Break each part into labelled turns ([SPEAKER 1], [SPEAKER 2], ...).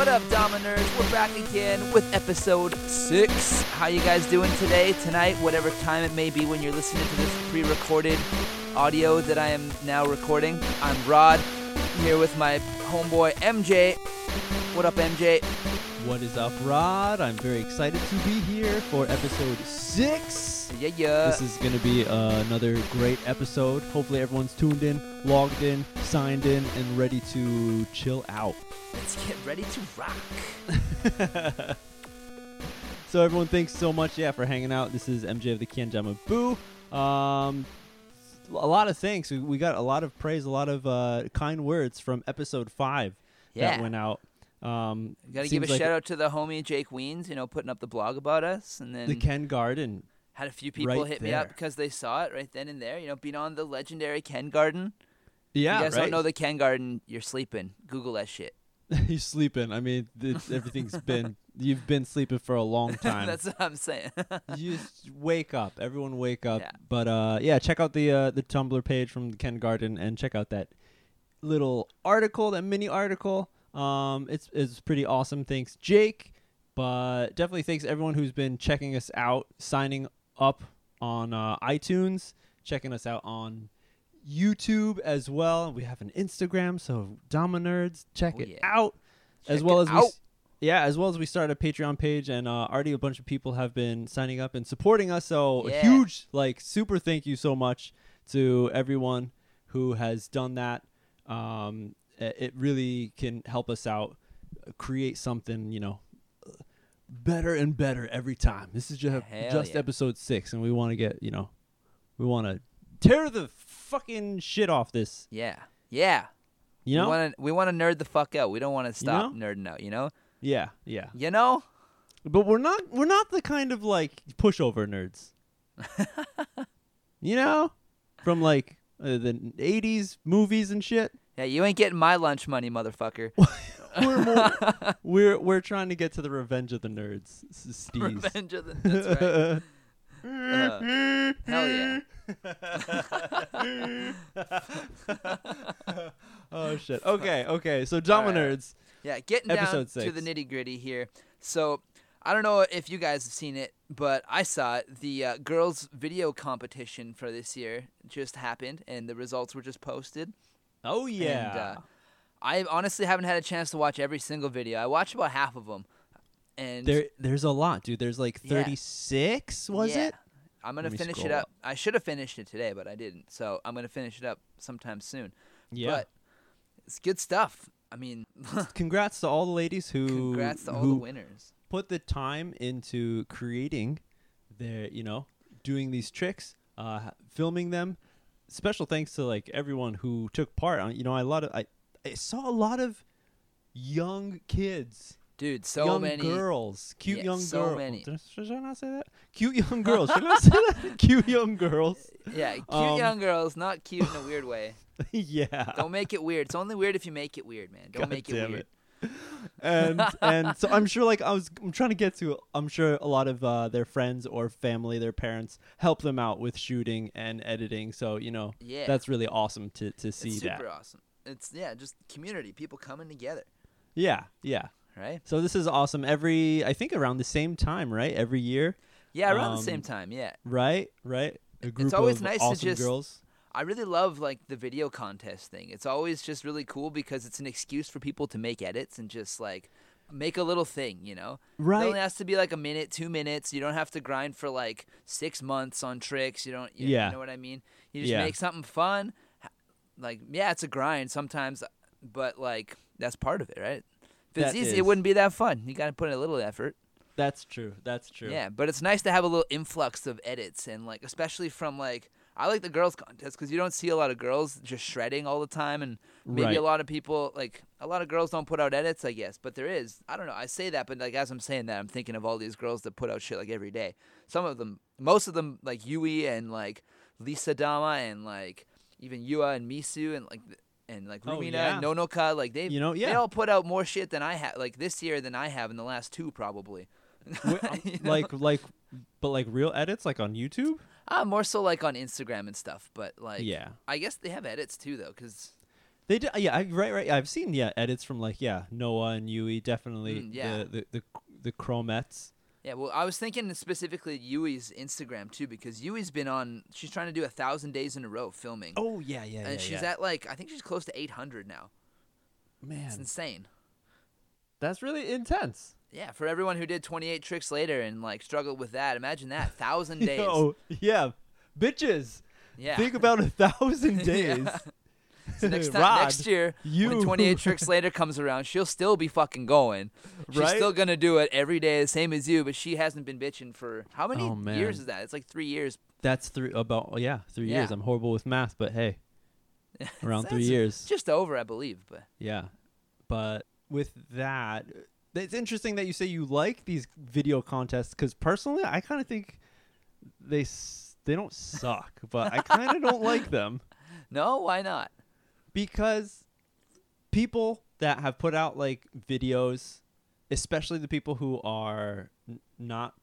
[SPEAKER 1] What up, Dominers? We're back again with episode six. How you guys doing today, tonight, whatever time it may be when you're listening to this pre-recorded audio that I am now recording? I'm Rod, here with my homeboy MJ. What up, MJ?
[SPEAKER 2] What is up, Rod? I'm very excited to be here for episode six.
[SPEAKER 1] Yeah, yeah.
[SPEAKER 2] This is going to be uh, another great episode. Hopefully, everyone's tuned in, logged in, signed in, and ready to chill out.
[SPEAKER 1] Let's get ready to rock.
[SPEAKER 2] so, everyone, thanks so much, yeah, for hanging out. This is MJ of the Kianjama Boo. Um, a lot of thanks. We, we got a lot of praise, a lot of uh, kind words from episode five
[SPEAKER 1] Yeah.
[SPEAKER 2] that went out. Um,
[SPEAKER 1] Gotta give a
[SPEAKER 2] like
[SPEAKER 1] shout out to the homie Jake Weens, you know, putting up the blog about us, and then
[SPEAKER 2] the Ken Garden.
[SPEAKER 1] Had a few people
[SPEAKER 2] right
[SPEAKER 1] hit me up because they saw it right then and there. You know, being on the legendary Ken Garden.
[SPEAKER 2] Yeah,
[SPEAKER 1] you guys
[SPEAKER 2] right.
[SPEAKER 1] don't know the Ken Garden, you're sleeping. Google that shit.
[SPEAKER 2] You're sleeping. I mean, th- everything's been. You've been sleeping for a long time.
[SPEAKER 1] That's what I'm saying.
[SPEAKER 2] you just wake up. Everyone wake up.
[SPEAKER 1] Yeah.
[SPEAKER 2] But uh, yeah, check out the uh, the Tumblr page from the Ken Garden and check out that little article, that mini article. Um, it's it's pretty awesome. Thanks, Jake. But definitely thanks everyone who's been checking us out, signing up on uh, iTunes, checking us out on YouTube as well. We have an Instagram, so Dominerds, check
[SPEAKER 1] Oh,
[SPEAKER 2] it
[SPEAKER 1] yeah.
[SPEAKER 2] out. as
[SPEAKER 1] Check
[SPEAKER 2] well
[SPEAKER 1] it
[SPEAKER 2] as we,
[SPEAKER 1] out.
[SPEAKER 2] s- yeah, as well as we started a Patreon page, and uh, already a bunch of people have been signing up and supporting us. So a
[SPEAKER 1] Yeah.
[SPEAKER 2] huge, like, super thank you so much to everyone who has done that. Um, it really can help us out, uh, create something, you know, better and better every time. This is just
[SPEAKER 1] Hell
[SPEAKER 2] just
[SPEAKER 1] yeah.
[SPEAKER 2] episode six, and we want to get, you know, we want to tear the fucking shit off this.
[SPEAKER 1] yeah. Yeah.
[SPEAKER 2] You know?
[SPEAKER 1] We want to we nerd the fuck out. We don't want to stop
[SPEAKER 2] know?
[SPEAKER 1] nerding out, you know?
[SPEAKER 2] yeah, yeah.
[SPEAKER 1] You know?
[SPEAKER 2] But we're not we're not the kind of like pushover nerds. you know? From like uh, the 80s movies and shit.
[SPEAKER 1] Yeah, you ain't getting my lunch money, motherfucker.
[SPEAKER 2] We're more we're we're trying to get to the revenge of the nerds. s- Steez.
[SPEAKER 1] Revenge of the That's right. Uh, hell yeah.
[SPEAKER 2] oh shit. Okay, okay. So
[SPEAKER 1] All right.
[SPEAKER 2] Nerds.
[SPEAKER 1] Yeah, getting down to the nitty gritty here. So, I don't know if you guys have seen it, but I saw it. The uh, girls' video competition for this year just happened, and the results were just posted.
[SPEAKER 2] Oh yeah.
[SPEAKER 1] And, uh, I honestly haven't had a chance to watch every single video. I watched about half of them, and
[SPEAKER 2] there there's a lot, dude. There's like
[SPEAKER 1] Yeah.
[SPEAKER 2] 36, was
[SPEAKER 1] yeah,
[SPEAKER 2] it?
[SPEAKER 1] I'm gonna finish it
[SPEAKER 2] scroll
[SPEAKER 1] up. I should have finished it today, but I didn't. So I'm gonna finish it up sometime soon.
[SPEAKER 2] Yeah.
[SPEAKER 1] But it's good stuff. I mean,
[SPEAKER 2] Congrats to all the ladies who
[SPEAKER 1] congrats to all the winners.
[SPEAKER 2] put the time into creating their, you know, doing these tricks, uh, filming them. Special thanks to like everyone who took part on. You know, I lot of I, I saw a lot of young kids,
[SPEAKER 1] Dude, so
[SPEAKER 2] young
[SPEAKER 1] many
[SPEAKER 2] girls, cute
[SPEAKER 1] Yeah,
[SPEAKER 2] young
[SPEAKER 1] so
[SPEAKER 2] girls.
[SPEAKER 1] many.
[SPEAKER 2] Should I not say that? Cute young girls. Should I not say that? Cute young girls.
[SPEAKER 1] Yeah, cute
[SPEAKER 2] Um,
[SPEAKER 1] young girls, not cute in a weird way.
[SPEAKER 2] yeah.
[SPEAKER 1] Don't make it weird. It's only weird if you make it weird, man. Don't
[SPEAKER 2] God
[SPEAKER 1] make it
[SPEAKER 2] damn
[SPEAKER 1] weird.
[SPEAKER 2] and and so I'm sure like I was I'm trying to get to I'm sure a lot of uh, their friends or family their parents help them out with shooting and editing so you know
[SPEAKER 1] Yeah.
[SPEAKER 2] that's really awesome to to
[SPEAKER 1] It's
[SPEAKER 2] see
[SPEAKER 1] super
[SPEAKER 2] that
[SPEAKER 1] awesome. It's yeah, just community, people coming together,
[SPEAKER 2] yeah yeah
[SPEAKER 1] right?
[SPEAKER 2] so this is awesome every I think around the same time right every year
[SPEAKER 1] Yeah, around the same
[SPEAKER 2] Um,
[SPEAKER 1] time. Yeah,
[SPEAKER 2] right right a group
[SPEAKER 1] always
[SPEAKER 2] of
[SPEAKER 1] nice to
[SPEAKER 2] awesome
[SPEAKER 1] just-
[SPEAKER 2] girls
[SPEAKER 1] I really love like the video contest thing. It's always just really cool because it's an excuse for people to make edits and just like make a little thing, you know.
[SPEAKER 2] Right.
[SPEAKER 1] It only has to be like a minute, two minutes. You don't have to grind for like six months on tricks. You don't. You,
[SPEAKER 2] Yeah.
[SPEAKER 1] You know what I mean? You just
[SPEAKER 2] Yeah.
[SPEAKER 1] make something fun. Like yeah, it's a grind sometimes, but like that's part of it, right? If it's
[SPEAKER 2] That
[SPEAKER 1] easy,
[SPEAKER 2] is.
[SPEAKER 1] it wouldn't be that fun. You got to put in a little effort.
[SPEAKER 2] that's true that's true
[SPEAKER 1] Yeah, but it's nice to have a little influx of edits and like especially from like I like the girls contest because you don't see a lot of girls just shredding all the time and maybe
[SPEAKER 2] Right.
[SPEAKER 1] a lot of people like a lot of girls don't put out edits I guess but there is I don't know I say that but like as I'm saying that I'm thinking of all these girls that put out shit like every day some of them most of them like Yui and like Lisa Dama and like even Yua and Misu and like and like
[SPEAKER 2] Oh,
[SPEAKER 1] Rumina
[SPEAKER 2] yeah.
[SPEAKER 1] and Nonoka like they
[SPEAKER 2] You know, yeah.
[SPEAKER 1] they all put out more shit than I have like this year than I have in the last two probably
[SPEAKER 2] um,
[SPEAKER 1] You know?
[SPEAKER 2] like like but like real edits like on YouTube
[SPEAKER 1] Uh, more so like on Instagram and stuff, but like
[SPEAKER 2] yeah
[SPEAKER 1] I guess they have edits too though, because
[SPEAKER 2] They did, yeah, I, right, right. I've seen yeah edits from like yeah Noah and Yui definitely
[SPEAKER 1] Mm, yeah.
[SPEAKER 2] the the the, the Chromettes.
[SPEAKER 1] Yeah, well, I was thinking specifically Yui's Instagram too because Yui's been on. She's trying to do a thousand days in a row filming,
[SPEAKER 2] Oh yeah, yeah, yeah.
[SPEAKER 1] and she's at like I think she's close to 800 now.
[SPEAKER 2] Man, it's
[SPEAKER 1] insane.
[SPEAKER 2] that's really intense.
[SPEAKER 1] Yeah, for everyone who did 28 tricks later and like struggled with that, imagine that thousand days.
[SPEAKER 2] Oh yeah, bitches.
[SPEAKER 1] yeah.
[SPEAKER 2] Think about a thousand days.
[SPEAKER 1] Yeah. So next time,
[SPEAKER 2] Rod,
[SPEAKER 1] next year,
[SPEAKER 2] you
[SPEAKER 1] when 28 tricks later comes around, she'll still be fucking going. She's
[SPEAKER 2] Right?
[SPEAKER 1] still gonna do it every day, the same as you. But she hasn't been bitching for how many
[SPEAKER 2] Oh,
[SPEAKER 1] years is that? It's like three years.
[SPEAKER 2] That's three about yeah three years. I'm horrible with math, but hey, around three years.
[SPEAKER 1] Just over, I believe. But
[SPEAKER 2] Yeah. But with that, it's interesting that you say you like these video contests because personally, I kind of think they s- they don't suck, but I kind of don't like them
[SPEAKER 1] no, why not?
[SPEAKER 2] Because people that have put out like videos, especially the people who are n- not.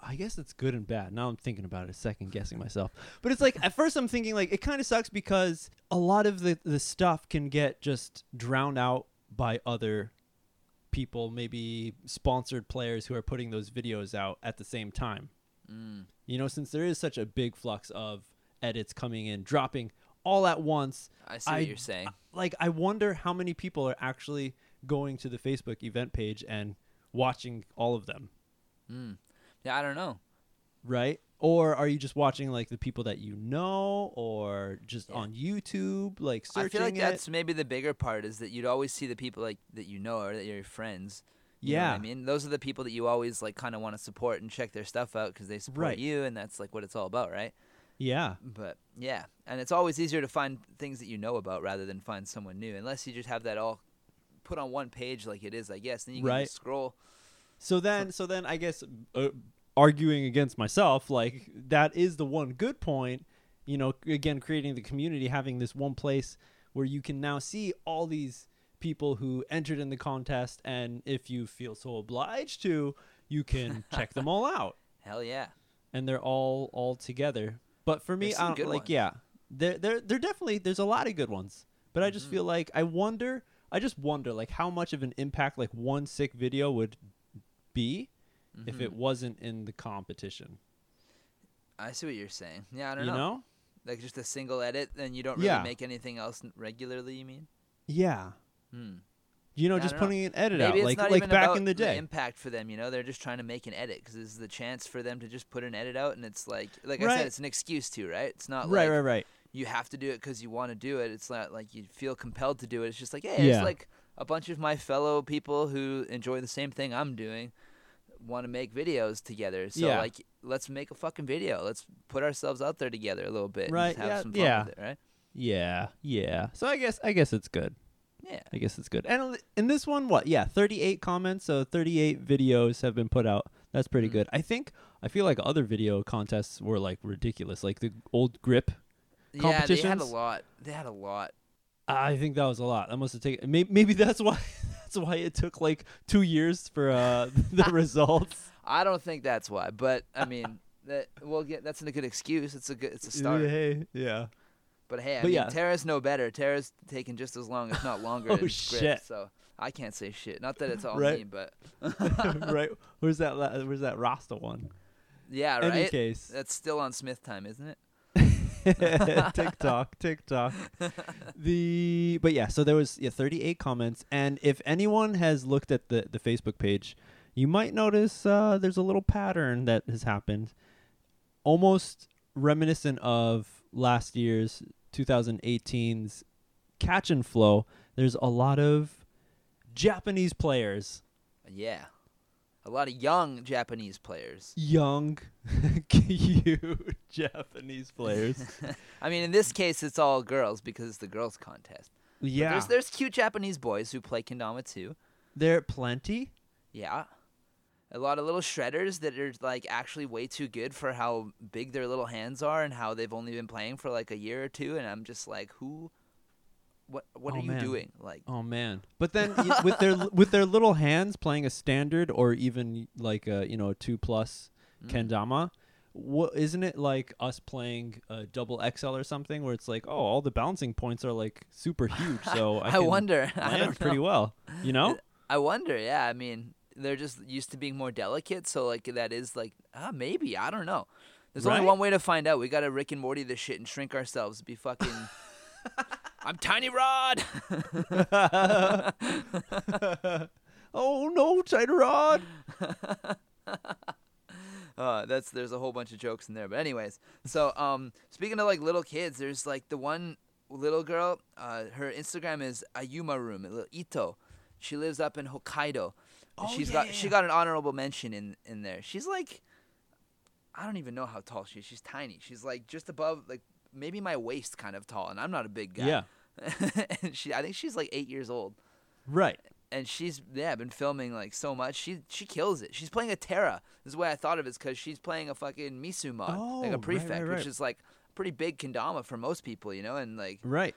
[SPEAKER 2] I guess it's good and bad. Now I'm thinking about it, second guessing myself. But it's like at first I'm thinking like it kind of sucks because a lot of the the stuff can get just drowned out by other people, maybe sponsored players who are putting those videos out at the same time.
[SPEAKER 1] Mm.
[SPEAKER 2] You know, since there is such a big flux of edits coming in, dropping all at once,
[SPEAKER 1] I see
[SPEAKER 2] I-
[SPEAKER 1] what you're saying.
[SPEAKER 2] like I wonder how many people are actually going to the Facebook event page and watching all of them,
[SPEAKER 1] Mm. Yeah, I don't know.
[SPEAKER 2] right? Or are you just watching like the people that you know or just
[SPEAKER 1] Yeah.
[SPEAKER 2] on YouTube like searching
[SPEAKER 1] I feel like
[SPEAKER 2] it?
[SPEAKER 1] that's maybe the bigger part is that you'd always see the people like that you know or that you're your friends. You know what
[SPEAKER 2] yeah.
[SPEAKER 1] I mean, those are the people that you always like kind of want to support and check their stuff out because they support
[SPEAKER 2] Right.
[SPEAKER 1] you, and that's like what it's all about, right?
[SPEAKER 2] Yeah.
[SPEAKER 1] But yeah, and it's always easier to find things that you know about rather than find someone new, unless you just have that all put on one page like it is, I guess. Then you can
[SPEAKER 2] Right.
[SPEAKER 1] just scroll.
[SPEAKER 2] So then, so then, I guess uh, arguing against myself, like that is the one good point. You know, again, creating the community, having this one place where you can now see all these people who entered in the contest, and if you feel so obliged to, you can check them all out,
[SPEAKER 1] Hell yeah.
[SPEAKER 2] and they're all all together. But for me, I don't like.
[SPEAKER 1] ones.
[SPEAKER 2] Yeah, there, there, there definitely there's a lot of good ones, but I just
[SPEAKER 1] Mhm.
[SPEAKER 2] feel like I wonder. I just wonder, like, how much of an impact like one sick video would be if it
[SPEAKER 1] Mhm.
[SPEAKER 2] wasn't in the competition.
[SPEAKER 1] I see what you're saying. Yeah, I don't
[SPEAKER 2] You
[SPEAKER 1] know.
[SPEAKER 2] know?
[SPEAKER 1] Like just a single edit, then you don't really
[SPEAKER 2] Yeah.
[SPEAKER 1] make anything else regularly. You mean?
[SPEAKER 2] Yeah.
[SPEAKER 1] Hmm.
[SPEAKER 2] You know,
[SPEAKER 1] Yeah,
[SPEAKER 2] just
[SPEAKER 1] don't know.
[SPEAKER 2] putting an edit
[SPEAKER 1] Maybe
[SPEAKER 2] out, like like back in the day.
[SPEAKER 1] impact for them. You know, they're just trying to make an edit because this is the chance for them to just put an edit out, and it's like, like I said, it's an excuse to, right? It's not
[SPEAKER 2] right,
[SPEAKER 1] like
[SPEAKER 2] right, right.
[SPEAKER 1] you have to do it because you want to do it. It's not like you feel compelled to do it. It's just like, hey,
[SPEAKER 2] Yeah.
[SPEAKER 1] it's like a bunch of my fellow people who enjoy the same thing I'm doing want to make videos together. So
[SPEAKER 2] Yeah.
[SPEAKER 1] like, let's make a fucking video. Let's put ourselves out there together a little bit.
[SPEAKER 2] Right,
[SPEAKER 1] have
[SPEAKER 2] yeah,
[SPEAKER 1] some fun
[SPEAKER 2] yeah.
[SPEAKER 1] with it, right?
[SPEAKER 2] Yeah, yeah. So I guess I guess it's good.
[SPEAKER 1] Yeah.
[SPEAKER 2] I guess it's good. And in this one, what? Yeah, 38 comments, so 38 videos have been put out. That's pretty
[SPEAKER 1] Mm.
[SPEAKER 2] good. I think I feel like other video contests were like ridiculous, like the old grip.
[SPEAKER 1] Yeah, they had a lot. They had a lot.
[SPEAKER 2] I think that was a lot. That must have taken. Maybe, maybe that's why. That's why it took like two years for uh, the results.
[SPEAKER 1] I don't think that's why, but I mean, that we'll get. That's a good excuse. It's a good. It's a start.
[SPEAKER 2] Hey, yeah.
[SPEAKER 1] But hey, I
[SPEAKER 2] But
[SPEAKER 1] mean,
[SPEAKER 2] yeah.
[SPEAKER 1] Tara's no better. Tara's taking just as long, if not longer.
[SPEAKER 2] Oh,
[SPEAKER 1] script. So I can't say shit. Not that it's all
[SPEAKER 2] Right.
[SPEAKER 1] me, but
[SPEAKER 2] right. Where's that? La- where's that Rasta one?
[SPEAKER 1] yeah, Right.
[SPEAKER 2] Any case.
[SPEAKER 1] That's still on Smith time, isn't it?
[SPEAKER 2] TikTok, TikTok. The but yeah, so there was yeah 38 comments, and if anyone has looked at the the Facebook page, you might notice uh, there's a little pattern that has happened, almost reminiscent of last year's 2018's Catch and Flow. There's a lot of Japanese players,
[SPEAKER 1] Yeah, a lot of young Japanese players.
[SPEAKER 2] young, cute Japanese players.
[SPEAKER 1] I mean, in this case, it's all girls because it's the girls' contest. But
[SPEAKER 2] yeah,
[SPEAKER 1] there's there's cute Japanese boys who play kendama too.
[SPEAKER 2] there are plenty.
[SPEAKER 1] Yeah. A lot of little shredders that are like actually way too good for how big their little hands are and how they've only been playing for like a year or two and I'm just like who what what
[SPEAKER 2] Oh,
[SPEAKER 1] are you
[SPEAKER 2] man.
[SPEAKER 1] doing? Like
[SPEAKER 2] Oh man! But then y- with their with their little hands playing a standard or even like a you know a two plus
[SPEAKER 1] mm,
[SPEAKER 2] kendama, what isn't it like us playing a double XL or something where it's like, oh, all the balancing points are like super huge, so I,
[SPEAKER 1] I wonder. I
[SPEAKER 2] land
[SPEAKER 1] don't
[SPEAKER 2] pretty well. You know?
[SPEAKER 1] I wonder. Yeah, I mean, they're just used to being more delicate, so like that is like ah maybe I don't know. There's only one way to find out. We got to Rick and Morty this shit and shrink ourselves. Be fucking. I'm Tiny Rod.
[SPEAKER 2] oh no, Tiny Rod.
[SPEAKER 1] Uh, that's there's a whole bunch of jokes in there. But anyways, so um, speaking of like little kids, there's like the one little girl. Uh, her Instagram is Ayuma Room, little Ito. She lives up in Hokkaido.
[SPEAKER 2] Oh,
[SPEAKER 1] she's
[SPEAKER 2] yeah,
[SPEAKER 1] got
[SPEAKER 2] yeah,
[SPEAKER 1] she got an honorable mention in in there. She's like, I don't even know how tall she is. She's tiny. She's like just above like maybe my waist kind of tall, and I'm not a big guy.
[SPEAKER 2] Yeah.
[SPEAKER 1] and she, I think she's like eight years old
[SPEAKER 2] Right.
[SPEAKER 1] and she's yeah been filming like so much. She she kills it. She's playing a Terra. This is the way I thought of it because she's playing a fucking Misu mod, like
[SPEAKER 2] Oh,
[SPEAKER 1] a
[SPEAKER 2] right,
[SPEAKER 1] prefect,
[SPEAKER 2] right,
[SPEAKER 1] which is like pretty big kendama for most people, you know. And like
[SPEAKER 2] Right.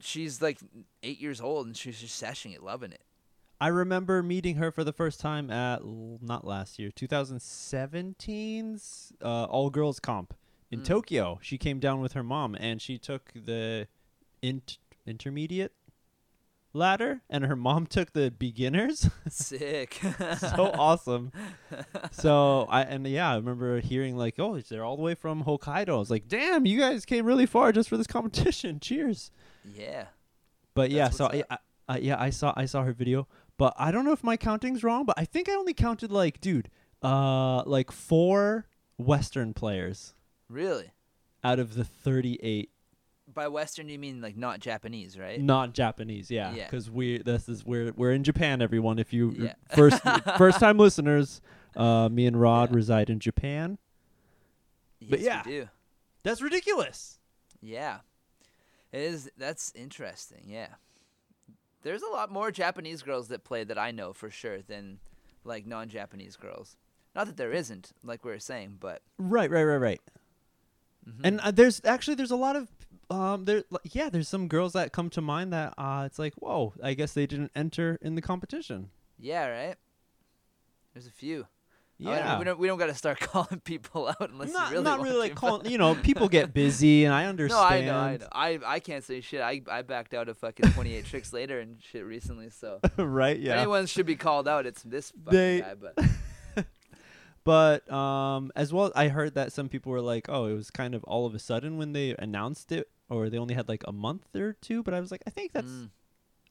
[SPEAKER 1] she's like eight years old and she's just sashing it, loving it.
[SPEAKER 2] I remember meeting her for the first time at not last year, 2017's uh, all girls comp in
[SPEAKER 1] Mm.
[SPEAKER 2] Tokyo. She came down with her mom and she took the int- intermediate ladder, and her mom took the beginners.
[SPEAKER 1] Sick.
[SPEAKER 2] so awesome. So I and yeah, I remember hearing like, oh, they're all the way from Hokkaido. I was like, damn, you guys came really far just for this competition. Cheers.
[SPEAKER 1] yeah.
[SPEAKER 2] But yeah, so I. I, I yeah, I saw I saw her video, but I don't know if my counting's wrong, but I think I only counted like, dude, uh, like four Western players
[SPEAKER 1] Really.
[SPEAKER 2] out of the thirty-eight
[SPEAKER 1] By Western, you mean like not Japanese, right?
[SPEAKER 2] not Japanese. Yeah,
[SPEAKER 1] Yeah.
[SPEAKER 2] because we this is we're we're in Japan. Everyone, if you
[SPEAKER 1] Yeah.
[SPEAKER 2] first first time listeners, uh, me and Rod
[SPEAKER 1] Yeah.
[SPEAKER 2] reside in Japan. but
[SPEAKER 1] Yes,
[SPEAKER 2] yeah.
[SPEAKER 1] we do.
[SPEAKER 2] That's ridiculous.
[SPEAKER 1] Yeah. It is that's interesting, yeah. There's a lot more Japanese girls that play that I know for sure than like non Japanese girls. Not that there isn't, like we were saying, but
[SPEAKER 2] Right, right, right, right.
[SPEAKER 1] mhm.
[SPEAKER 2] And uh, there's actually there's a lot of um there yeah there's some girls that come to mind that uh it's like whoa I guess they didn't enter in the competition.
[SPEAKER 1] yeah, right? There's a few. Mean,
[SPEAKER 2] Yeah.
[SPEAKER 1] we don't we don't got to start calling people out unless
[SPEAKER 2] not
[SPEAKER 1] you really
[SPEAKER 2] not really like calling you know people get busy and I understand. No.
[SPEAKER 1] I know, I know. I I can't say shit. I I backed out of fucking 28 tricks later and shit recently, so
[SPEAKER 2] right?
[SPEAKER 1] if
[SPEAKER 2] Yeah.
[SPEAKER 1] anyone should be called out, it's this fucking
[SPEAKER 2] They-
[SPEAKER 1] guy, but
[SPEAKER 2] But um, as well, I heard that some people were like, "Oh, it was kind of all of a sudden when they announced it, or they only had like a month or two. But I was like, I think that's
[SPEAKER 1] Mm.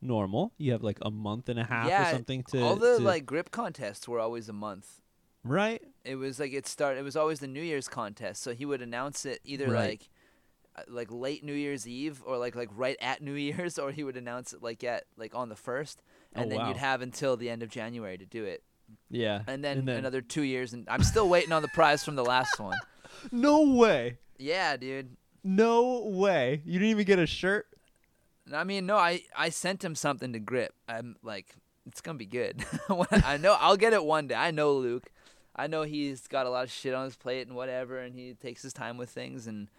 [SPEAKER 2] normal. You have like a month and a half
[SPEAKER 1] Yeah,
[SPEAKER 2] or something to
[SPEAKER 1] all the
[SPEAKER 2] to-
[SPEAKER 1] like grip contests were always a month.
[SPEAKER 2] Right.
[SPEAKER 1] It was like it started. It was always the New Year's contest, so he would announce it either
[SPEAKER 2] Right.
[SPEAKER 1] like, uh, like late New Year's Eve or like like right at New Year's, or he would announce it like at like on the first, and
[SPEAKER 2] Oh,
[SPEAKER 1] then you'd have until the end of January to do it,
[SPEAKER 2] Yeah.
[SPEAKER 1] and then, another two years, and I'm still waiting on the prize from the last one.
[SPEAKER 2] No way.
[SPEAKER 1] Yeah, dude.
[SPEAKER 2] No way. You didn't even get a shirt.
[SPEAKER 1] I mean, no, I I sent him something to grip. I'm like, it's gonna be good. I know I'll get it one day. I know Luke. I know he's got a lot of shit on his plate and whatever, and he takes his time with things. And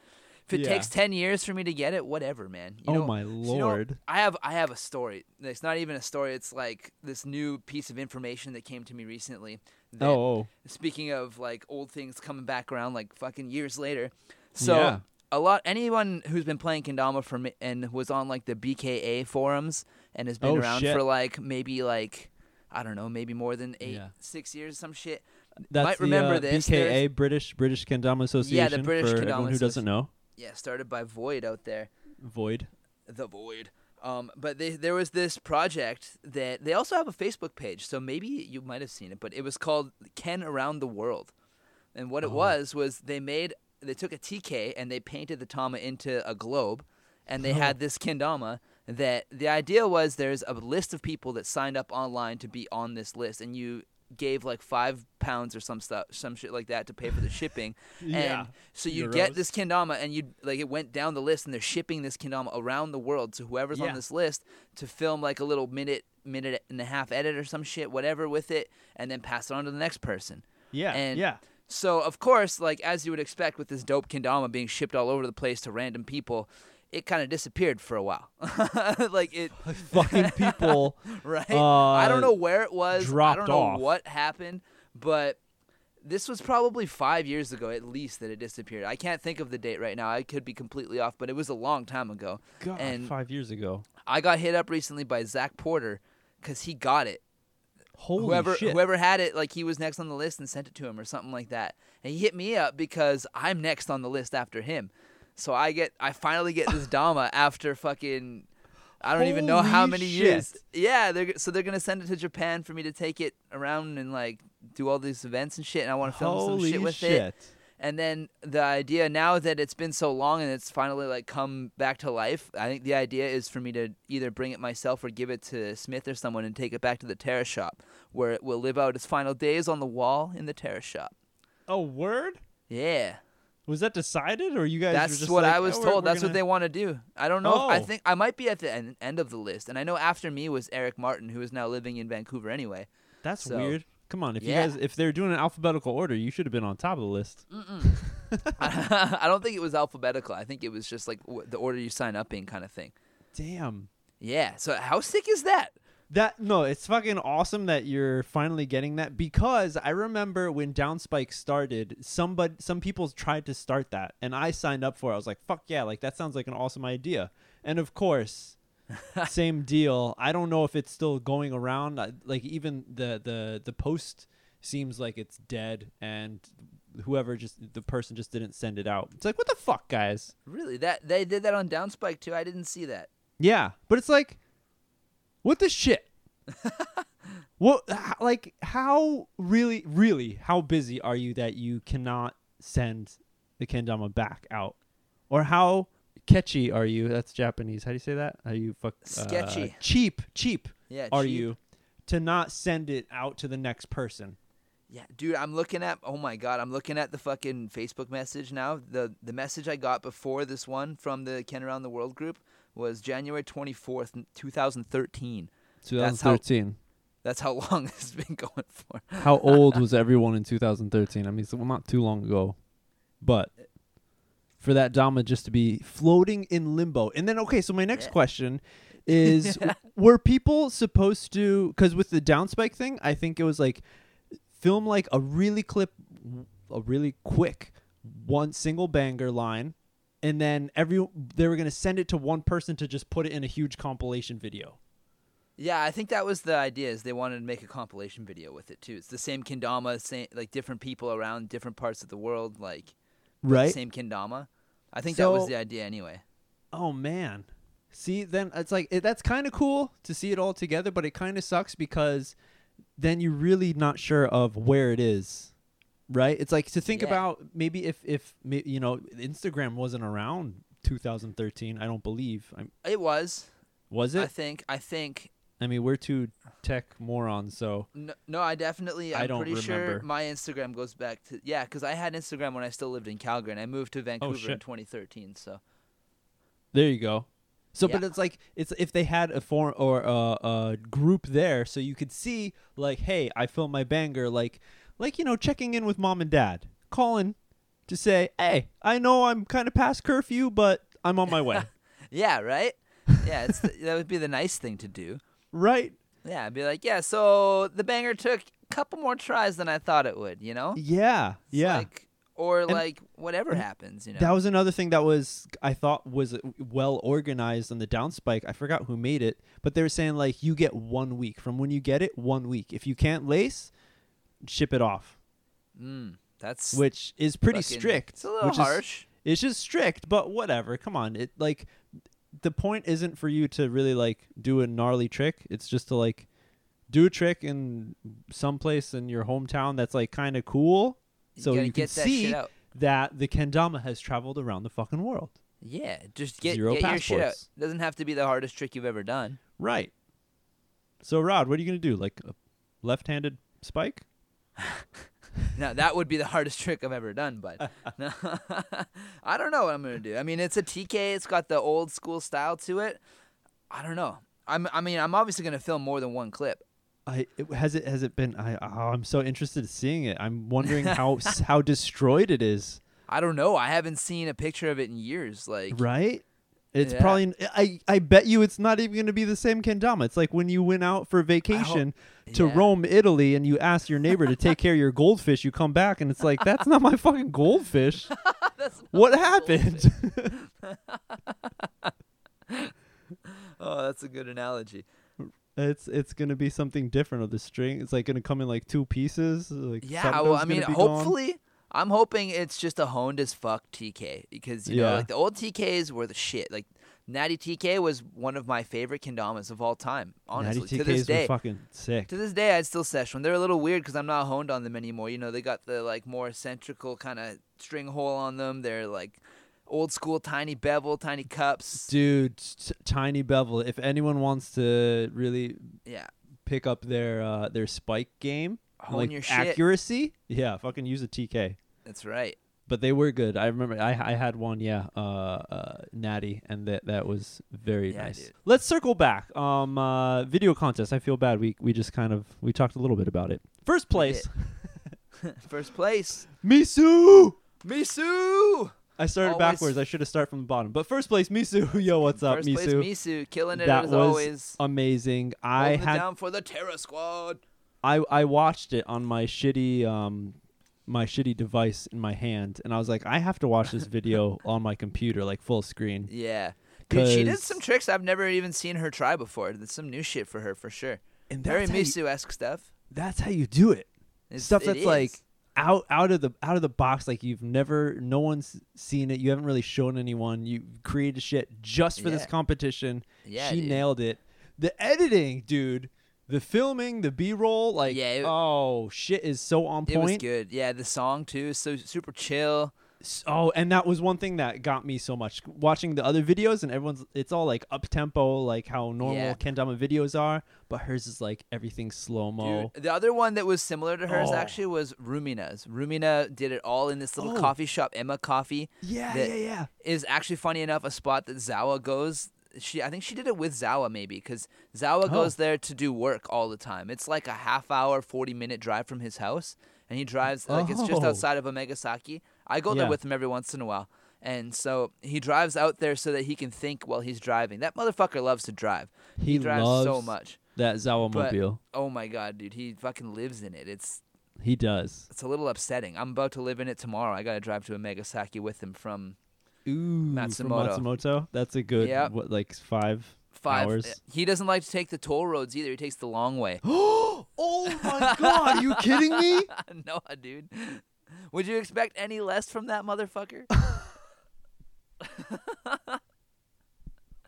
[SPEAKER 1] if it
[SPEAKER 2] Yeah.
[SPEAKER 1] takes ten years for me to get it, whatever, man. You
[SPEAKER 2] oh
[SPEAKER 1] know,
[SPEAKER 2] my
[SPEAKER 1] so you know,
[SPEAKER 2] lord.
[SPEAKER 1] I have I have a story. It's not even a story. It's like this new piece of information that came to me recently. That,
[SPEAKER 2] oh, oh.
[SPEAKER 1] Speaking of like old things coming back around, like fucking years later. So
[SPEAKER 2] Yeah.
[SPEAKER 1] a lot anyone who's been playing kendama for me and was on like the BKA forums and has been
[SPEAKER 2] Oh,
[SPEAKER 1] around
[SPEAKER 2] shit.
[SPEAKER 1] for like maybe like I don't know, maybe more than eight,
[SPEAKER 2] Yeah.
[SPEAKER 1] six years, some shit.
[SPEAKER 2] That's
[SPEAKER 1] might
[SPEAKER 2] the,
[SPEAKER 1] remember
[SPEAKER 2] uh,
[SPEAKER 1] this,
[SPEAKER 2] BKA British British Kendama Association.
[SPEAKER 1] Yeah, the British
[SPEAKER 2] for
[SPEAKER 1] Kendama
[SPEAKER 2] everyone who doesn't know.
[SPEAKER 1] Yeah, started by Void out there.
[SPEAKER 2] Void.
[SPEAKER 1] the void. Um, but they, there was this project that they also have a Facebook page, so maybe you might have seen it. But it was called Ken Around the World, and what it
[SPEAKER 2] Oh.
[SPEAKER 1] was was they made they took a TK and they painted the Tama into a globe, and they
[SPEAKER 2] Oh.
[SPEAKER 1] had this kendama. That the idea was there's a list of people that signed up online to be on this list, and you gave like five pounds or some stuff, some shit like that to pay for the shipping.
[SPEAKER 2] Yeah.
[SPEAKER 1] And so you get this kendama, and you like it went down the list, and they're shipping this kendama around the world to whoever's
[SPEAKER 2] Yeah.
[SPEAKER 1] on this list to film like a little minute, minute and a half edit or some shit, whatever with it, and then pass it on to the next person.
[SPEAKER 2] Yeah.
[SPEAKER 1] and-
[SPEAKER 2] yeah.
[SPEAKER 1] So of course, like as you would expect with this dope kendama being shipped all over the place to random people, it kind of disappeared for a while. like it,
[SPEAKER 2] Fucking people.
[SPEAKER 1] right? I
[SPEAKER 2] Uh,
[SPEAKER 1] don't know where it was. I don't know
[SPEAKER 2] off.
[SPEAKER 1] what happened, but This was probably five years ago at least that it disappeared. I can't think of the date right now. I could be completely off, but it was a long time ago.
[SPEAKER 2] God,
[SPEAKER 1] And-
[SPEAKER 2] five years ago.
[SPEAKER 1] I got hit up recently by Zach Porter because he got it.
[SPEAKER 2] Holy
[SPEAKER 1] whoever
[SPEAKER 2] shit!
[SPEAKER 1] whoever had it, like he was next on the list and sent it to him or something like that. And he hit me up because I'm next on the list after him. So I get I finally get this Dama after fucking I don't even know how many
[SPEAKER 2] shit.
[SPEAKER 1] years. Yeah, they're so they're gonna send it to Japan for me to take it around and like do all these events and shit. And I want to film
[SPEAKER 2] Holy
[SPEAKER 1] some shit with
[SPEAKER 2] shit!
[SPEAKER 1] it. And then the idea now that it's been so long and it's finally like come back to life, I think the idea is for me to either bring it myself or give it to Smith or someone and take it back to the terrace shop where it will live out its final days on the wall in the terrace shop.
[SPEAKER 2] A word?
[SPEAKER 1] Yeah.
[SPEAKER 2] Was that decided, or you guys? were
[SPEAKER 1] That's what
[SPEAKER 2] like,
[SPEAKER 1] I was
[SPEAKER 2] "Oh, we're-
[SPEAKER 1] told.
[SPEAKER 2] we're
[SPEAKER 1] That's what
[SPEAKER 2] gonna-"
[SPEAKER 1] they want to do. I don't know. If, I
[SPEAKER 2] Oh.
[SPEAKER 1] think I might be at the en- end of the list. And I know after me was Eric Martin, who is now living in Vancouver anyway.
[SPEAKER 2] That's
[SPEAKER 1] so-
[SPEAKER 2] weird. Come on, if
[SPEAKER 1] Yeah.
[SPEAKER 2] you guys, if they're doing an alphabetical order, you should have been on top of the list.
[SPEAKER 1] I don't think it was alphabetical. I think it was just like w- the order you sign up in kind of thing.
[SPEAKER 2] Damn.
[SPEAKER 1] Yeah. So how sick is that?
[SPEAKER 2] That no, it's fucking awesome that you're finally getting that because I remember when Downspike started, somebody some people tried to start that and I signed up for it. I was like, "Fuck yeah, like that sounds like an awesome idea." And of course, same deal. I don't know if it's still going around. I- Like even the the the post seems like it's dead and whoever just the person just didn't send it out. It's like, "What the fuck, guys?"
[SPEAKER 1] Really? That they did that on Downspike too. I didn't see that.
[SPEAKER 2] Yeah, but it's like, what the shit? what, like, how really, really, how busy are you that you cannot send the kendama back out, or how catchy are you? That's Japanese. How do you say that? How you fuck uh,
[SPEAKER 1] Sketchy.
[SPEAKER 2] cheap, cheap
[SPEAKER 1] Yeah.
[SPEAKER 2] are
[SPEAKER 1] cheap.
[SPEAKER 2] you to not send it out to the next person?
[SPEAKER 1] Yeah, dude. I'm looking at. Oh my god. I'm looking at the fucking Facebook message now. The the message I got before this one from the Ken Around the World group was January 24th, 2013. That's how-
[SPEAKER 2] 2013.
[SPEAKER 1] That's how long has been going for.
[SPEAKER 2] How old was everyone in 2013? I mean, so, well, not too long ago, but for that Dama just to be floating in limbo. And then, okay, so my next
[SPEAKER 1] Yeah.
[SPEAKER 2] question is were people supposed to, because with the downspike thing, I think it was like film like a really clip, a really quick one single banger line. And then every they were gonna send it to one person to just put it in a huge compilation video.
[SPEAKER 1] Yeah, I think that was the idea. Is they wanted to make a compilation video with it too. It's the same kendama, same like different people around different parts of the world, like
[SPEAKER 2] Right.
[SPEAKER 1] Same kendama. I think that was the idea anyway.
[SPEAKER 2] Oh man. See, then it's like it, that's kind of cool to see it all together, but it kind of sucks because then you're really not sure of where it is. Right? It's like to think
[SPEAKER 1] Yeah.
[SPEAKER 2] about maybe if if you know Instagram wasn't around 2013, I don't believe. I'm,
[SPEAKER 1] It was.
[SPEAKER 2] was it?
[SPEAKER 1] I think. I think.
[SPEAKER 2] I mean, we're two tech morons, so
[SPEAKER 1] No, no I definitely.
[SPEAKER 2] I
[SPEAKER 1] I'm
[SPEAKER 2] don't
[SPEAKER 1] pretty sure
[SPEAKER 2] remember.
[SPEAKER 1] my Instagram goes back to yeah, because I had Instagram when I still lived in Calgary, and I moved to oh, Vancouver in 2013. So
[SPEAKER 2] there you go. So, but it's like it's if they had a form or a, a group there, so you could see like, hey, I filmed my banger, like, like you know, checking in with mom and dad, calling to say, hey, I know I'm kind of past curfew, but I'm on my way.
[SPEAKER 1] yeah, right. Yeah, it's the, that would be the nice thing to do.
[SPEAKER 2] right?
[SPEAKER 1] Yeah, I'd be like, yeah. So the banger took a couple more tries than I thought it would. You know.
[SPEAKER 2] Yeah,
[SPEAKER 1] It's
[SPEAKER 2] yeah.
[SPEAKER 1] Like, or
[SPEAKER 2] And-
[SPEAKER 1] like whatever happens, you know.
[SPEAKER 2] That was another thing that was I thought was uh, well organized on the downspike. I forgot who made it, but they were saying like you get one week from when you get it, one week. If you can't lace, ship it off,
[SPEAKER 1] mm, that's
[SPEAKER 2] which is pretty
[SPEAKER 1] fucking-
[SPEAKER 2] strict.
[SPEAKER 1] It's a little
[SPEAKER 2] which is-
[SPEAKER 1] harsh.
[SPEAKER 2] it's just strict, but whatever. Come on, it like the point isn't for you to really like do a gnarly trick. It's just to like do a trick in some place in your hometown that's like kind of cool, so
[SPEAKER 1] you
[SPEAKER 2] you can see that the kendama has traveled around the fucking world.
[SPEAKER 1] Yeah, just get
[SPEAKER 2] Zero
[SPEAKER 1] get your shit out. Doesn't have to be the hardest trick you've ever done.
[SPEAKER 2] Right. So Rod, what are you gonna do? Like a left-handed spike?
[SPEAKER 1] Now that would be the hardest trick I've ever done, but no, I don't know what I'm gonna do. I mean, it's a TK. It's got the old school style to it. I don't know. I'm. I mean, I'm obviously gonna film more than one clip.
[SPEAKER 2] I it, has it has it been? I oh, I'm so interested in seeing it. I'm wondering how how destroyed it is.
[SPEAKER 1] I don't know. I haven't seen a picture of it in years. Like,
[SPEAKER 2] Right. It's
[SPEAKER 1] Yeah.
[SPEAKER 2] probably I I bet you it's not even going to be the same kendama. It's like when you went out for vacation to
[SPEAKER 1] Yeah.
[SPEAKER 2] Rome, Italy, and you ask your neighbor to take care of your goldfish. You come back and it's like that's not my fucking goldfish. What happened?
[SPEAKER 1] Oh, that's a good analogy.
[SPEAKER 2] it's it's gonna be something different of the string. It's like gonna come in like two pieces. Like
[SPEAKER 1] Yeah, well, I mean,
[SPEAKER 2] hopefully, gone.
[SPEAKER 1] I'm hoping it's just a honed as fuck TK because you know, like the old TKs were the shit. Like Natty TK was one of my favorite kendamas of all time. Honestly,
[SPEAKER 2] Natty
[SPEAKER 1] to this day,
[SPEAKER 2] fucking sick.
[SPEAKER 1] to this day, I'd still sesh one. They're a little weird because I'm not honed on them anymore. You know, they got the like more centrical kind of string hole on them. They're like old school, tiny bevel, tiny cups.
[SPEAKER 2] Dude, t- tiny bevel. If anyone wants to really
[SPEAKER 1] Yeah,
[SPEAKER 2] pick up their uh, their spike game,
[SPEAKER 1] hone
[SPEAKER 2] like
[SPEAKER 1] your shit.
[SPEAKER 2] accuracy, yeah, fucking use a TK.
[SPEAKER 1] That's right.
[SPEAKER 2] But they were good. I remember I I had one, yeah, uh, uh, natty, and that that was very
[SPEAKER 1] Yeah,
[SPEAKER 2] nice.
[SPEAKER 1] dude.
[SPEAKER 2] Let's circle back. Um, uh, video contest. I feel bad. We we just kind of we talked a little bit about it. First place,
[SPEAKER 1] First place,
[SPEAKER 2] Misu.
[SPEAKER 1] Misu.
[SPEAKER 2] I started
[SPEAKER 1] Always-
[SPEAKER 2] backwards. I should have started from the bottom. But first place, Misu. Yo, what's up,
[SPEAKER 1] First
[SPEAKER 2] Misu?
[SPEAKER 1] place, Misu, killing it
[SPEAKER 2] That
[SPEAKER 1] as
[SPEAKER 2] was
[SPEAKER 1] always.
[SPEAKER 2] Amazing. I had
[SPEAKER 1] down for the Terror Squad.
[SPEAKER 2] I I watched it on my shitty um my shitty device in my hand, and I was like, I have to watch this video on my computer, like full screen.
[SPEAKER 1] Yeah. Dude, she did some tricks I've never even seen her try before. There's some new shit for her for sure.
[SPEAKER 2] And
[SPEAKER 1] very Misu esque stuff.
[SPEAKER 2] that's how you do it.
[SPEAKER 1] It's-
[SPEAKER 2] Stuff
[SPEAKER 1] it
[SPEAKER 2] that's like out out of the out of the box, like you've never, no one's seen it. You haven't really shown anyone. You created shit just for this competition.
[SPEAKER 1] yeah,
[SPEAKER 2] she
[SPEAKER 1] dude.
[SPEAKER 2] nailed it. The editing, dude. The filming, the B roll, like
[SPEAKER 1] Yeah, it-
[SPEAKER 2] oh shit, is so on point.
[SPEAKER 1] It was good. Yeah, the song too is so super chill.
[SPEAKER 2] Oh, and that was one thing that got me so much watching the other videos, and everyone's it's all like up tempo, like how normal
[SPEAKER 1] Yeah.
[SPEAKER 2] kendama videos are, but hers is like everything slow mo.
[SPEAKER 1] The other one that was similar to hers
[SPEAKER 2] Oh.
[SPEAKER 1] actually was Rumina's. Rumina did it all in this little
[SPEAKER 2] Oh.
[SPEAKER 1] coffee shop, Emma Coffee.
[SPEAKER 2] Yeah, yeah, yeah.
[SPEAKER 1] is actually funny enough a spot that Zawa goes. She I think she did it with Zawa maybe because Zawa
[SPEAKER 2] Oh.
[SPEAKER 1] goes there to do work all the time. It's like a half hour, forty minute drive from his house, and he drives like it's just
[SPEAKER 2] Oh.
[SPEAKER 1] outside of Amagasaki. I go there with him every once in a while, and so he drives out there so that he can think while he's driving. That motherfucker loves to drive.
[SPEAKER 2] He,
[SPEAKER 1] drives
[SPEAKER 2] loves
[SPEAKER 1] so much.
[SPEAKER 2] that Zawa mobile.
[SPEAKER 1] Oh my god, dude, he fucking lives in it. It's
[SPEAKER 2] He does.
[SPEAKER 1] it's a little upsetting. I'm about to live in it tomorrow. I gotta drive to Amagasaki with him from
[SPEAKER 2] Ooh, from
[SPEAKER 1] Matsumoto.
[SPEAKER 2] Matsumoto. That's a good
[SPEAKER 1] Yep.
[SPEAKER 2] what like five
[SPEAKER 1] five.
[SPEAKER 2] hours.
[SPEAKER 1] Eh, he doesn't like to take the toll roads either. He takes the long way.
[SPEAKER 2] oh my god, are you kidding me?
[SPEAKER 1] no, dude. Would you expect any less from that motherfucker?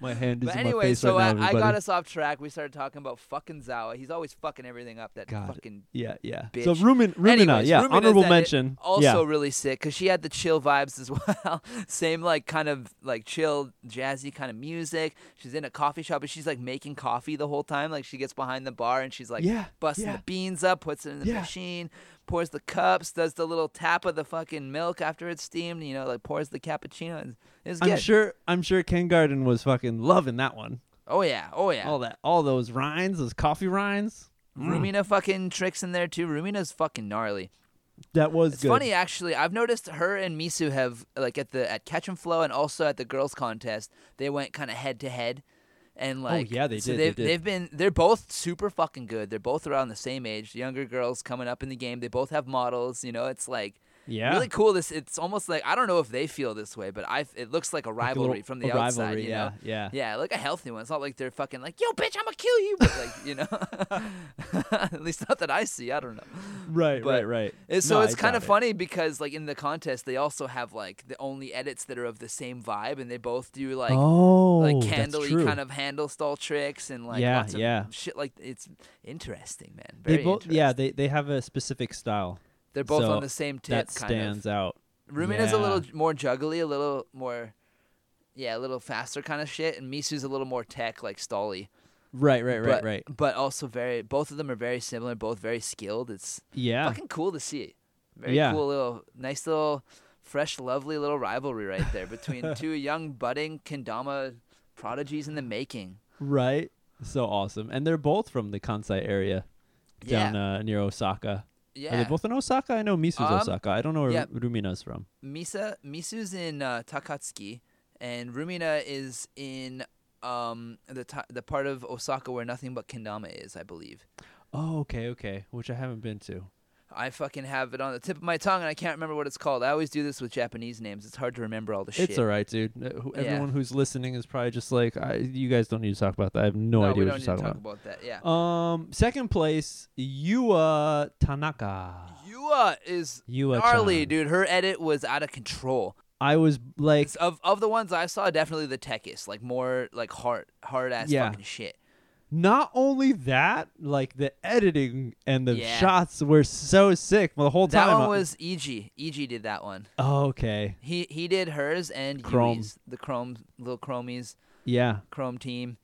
[SPEAKER 2] My hand is
[SPEAKER 1] but
[SPEAKER 2] in
[SPEAKER 1] anyway,
[SPEAKER 2] my face
[SPEAKER 1] so
[SPEAKER 2] right
[SPEAKER 1] I,
[SPEAKER 2] now,
[SPEAKER 1] I got us off track. We started talking about fucking Zawa. He's always fucking everything up. That
[SPEAKER 2] God.
[SPEAKER 1] fucking
[SPEAKER 2] Yeah, yeah.
[SPEAKER 1] bitch.
[SPEAKER 2] So Rumin, Rumina,
[SPEAKER 1] Anyways,
[SPEAKER 2] yeah,
[SPEAKER 1] Rumina's
[SPEAKER 2] honorable mention.
[SPEAKER 1] also
[SPEAKER 2] yeah.
[SPEAKER 1] really sick because she had the chill vibes as well. Same like kind of like chill, jazzy kind of music. She's in a coffee shop and she's like making coffee the whole time. Like she gets behind the bar and she's like
[SPEAKER 2] yeah,
[SPEAKER 1] busting
[SPEAKER 2] yeah.
[SPEAKER 1] the beans up, puts it in the
[SPEAKER 2] Yeah.
[SPEAKER 1] machine, pours the cups, does the little tap of the fucking milk after it's steamed. You know, like pours the cappuccino. It's, it's
[SPEAKER 2] I'm sure. I'm sure Ken Garden was fucking loving that one.
[SPEAKER 1] oh yeah, oh yeah.
[SPEAKER 2] All that, all those rinds, those coffee rinds. Mm.
[SPEAKER 1] Rumina fucking tricks in there too. Rumina's fucking gnarly.
[SPEAKER 2] That was
[SPEAKER 1] It's
[SPEAKER 2] good.
[SPEAKER 1] funny actually. I've noticed her and Misu have like at the at Catch and Flow and also at the girls contest. They went kind of head to head, and oh, like
[SPEAKER 2] Oh, yeah, they
[SPEAKER 1] so
[SPEAKER 2] did, they
[SPEAKER 1] They've,
[SPEAKER 2] did.
[SPEAKER 1] they've been they're both super fucking good. They're both around the same age. Younger girls coming up in the game. They both have models. You know, it's like
[SPEAKER 2] Yeah.
[SPEAKER 1] really cool. This it's almost like I don't know if they feel this way, but I it looks like a
[SPEAKER 2] Like a
[SPEAKER 1] rivalry
[SPEAKER 2] little-
[SPEAKER 1] from the
[SPEAKER 2] a
[SPEAKER 1] outside.
[SPEAKER 2] rivalry,
[SPEAKER 1] you
[SPEAKER 2] yeah,
[SPEAKER 1] know?
[SPEAKER 2] yeah.
[SPEAKER 1] Yeah, like a healthy one. It's not like they're fucking like, yo, bitch, I'm gonna kill you. But like, you know, at least not that I see. I don't know.
[SPEAKER 2] Right,
[SPEAKER 1] But
[SPEAKER 2] right, right.
[SPEAKER 1] So
[SPEAKER 2] No,
[SPEAKER 1] it's kind of
[SPEAKER 2] it.
[SPEAKER 1] funny because like in the contest they also have like the only edits that are of the same vibe and they both do like
[SPEAKER 2] oh,
[SPEAKER 1] like candly kind of handle stall tricks and like
[SPEAKER 2] Yeah,
[SPEAKER 1] lots of
[SPEAKER 2] yeah.
[SPEAKER 1] shit like it's interesting, man. Very
[SPEAKER 2] They both, yeah, they they have a specific style
[SPEAKER 1] they're both
[SPEAKER 2] so
[SPEAKER 1] on the same tip
[SPEAKER 2] that stands
[SPEAKER 1] of.
[SPEAKER 2] out.
[SPEAKER 1] Rumina's a little more juggly, a little more yeah, a little faster kind of shit and Misu's a little more tech like stally.
[SPEAKER 2] Right, right, right,
[SPEAKER 1] but,
[SPEAKER 2] right.
[SPEAKER 1] But also very both of them are very similar, both very skilled. It's
[SPEAKER 2] Yeah,
[SPEAKER 1] fucking cool to see. Very
[SPEAKER 2] Yeah.
[SPEAKER 1] cool little, nice little, fresh, lovely little rivalry right there between two young budding kendama prodigies in the making.
[SPEAKER 2] right. So awesome, and they're both from the Kansai area
[SPEAKER 1] Yeah,
[SPEAKER 2] down uh, near Osaka. Are
[SPEAKER 1] yeah.
[SPEAKER 2] they both in Osaka? I know Misu's
[SPEAKER 1] Um,
[SPEAKER 2] Osaka. I don't know where
[SPEAKER 1] yeah.
[SPEAKER 2] Rumina's from.
[SPEAKER 1] Misa Misu's in uh, Takatsuki, and Rumina is in um the the part of Osaka where nothing but kendama is, I believe.
[SPEAKER 2] Oh, okay, okay. Which I haven't been to.
[SPEAKER 1] I fucking have it on the tip of my tongue and I can't remember what it's called. I always do this with Japanese names. It's hard to remember all the shit.
[SPEAKER 2] It's all right, dude. Uh, who-
[SPEAKER 1] Yeah.
[SPEAKER 2] Everyone who's listening is probably just like, I, you guys don't need to talk about that. I have no,
[SPEAKER 1] no,
[SPEAKER 2] idea
[SPEAKER 1] we
[SPEAKER 2] what
[SPEAKER 1] don't
[SPEAKER 2] you're
[SPEAKER 1] need to
[SPEAKER 2] talking
[SPEAKER 1] talk
[SPEAKER 2] about.
[SPEAKER 1] about that. Yeah.
[SPEAKER 2] Um, second place, Yua Tanaka.
[SPEAKER 1] Yua is
[SPEAKER 2] Yua
[SPEAKER 1] gnarly,
[SPEAKER 2] chan.
[SPEAKER 1] dude. Her edit was out of control.
[SPEAKER 2] I was like,
[SPEAKER 1] It's of of the ones I saw, definitely the techiest, like more like hard hard ass
[SPEAKER 2] Yeah.
[SPEAKER 1] fucking shit.
[SPEAKER 2] Not only that, like the editing and the
[SPEAKER 1] Yeah.
[SPEAKER 2] shots were so sick. The whole time.
[SPEAKER 1] That one
[SPEAKER 2] I-
[SPEAKER 1] was EG. EG did that one.
[SPEAKER 2] Oh, okay.
[SPEAKER 1] He he did hers and
[SPEAKER 2] Chrome.
[SPEAKER 1] Yui's, the Chrome little Chromies
[SPEAKER 2] Yeah,
[SPEAKER 1] Chrome team.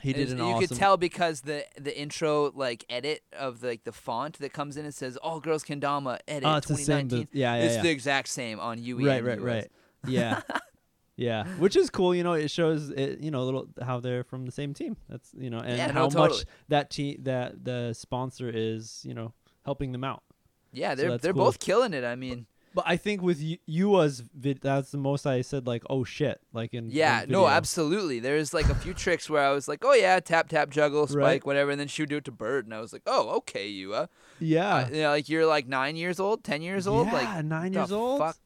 [SPEAKER 2] he did
[SPEAKER 1] It's-
[SPEAKER 2] an
[SPEAKER 1] you
[SPEAKER 2] awesome.
[SPEAKER 1] could tell because the the intro like edit of the, like the font that comes in and says all girls can kendama edit
[SPEAKER 2] Oh, it's the same.
[SPEAKER 1] 2019.
[SPEAKER 2] the- yeah, yeah,
[SPEAKER 1] it's
[SPEAKER 2] yeah.
[SPEAKER 1] the exact same on UE.
[SPEAKER 2] right,
[SPEAKER 1] and
[SPEAKER 2] right,
[SPEAKER 1] US.
[SPEAKER 2] right. Yeah, yeah. Which is cool. You know, it shows it. You know, a little how they're from the same team. That's you know, and
[SPEAKER 1] Yeah, no,
[SPEAKER 2] how
[SPEAKER 1] totally.
[SPEAKER 2] much that team that the sponsor is. You know, helping them out.
[SPEAKER 1] Yeah, they're
[SPEAKER 2] that's
[SPEAKER 1] they're
[SPEAKER 2] cool.
[SPEAKER 1] both killing it. I mean,
[SPEAKER 2] But I think with you, Yua's vid, that's the most I said like, oh shit, like in
[SPEAKER 1] yeah,
[SPEAKER 2] in
[SPEAKER 1] no, absolutely. There's like a few tricks where I was like, oh yeah, tap tap juggle spike
[SPEAKER 2] Right.
[SPEAKER 1] whatever, and then she would do it to Bird, and I was like, oh okay, Yua.
[SPEAKER 2] Yeah,
[SPEAKER 1] Uh, you know, like you're like nine years old, ten years old,
[SPEAKER 2] Yeah,
[SPEAKER 1] like
[SPEAKER 2] nine years old.
[SPEAKER 1] Fuck?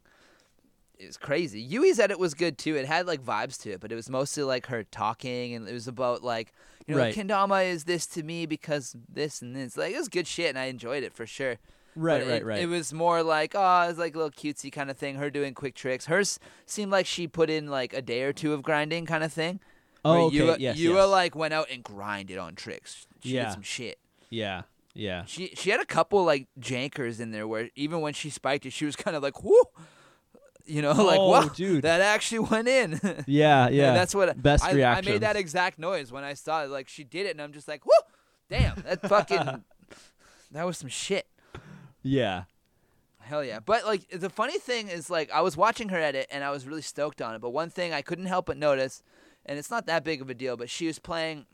[SPEAKER 1] It was crazy. Yui's edit was good too. It had like vibes to it, but it was mostly like her talking, and it was about like you know,
[SPEAKER 2] Right.
[SPEAKER 1] kendama is this to me because this and this. Like it was good shit, and I enjoyed it for sure.
[SPEAKER 2] Right, right,
[SPEAKER 1] it,
[SPEAKER 2] right.
[SPEAKER 1] It was more like oh, it's like a little cutesy kind of thing. Her doing quick tricks. Hers seemed like she put in like a day or two of grinding kind of thing.
[SPEAKER 2] oh, okay.
[SPEAKER 1] Yua,
[SPEAKER 2] yes,
[SPEAKER 1] Yua
[SPEAKER 2] yes.
[SPEAKER 1] like went out and grinded on tricks. She
[SPEAKER 2] Yeah.
[SPEAKER 1] did some shit.
[SPEAKER 2] yeah, yeah.
[SPEAKER 1] She she had a couple like jankers in there where even when she spiked it, she was kind of like whoo, you know, like
[SPEAKER 2] Oh,
[SPEAKER 1] wow,
[SPEAKER 2] dude.
[SPEAKER 1] that actually went in.
[SPEAKER 2] Yeah, yeah.
[SPEAKER 1] And that's what
[SPEAKER 2] best
[SPEAKER 1] I, I made that exact noise when I saw it. Like she did it, and I'm just like whoa, damn, that fucking that was some shit.
[SPEAKER 2] yeah.
[SPEAKER 1] Hell yeah. But like the funny thing is like I was watching her edit and I was really stoked on it. But one thing I couldn't help but notice, and it's not that big of a deal, but she was playing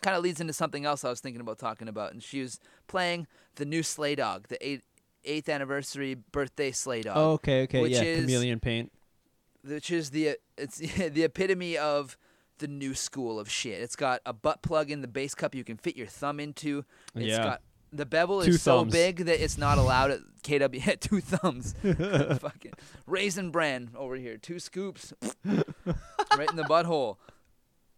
[SPEAKER 1] kind of leads into something else I was thinking about talking about. And she was playing the new Slay Dog, the eight, eighth anniversary birthday Dog.
[SPEAKER 2] Oh, okay, okay. yeah,
[SPEAKER 1] is-
[SPEAKER 2] chameleon paint.
[SPEAKER 1] which is the it's the epitome of the new school of shit. It's got a butt plug in the base cup you can fit your thumb into. It's
[SPEAKER 2] Yeah.
[SPEAKER 1] got the bevel
[SPEAKER 2] Two
[SPEAKER 1] is so big that it's not allowed at KW. two thumbs. Fucking raisin bran over here. Two scoops. right in the butthole.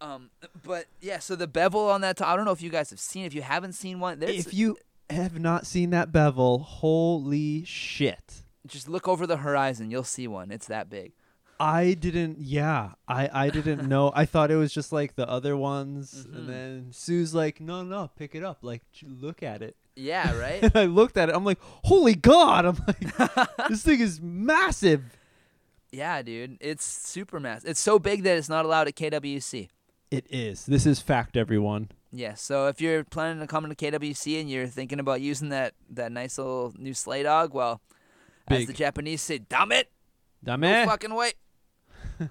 [SPEAKER 1] Um, but yeah, so the bevel on that. I don't know if you guys have seen. If you haven't seen one, there's
[SPEAKER 2] If you have not seen that bevel, holy shit.
[SPEAKER 1] just look over the horizon. You'll see one. It's that big.
[SPEAKER 2] I didn't. Yeah, I I didn't know. I thought it was just like the other ones,
[SPEAKER 1] Mhm.
[SPEAKER 2] and then Sue's like, "No, no, pick it up. Like, look at it."
[SPEAKER 1] Yeah, right.
[SPEAKER 2] And I looked at it. I'm like, "Holy God!" I'm like, "This thing is massive."
[SPEAKER 1] yeah, dude. It's super massive. It's so big that it's not allowed at KWC.
[SPEAKER 2] It is. This is fact, everyone.
[SPEAKER 1] Yeah, so if you're planning to come to KWC and you're thinking about using that, that nice little new sleigh dog, well, as the Japanese say, damn it, no
[SPEAKER 2] Dame.
[SPEAKER 1] fucking way.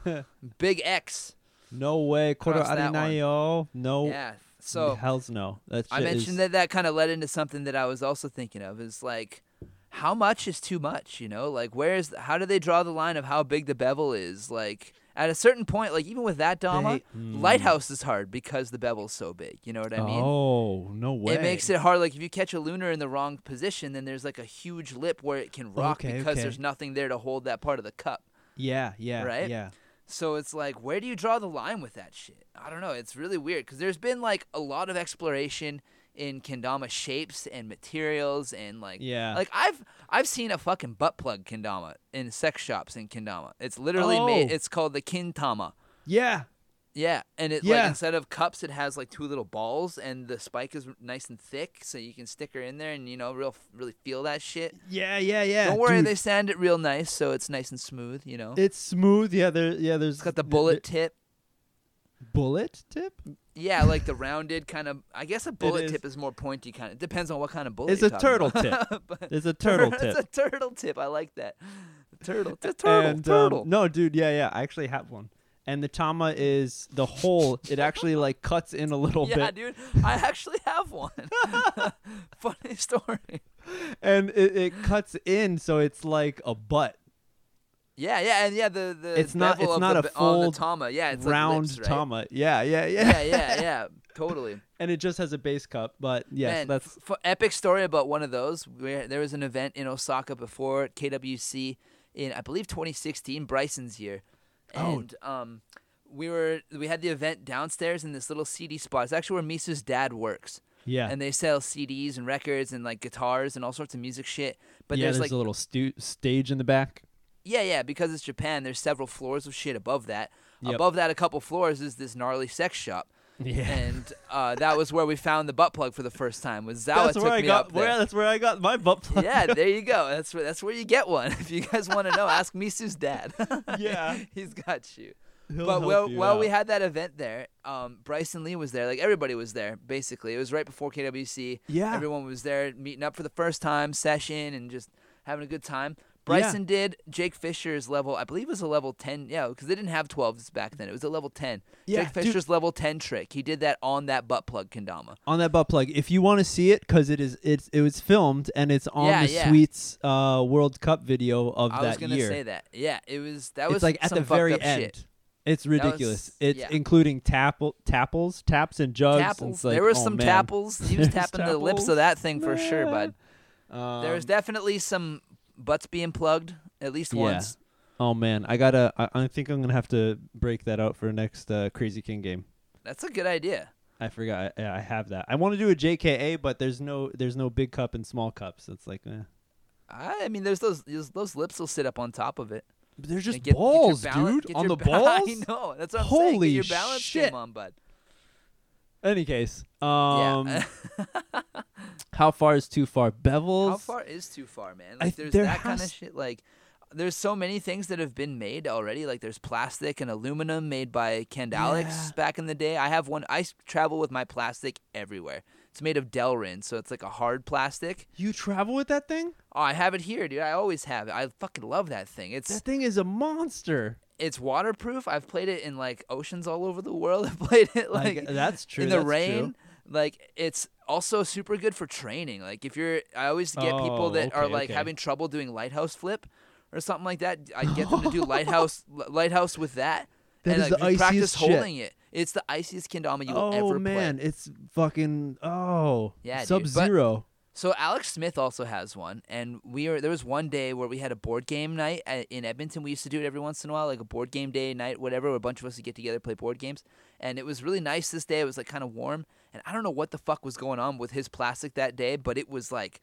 [SPEAKER 1] Big X.
[SPEAKER 2] No way. Koro arinayo. No.
[SPEAKER 1] Yeah. So
[SPEAKER 2] Hell's no. That
[SPEAKER 1] I mentioned
[SPEAKER 2] is-
[SPEAKER 1] that that kind of led into something that I was also thinking of is like, how much is too much? You know, like where's how do they draw the line of how big the bevel is? Like at a certain point, like even with that Dama,
[SPEAKER 2] They- Mm.
[SPEAKER 1] Lighthouse is hard because the bevel's so big. You know what I mean?
[SPEAKER 2] Oh no way!
[SPEAKER 1] It makes it hard. Like if you catch a lunar in the wrong position, then there's like a huge lip where it can rock
[SPEAKER 2] Okay,
[SPEAKER 1] because
[SPEAKER 2] okay.
[SPEAKER 1] there's nothing there to hold that part of the cup.
[SPEAKER 2] Yeah, yeah,
[SPEAKER 1] Right?
[SPEAKER 2] Yeah.
[SPEAKER 1] So it's like, where do you draw the line with that shit? I don't know. It's really weird because there's been like a lot of exploration in kendama shapes and materials and like
[SPEAKER 2] Yeah.
[SPEAKER 1] like I've I've seen a fucking butt plug kendama in sex shops in kendama. It's literally made.
[SPEAKER 2] Oh.
[SPEAKER 1] It's called the kintama.
[SPEAKER 2] Yeah.
[SPEAKER 1] Yeah, and it
[SPEAKER 2] Yeah.
[SPEAKER 1] like instead of cups, it has like two little balls, and the spike is nice and thick, so you can stick her in there and you know real really feel that shit.
[SPEAKER 2] Yeah, yeah, yeah.
[SPEAKER 1] Don't worry,
[SPEAKER 2] Dude,
[SPEAKER 1] they sand it real nice, so it's nice and smooth. You know,
[SPEAKER 2] It's smooth. Yeah, there. Yeah, there's.
[SPEAKER 1] it's got the bullet
[SPEAKER 2] th-
[SPEAKER 1] tip.
[SPEAKER 2] Bullet tip.
[SPEAKER 1] Yeah, like the rounded kind of. I guess a bullet
[SPEAKER 2] is.
[SPEAKER 1] tip is more pointy kind of. Depends on what kind of bullet.
[SPEAKER 2] It's a turtle
[SPEAKER 1] about.
[SPEAKER 2] tip. It's a turtle tip.
[SPEAKER 1] it's a turtle tip. I like that. Turtle. It's a turtle.
[SPEAKER 2] and, um,
[SPEAKER 1] turtle.
[SPEAKER 2] no, dude. Yeah, yeah. I actually have one. And the tama is the hole. It actually like cuts in a little
[SPEAKER 1] yeah,
[SPEAKER 2] bit, Yeah,
[SPEAKER 1] dude. I actually have one. Funny story.
[SPEAKER 2] and it, it cuts in, so it's like a butt.
[SPEAKER 1] Yeah, yeah, and yeah, the the
[SPEAKER 2] It's not- it's not
[SPEAKER 1] the,
[SPEAKER 2] a full
[SPEAKER 1] tama. Yeah, it's like
[SPEAKER 2] Round
[SPEAKER 1] lips, right?
[SPEAKER 2] tama. Yeah, yeah, yeah.
[SPEAKER 1] Yeah, yeah, yeah, totally.
[SPEAKER 2] and it just has a base cup, but yes,
[SPEAKER 1] Man,
[SPEAKER 2] that's
[SPEAKER 1] f- epic story about one of those. Where there was an event in Osaka before KWC in I believe 2016, Bryson's year,
[SPEAKER 2] Oh.
[SPEAKER 1] and um, we were we had the event downstairs in this little CD spot. It's actually where Misu's dad works,
[SPEAKER 2] yeah.
[SPEAKER 1] and they sell CDs and records and like guitars and all sorts of music shit. But
[SPEAKER 2] yeah,
[SPEAKER 1] there's,
[SPEAKER 2] there's
[SPEAKER 1] like
[SPEAKER 2] a little stu- stage in the back.
[SPEAKER 1] Yeah, yeah, because it's Japan. There's several floors of shit above that.
[SPEAKER 2] Yep.
[SPEAKER 1] Above that, a couple floors is this gnarly sex shop.
[SPEAKER 2] Yeah.
[SPEAKER 1] and uh, that was where we found the butt plug for the first time. Was Zawa
[SPEAKER 2] that's
[SPEAKER 1] took
[SPEAKER 2] where I
[SPEAKER 1] me
[SPEAKER 2] got
[SPEAKER 1] up there.
[SPEAKER 2] where that's where I got my butt plug.
[SPEAKER 1] yeah, there you go. That's where that's where you get one. If you guys want to know, ask Misu's dad.
[SPEAKER 2] Yeah.
[SPEAKER 1] he's got you.
[SPEAKER 2] He'll
[SPEAKER 1] but while,
[SPEAKER 2] you
[SPEAKER 1] while we had that event there, um, Bryson Lee was there. Like everybody was there, basically. It was right before KWC.
[SPEAKER 2] Yeah.
[SPEAKER 1] Everyone was there meeting up for the first time, session, and just having a good time. Bryson did Jake Fisher's level, I believe it was a level 10. Yeah, because they didn't have 12s back then. It was a level 10.
[SPEAKER 2] Yeah,
[SPEAKER 1] Jake
[SPEAKER 2] dude.
[SPEAKER 1] Fisher's level 10 trick. He did that on that butt plug kendama.
[SPEAKER 2] on that butt plug. If you want to see it, because it is it's it was filmed and it's on
[SPEAKER 1] Yeah,
[SPEAKER 2] the
[SPEAKER 1] yeah.
[SPEAKER 2] Sweets uh, World Cup video of
[SPEAKER 1] I
[SPEAKER 2] that year.
[SPEAKER 1] I was going to
[SPEAKER 2] year.
[SPEAKER 1] say that. Yeah, it was, that was
[SPEAKER 2] like at the very end.
[SPEAKER 1] shit.
[SPEAKER 2] It's ridiculous.
[SPEAKER 1] was-
[SPEAKER 2] it's
[SPEAKER 1] yeah.
[SPEAKER 2] including tapple, tapples, taps, and jugs. and
[SPEAKER 1] Tapples.
[SPEAKER 2] it's like,
[SPEAKER 1] there were
[SPEAKER 2] oh,
[SPEAKER 1] some
[SPEAKER 2] man.
[SPEAKER 1] tapples. He was
[SPEAKER 2] There's
[SPEAKER 1] tapping the lips of that thing for sure, bud.
[SPEAKER 2] Um,
[SPEAKER 1] There was definitely some butts being plugged at least
[SPEAKER 2] Yeah.
[SPEAKER 1] once.
[SPEAKER 2] Oh man, I gotta. I, I think I'm gonna have to break that out for next uh, Crazy King game.
[SPEAKER 1] That's a good idea.
[SPEAKER 2] I forgot. I, I have that. I want to do a JKA, but there's no there's no big cup and small cups. It's like, eh.
[SPEAKER 1] I, I mean, there's those those, those lips will sit up on top of it.
[SPEAKER 2] But they're just
[SPEAKER 1] get- get
[SPEAKER 2] balls,
[SPEAKER 1] balance-
[SPEAKER 2] dude. On the
[SPEAKER 1] ba-
[SPEAKER 2] balls.
[SPEAKER 1] I know. That's what I'm saying. Get
[SPEAKER 2] Holy
[SPEAKER 1] your balance
[SPEAKER 2] shit.
[SPEAKER 1] game on, bud.
[SPEAKER 2] Any case, um,
[SPEAKER 1] yeah.
[SPEAKER 2] how far is too far? Bevels.
[SPEAKER 1] How far is too far, man? Like,
[SPEAKER 2] th-
[SPEAKER 1] there's
[SPEAKER 2] there
[SPEAKER 1] that kind of shit. Like, there's so many things that have been made already. Like, there's plastic and aluminum made by Candalix
[SPEAKER 2] Yeah.
[SPEAKER 1] back in the day. I have one. I travel with my plastic everywhere. It's made of Delrin, so it's like a hard plastic.
[SPEAKER 2] You travel with that thing?
[SPEAKER 1] Oh, I have it here, dude. I always have it. I fucking love that thing. It's
[SPEAKER 2] That thing is a monster.
[SPEAKER 1] It's waterproof. I've played it in like oceans all over the world. I've played it
[SPEAKER 2] Like,
[SPEAKER 1] like
[SPEAKER 2] that's true.
[SPEAKER 1] in the rain.
[SPEAKER 2] true.
[SPEAKER 1] Like it's also super good for training. Like if you're, I always get people
[SPEAKER 2] Oh,
[SPEAKER 1] that are like
[SPEAKER 2] okay.
[SPEAKER 1] having trouble doing lighthouse flip or something like that. I get them to do lighthouse li- lighthouse with that.
[SPEAKER 2] That
[SPEAKER 1] and
[SPEAKER 2] is
[SPEAKER 1] like,
[SPEAKER 2] the
[SPEAKER 1] just practice
[SPEAKER 2] iciest shit.
[SPEAKER 1] holding it. It's the iciest kendama you will
[SPEAKER 2] oh
[SPEAKER 1] ever
[SPEAKER 2] man,
[SPEAKER 1] play.
[SPEAKER 2] it's fucking oh
[SPEAKER 1] Yeah,
[SPEAKER 2] Sub Zero.
[SPEAKER 1] So Alex Smith also has one, and we were there was one day where we had a board game night at, in Edmonton. We used to do it every once in a while, like a board game day night, whatever. Where a bunch of us would get together play board games, and it was really nice this day. It was like kind of warm, and I don't know what the fuck was going on with his plastic that day, but it was like,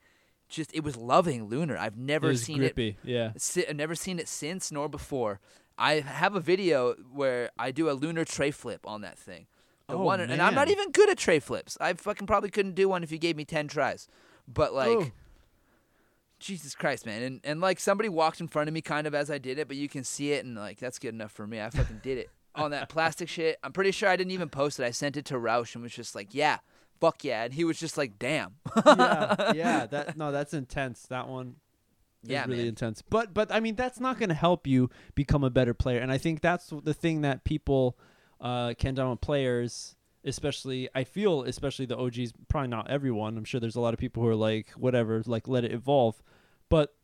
[SPEAKER 1] just it was loving lunar. I've never
[SPEAKER 2] it
[SPEAKER 1] seen
[SPEAKER 2] grippy. Yeah.
[SPEAKER 1] it. si- I've never seen it since nor before. I have a video where I do a lunar tray flip on that thing. The
[SPEAKER 2] Oh,
[SPEAKER 1] one, and I'm not even good at tray flips. I fucking probably couldn't do one if you gave me ten tries. But like,
[SPEAKER 2] Oh.
[SPEAKER 1] Jesus Christ, man. And and like somebody walked in front of me kind of as I did it, but you can see it and like that's good enough for me. I fucking did it. On that plastic shit. I'm pretty sure I didn't even post it. I sent it to Roush and was just like, Yeah, fuck yeah. And he was just like, damn.
[SPEAKER 2] yeah, yeah. That no, that's intense. That one is
[SPEAKER 1] Yeah,
[SPEAKER 2] really
[SPEAKER 1] man.
[SPEAKER 2] intense. But but I mean, that's not going to help you become a better player. And I think that's the thing that people, uh, kendama players, especially I feel, especially the OGs, probably not everyone. I'm sure there's a lot of people who are like, whatever, like let it evolve. But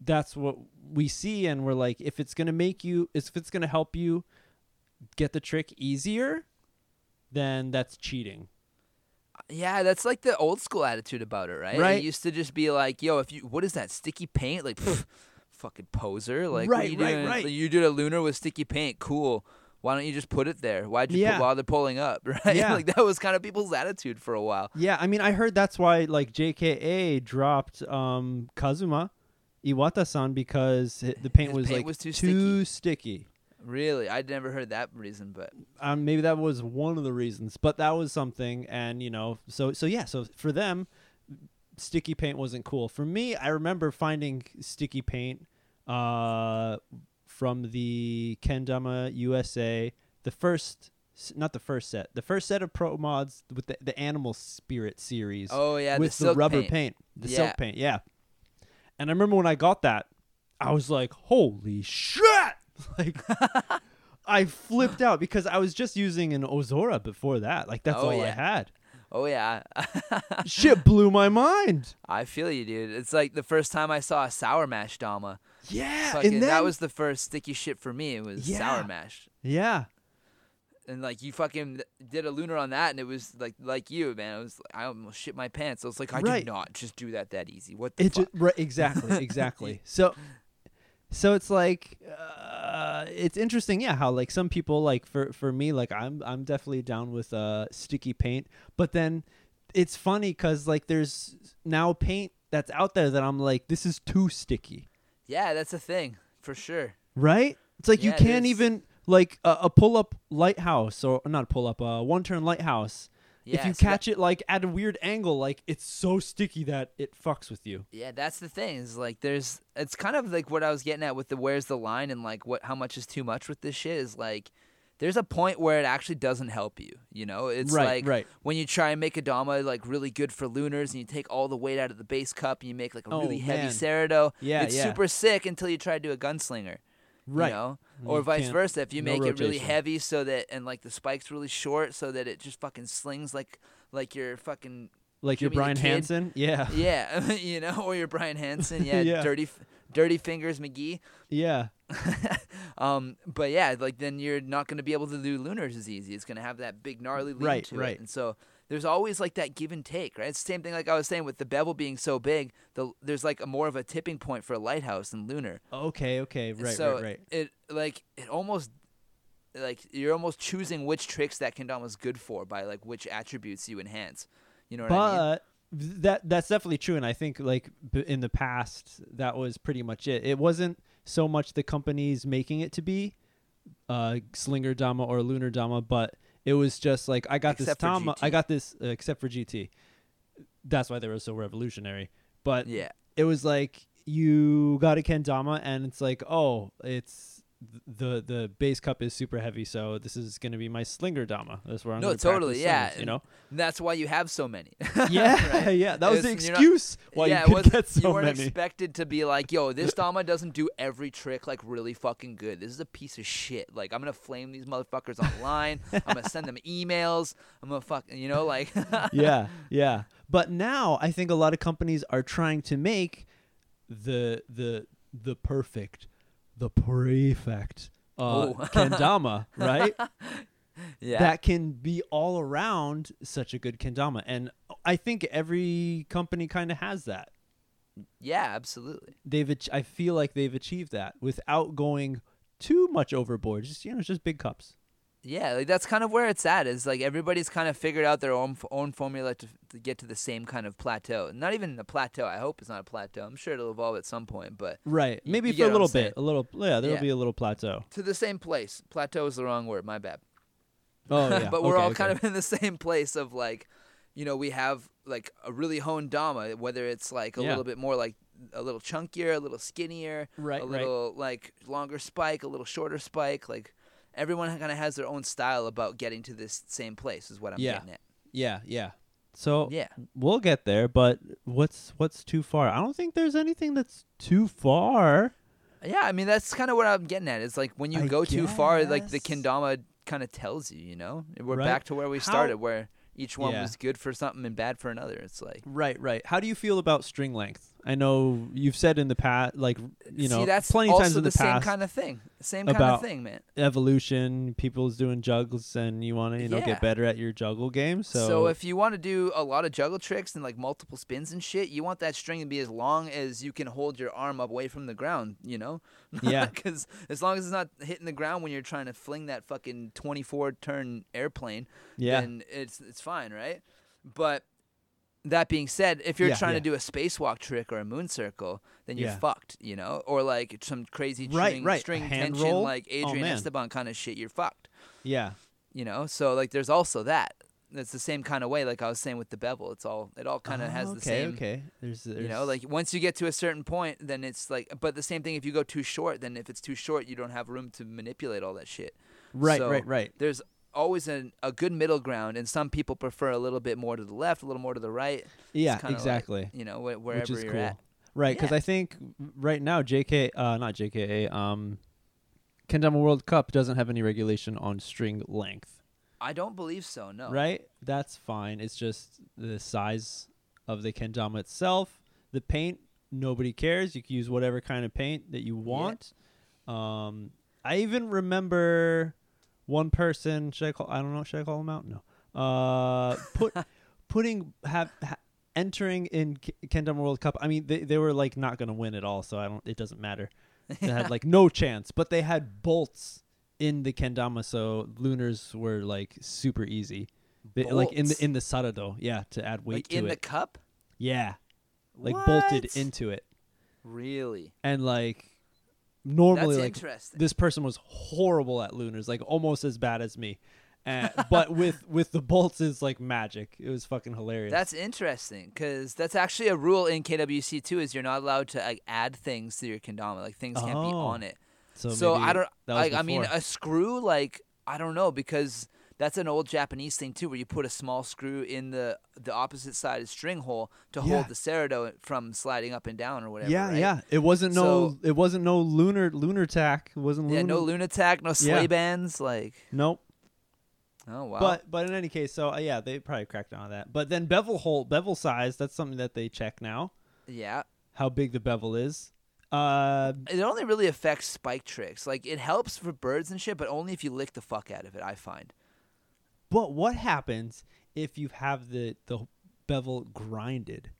[SPEAKER 2] that's what we see, and we're like, if it's going to make you, if it's going to help you get the trick easier, then that's cheating.
[SPEAKER 1] Yeah, that's like the old school attitude about it, right?
[SPEAKER 2] Right.
[SPEAKER 1] It used to just be like, yo, if you what is that, sticky paint? Like pff, fucking poser. Like
[SPEAKER 2] Right,
[SPEAKER 1] you
[SPEAKER 2] right,
[SPEAKER 1] doing?
[SPEAKER 2] right.
[SPEAKER 1] You did a lunar with sticky paint, cool. Why don't you just put it there? Why'd you
[SPEAKER 2] Yeah.
[SPEAKER 1] put while they're pulling up? Right?
[SPEAKER 2] Yeah.
[SPEAKER 1] like that was kind of people's attitude for a while.
[SPEAKER 2] Yeah, I mean, I heard that's why like JKA dropped um, Kazuma Iwata-san because the paint
[SPEAKER 1] His
[SPEAKER 2] was
[SPEAKER 1] paint
[SPEAKER 2] like
[SPEAKER 1] was too
[SPEAKER 2] sticky.
[SPEAKER 1] Really, I'd never heard that reason, but
[SPEAKER 2] Um, maybe that was one of the reasons, but that was something, and you know, so so yeah, so for them, sticky paint wasn't cool. For me, I remember finding sticky paint uh, from the Kendama USA, the first. Not the first set. The first set of pro mods with the, the Animal Spirit series.
[SPEAKER 1] oh yeah,
[SPEAKER 2] with
[SPEAKER 1] the,
[SPEAKER 2] the, rubber
[SPEAKER 1] paint.
[SPEAKER 2] paint, the
[SPEAKER 1] Yeah.
[SPEAKER 2] silk paint, yeah. And I remember when I got that, I was like, "Holy shit!" Like, I flipped out because I was just using an Ozora before that. Like, that's
[SPEAKER 1] Oh,
[SPEAKER 2] all I had.
[SPEAKER 1] Oh yeah,
[SPEAKER 2] Shit blew my mind.
[SPEAKER 1] I feel you, dude. It's like the first time I saw a sour mash Dama.
[SPEAKER 2] Yeah,
[SPEAKER 1] Fucking,
[SPEAKER 2] and then,
[SPEAKER 1] that was the first sticky shit for me. It was
[SPEAKER 2] Yeah.
[SPEAKER 1] sour mash.
[SPEAKER 2] yeah,
[SPEAKER 1] And like you fucking did a lunar on that, and it was like like you, man. I was I almost shit my pants. I was like, I
[SPEAKER 2] Right.
[SPEAKER 1] did not just do that that easy. What the
[SPEAKER 2] it
[SPEAKER 1] fuck?
[SPEAKER 2] just right exactly exactly. so, so it's like uh, it's interesting, yeah. How like some people like for for me, like I'm I'm definitely down with uh sticky paint, but then it's funny because like there's now paint that's out there that I'm like this is too sticky.
[SPEAKER 1] Yeah, that's a thing for sure.
[SPEAKER 2] right? It's like you
[SPEAKER 1] Yeah, it
[SPEAKER 2] can't even like a, a pull up lighthouse or not a pull up a one turn lighthouse.
[SPEAKER 1] Yeah,
[SPEAKER 2] if you
[SPEAKER 1] so that-
[SPEAKER 2] catch it like at a weird angle, like it's so sticky that it fucks with you.
[SPEAKER 1] Yeah, that's the thing. Is like there's it's kind of like what I was getting at with the where's the line and like what how much is too much with this shit is like there's a point where it actually doesn't help you. You know, it's
[SPEAKER 2] Right,
[SPEAKER 1] like
[SPEAKER 2] right.
[SPEAKER 1] when you try and make a dama like really good for lunars and you take all the weight out of the base cup and you make like a
[SPEAKER 2] Oh,
[SPEAKER 1] really heavy
[SPEAKER 2] man.
[SPEAKER 1] Sarado.
[SPEAKER 2] Yeah,
[SPEAKER 1] it's
[SPEAKER 2] yeah.
[SPEAKER 1] super sick until you try to do a gunslinger.
[SPEAKER 2] Right.
[SPEAKER 1] You know?
[SPEAKER 2] You
[SPEAKER 1] Or vice versa. If you
[SPEAKER 2] no
[SPEAKER 1] make it really heavy so that and like the spike's really short so that it just fucking slings like like your fucking
[SPEAKER 2] Like your Brian
[SPEAKER 1] Kid.
[SPEAKER 2] Hansen, yeah,
[SPEAKER 1] yeah, you know, or your Brian Hansen, yeah,
[SPEAKER 2] Yeah.
[SPEAKER 1] dirty, dirty fingers McGee.
[SPEAKER 2] yeah,
[SPEAKER 1] um, but yeah, like then you're not going to be able to do lunars as easy. It's going to have that big gnarly lean
[SPEAKER 2] Right,
[SPEAKER 1] to
[SPEAKER 2] right.
[SPEAKER 1] it, and so there's always like that give and take, right? It's the same thing like I was saying with the bevel being so big. The there's like a more of a tipping point for a lighthouse than lunar.
[SPEAKER 2] okay, okay, right,
[SPEAKER 1] so
[SPEAKER 2] right, right.
[SPEAKER 1] It like it almost like you're almost choosing which tricks that kendama's good for by like which attributes you enhance. You know what I mean?
[SPEAKER 2] But that that's definitely true, and I think like in the past that was pretty much it. It wasn't so much the companies making it to be uh, Slinger Dama or Lunar Dama, but it was just like I got
[SPEAKER 1] Except
[SPEAKER 2] this Dama, I got this uh, except for GT. That's why they were so revolutionary. But
[SPEAKER 1] Yeah.
[SPEAKER 2] it was like you got a kendama and it's like oh it's the the base cup is super heavy so this is going to be my slinger dama that's where i'm
[SPEAKER 1] No, totally, yeah,
[SPEAKER 2] slingers, you know
[SPEAKER 1] And that's why you have so many.
[SPEAKER 2] yeah
[SPEAKER 1] Right?
[SPEAKER 2] yeah that was the
[SPEAKER 1] It's- you're not-
[SPEAKER 2] excuse why
[SPEAKER 1] yeah,
[SPEAKER 2] you could get so many.
[SPEAKER 1] you weren't
[SPEAKER 2] many
[SPEAKER 1] expected to be like, yo, this Dama doesn't do every trick like really fucking good. This is a piece of shit. Like, I'm gonna flame these motherfuckers online. I'm gonna send them emails. I'm gonna fuck, you know, like,
[SPEAKER 2] yeah yeah but now i think a lot of companies are trying to make the the the perfect the prefect uh,
[SPEAKER 1] Oh.
[SPEAKER 2] kendama right?
[SPEAKER 1] Yeah,
[SPEAKER 2] that can be all around such a good kendama. And i think every company kind of has that.
[SPEAKER 1] Yeah, absolutely.
[SPEAKER 2] they've ach- i feel like they've achieved that without going too much overboard. Just you know just big cups
[SPEAKER 1] Yeah, like that's kind of where it's at. Is like everybody's kind of figured out their own own formula to, to get to the same kind of plateau. Not even a plateau. I hope it's not a plateau. I'm sure it'll evolve at some point, but
[SPEAKER 2] right maybe
[SPEAKER 1] you
[SPEAKER 2] for a little bit a little yeah there'll
[SPEAKER 1] Yeah.
[SPEAKER 2] be a little plateau
[SPEAKER 1] to the same place. Plateau is the wrong word. My bad.
[SPEAKER 2] oh yeah
[SPEAKER 1] but we're
[SPEAKER 2] okay,
[SPEAKER 1] all
[SPEAKER 2] okay.
[SPEAKER 1] kind of in the same place of like, you know, we have like a really honed dama, whether it's like a
[SPEAKER 2] Yeah.
[SPEAKER 1] little bit more like a little chunkier, a little skinnier,
[SPEAKER 2] Right,
[SPEAKER 1] a
[SPEAKER 2] right.
[SPEAKER 1] little like longer spike, a little shorter spike. Like everyone kind of has their own style about getting to this same place. Is what I'm
[SPEAKER 2] Yeah.
[SPEAKER 1] getting at.
[SPEAKER 2] yeah yeah so
[SPEAKER 1] Yeah.
[SPEAKER 2] we'll get there but what's what's too far i don't think there's anything that's too far
[SPEAKER 1] Yeah, I mean that's kind of what I'm getting at. It's like when you
[SPEAKER 2] I
[SPEAKER 1] go too far, like the
[SPEAKER 2] guess.
[SPEAKER 1] kendama kind of tells you, you know. We're
[SPEAKER 2] Right.
[SPEAKER 1] back to where we
[SPEAKER 2] How-
[SPEAKER 1] started, where each one
[SPEAKER 2] Yeah.
[SPEAKER 1] was good for something and bad for another. It's like
[SPEAKER 2] right right how do you feel about string length i know you've said in the past like you know
[SPEAKER 1] see that's
[SPEAKER 2] plenty of times in
[SPEAKER 1] the,
[SPEAKER 2] the,
[SPEAKER 1] same kind of thing, same kind of thing, man.
[SPEAKER 2] evolution people's doing juggles and you want to you know
[SPEAKER 1] Yeah.
[SPEAKER 2] get better at your juggle game so,
[SPEAKER 1] So, if you want to do a lot of juggle tricks and like multiple spins and shit, you want that string to be as long as you can hold your arm up away from the ground, you know?
[SPEAKER 2] Yeah.
[SPEAKER 1] Because as long as it's not hitting the ground when you're trying to fling that fucking 24 turn airplane,
[SPEAKER 2] yeah
[SPEAKER 1] then it's it's fine, right? But that being said, if you're
[SPEAKER 2] Yeah,
[SPEAKER 1] trying
[SPEAKER 2] yeah.
[SPEAKER 1] to do a spacewalk trick or a moon circle, then you're
[SPEAKER 2] Yeah.
[SPEAKER 1] fucked, you know? Or like some crazy
[SPEAKER 2] Right,
[SPEAKER 1] string,
[SPEAKER 2] right.
[SPEAKER 1] string tension
[SPEAKER 2] roll?
[SPEAKER 1] like
[SPEAKER 2] Oh,
[SPEAKER 1] Adrian
[SPEAKER 2] man.
[SPEAKER 1] Esteban kind of shit, you're fucked
[SPEAKER 2] yeah
[SPEAKER 1] you know so like there's also that it's the same kind of way like i was saying with the bevel it's all it all kind of has
[SPEAKER 2] Oh,
[SPEAKER 1] the same
[SPEAKER 2] okay there's, there's
[SPEAKER 1] you know like once you get to a certain point then it's like but the same thing if you go too short then if it's too short you don't have room to manipulate all that shit
[SPEAKER 2] right
[SPEAKER 1] so
[SPEAKER 2] right right
[SPEAKER 1] there's always an, a good middle ground and some people prefer a little bit more to the left a little more to the right
[SPEAKER 2] yeah
[SPEAKER 1] kinda like,
[SPEAKER 2] exactly
[SPEAKER 1] you know wh- wherever
[SPEAKER 2] which is
[SPEAKER 1] you're
[SPEAKER 2] cool
[SPEAKER 1] at
[SPEAKER 2] right because
[SPEAKER 1] Yeah.
[SPEAKER 2] i think right now jk uh not jka um kendama world cup doesn't have any regulation on string length
[SPEAKER 1] i don't believe so no
[SPEAKER 2] right? That's fine. It's just the size of the kendama itself. The paint nobody cares. You can use whatever kind of paint that you want. Um, I even remember one person. Should I call? I don't know. Should I call him out? No. Uh, put putting have. Ha, entering in K- Kendama World Cup, I mean, they, they were like not gonna win at all, so I don't. It doesn't matter. They had like no chance, but they had bolts in the Kendama, so lunars were like super easy. They, like in the in the Sarado, yeah, to add weight
[SPEAKER 1] like
[SPEAKER 2] to
[SPEAKER 1] in
[SPEAKER 2] it.
[SPEAKER 1] the cup.
[SPEAKER 2] yeah, like bolted into it,
[SPEAKER 1] Really?
[SPEAKER 2] and like normally,
[SPEAKER 1] That's
[SPEAKER 2] like this person was horrible at lunars, like almost as bad as me. And, but with with the bolts is like magic. It was fucking hilarious.
[SPEAKER 1] That's interesting because that's actually a rule in KWC too. Is you're not allowed to like, add things to your kendama. Like things can't be
[SPEAKER 2] Oh.
[SPEAKER 1] on it.
[SPEAKER 2] so
[SPEAKER 1] So, I don't. Like I mean, a screw. Like I don't know because that's an old Japanese thing too, where you put a small screw in the the opposite side of string hole to
[SPEAKER 2] Yeah.
[SPEAKER 1] hold the sarado from sliding up and down or whatever.
[SPEAKER 2] yeah,
[SPEAKER 1] right?
[SPEAKER 2] yeah. It wasn't no. It wasn't no lunar lunar tack. It wasn't
[SPEAKER 1] Yeah, no lunar. tack, no sleigh
[SPEAKER 2] Yeah.
[SPEAKER 1] bands. Like,
[SPEAKER 2] Nope.
[SPEAKER 1] oh wow.
[SPEAKER 2] But but in any case, so uh, yeah, they probably cracked on that. But then bevel hole, bevel size, that's something that they check now.
[SPEAKER 1] yeah,
[SPEAKER 2] How big the bevel is. Uh,
[SPEAKER 1] it only really affects spike tricks. Like it helps for birds and shit, but only if you lick the fuck out of it. I find.
[SPEAKER 2] But what happens if you have the the bevel grinded?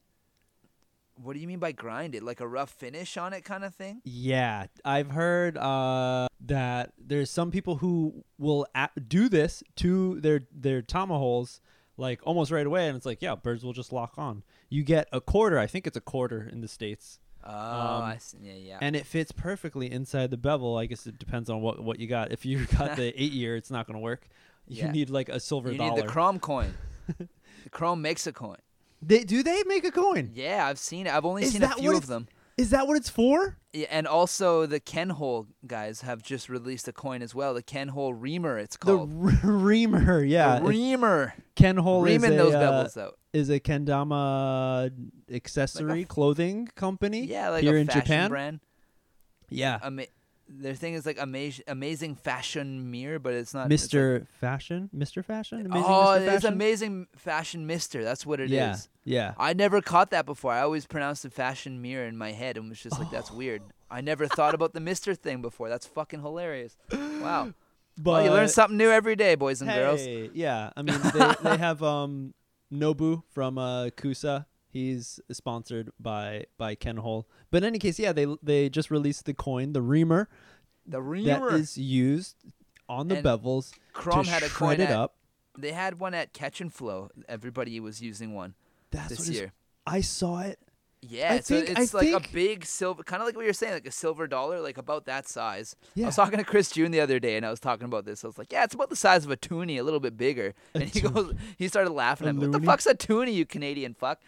[SPEAKER 1] What do you mean by grinded? Like a rough finish on it, kind of thing?
[SPEAKER 2] Yeah, I've heard uh, that there's some people who will a- do this to their their tama holes like almost right away, and it's like, yeah, birds will just lock on. You get a quarter, I think it's a quarter in the states,
[SPEAKER 1] Oh,
[SPEAKER 2] Um,
[SPEAKER 1] I see. Yeah, yeah.
[SPEAKER 2] and it fits perfectly inside the bevel. I guess it depends on what what you got. If you got the eight year, it's not going to work. You
[SPEAKER 1] Yeah.
[SPEAKER 2] need like a silver dollar.
[SPEAKER 1] you
[SPEAKER 2] dollar.
[SPEAKER 1] need the KROM coin. the KROM makes a coin.
[SPEAKER 2] they, do they make a coin?
[SPEAKER 1] Yeah, I've seen it. I've only
[SPEAKER 2] Is
[SPEAKER 1] seen a
[SPEAKER 2] that
[SPEAKER 1] few of
[SPEAKER 2] it's-
[SPEAKER 1] them.
[SPEAKER 2] Is that what it's for?
[SPEAKER 1] Yeah, and also the Ken Hole guys have just released a coin as well. The Ken Hole Reamer, it's called
[SPEAKER 2] The
[SPEAKER 1] called.
[SPEAKER 2] reamer, yeah.
[SPEAKER 1] the Reamer.
[SPEAKER 2] Ken Hole is
[SPEAKER 1] Reaming
[SPEAKER 2] a,
[SPEAKER 1] those
[SPEAKER 2] uh,
[SPEAKER 1] bevels out.
[SPEAKER 2] is a kendama accessory
[SPEAKER 1] f-
[SPEAKER 2] clothing company.
[SPEAKER 1] Yeah, like
[SPEAKER 2] here
[SPEAKER 1] a
[SPEAKER 2] in
[SPEAKER 1] fashion
[SPEAKER 2] Japan.
[SPEAKER 1] brand.
[SPEAKER 2] Yeah,
[SPEAKER 1] Ama- their thing is like amazing, amazing fashion mirror, but it's not. it's like-
[SPEAKER 2] Mr. Fashion, Mr. Fashion, Amazing
[SPEAKER 1] oh,
[SPEAKER 2] Mr.
[SPEAKER 1] it's
[SPEAKER 2] Fashion.
[SPEAKER 1] amazing fashion mister. That's what it is.
[SPEAKER 2] yeah, yeah.
[SPEAKER 1] I never caught that before. I always pronounced the fashion mirror in my head and was just like, that's weird. I never thought about the mister thing before. That's fucking hilarious. Wow.
[SPEAKER 2] But
[SPEAKER 1] well, you learn something new every day, boys and girls.
[SPEAKER 2] hey, yeah. I mean, they, they have um Nobu from uh, Kusa. He's sponsored by by Ken Hole. But in any case, yeah, they they just released the coin, the reamer,
[SPEAKER 1] The reamer.
[SPEAKER 2] is used on the
[SPEAKER 1] And
[SPEAKER 2] bevels
[SPEAKER 1] KROM
[SPEAKER 2] to
[SPEAKER 1] had a coin
[SPEAKER 2] it
[SPEAKER 1] at,
[SPEAKER 2] up.
[SPEAKER 1] They had one at Catch and Flow. Everybody was using one
[SPEAKER 2] That's
[SPEAKER 1] this year.
[SPEAKER 2] I saw it.
[SPEAKER 1] Yeah,
[SPEAKER 2] I
[SPEAKER 1] so
[SPEAKER 2] think- I
[SPEAKER 1] it's like a big silver, kind of like what you're saying, like a silver dollar, like about that size. I was talking to Chris June the other day, and I was talking about this. I was like, "Yeah, it's about the size of a toonie, a little bit bigger."
[SPEAKER 2] A
[SPEAKER 1] And he
[SPEAKER 2] toonie.
[SPEAKER 1] goes, he started laughing
[SPEAKER 2] A
[SPEAKER 1] at me. What the fuck's a toonie, you Canadian fuck?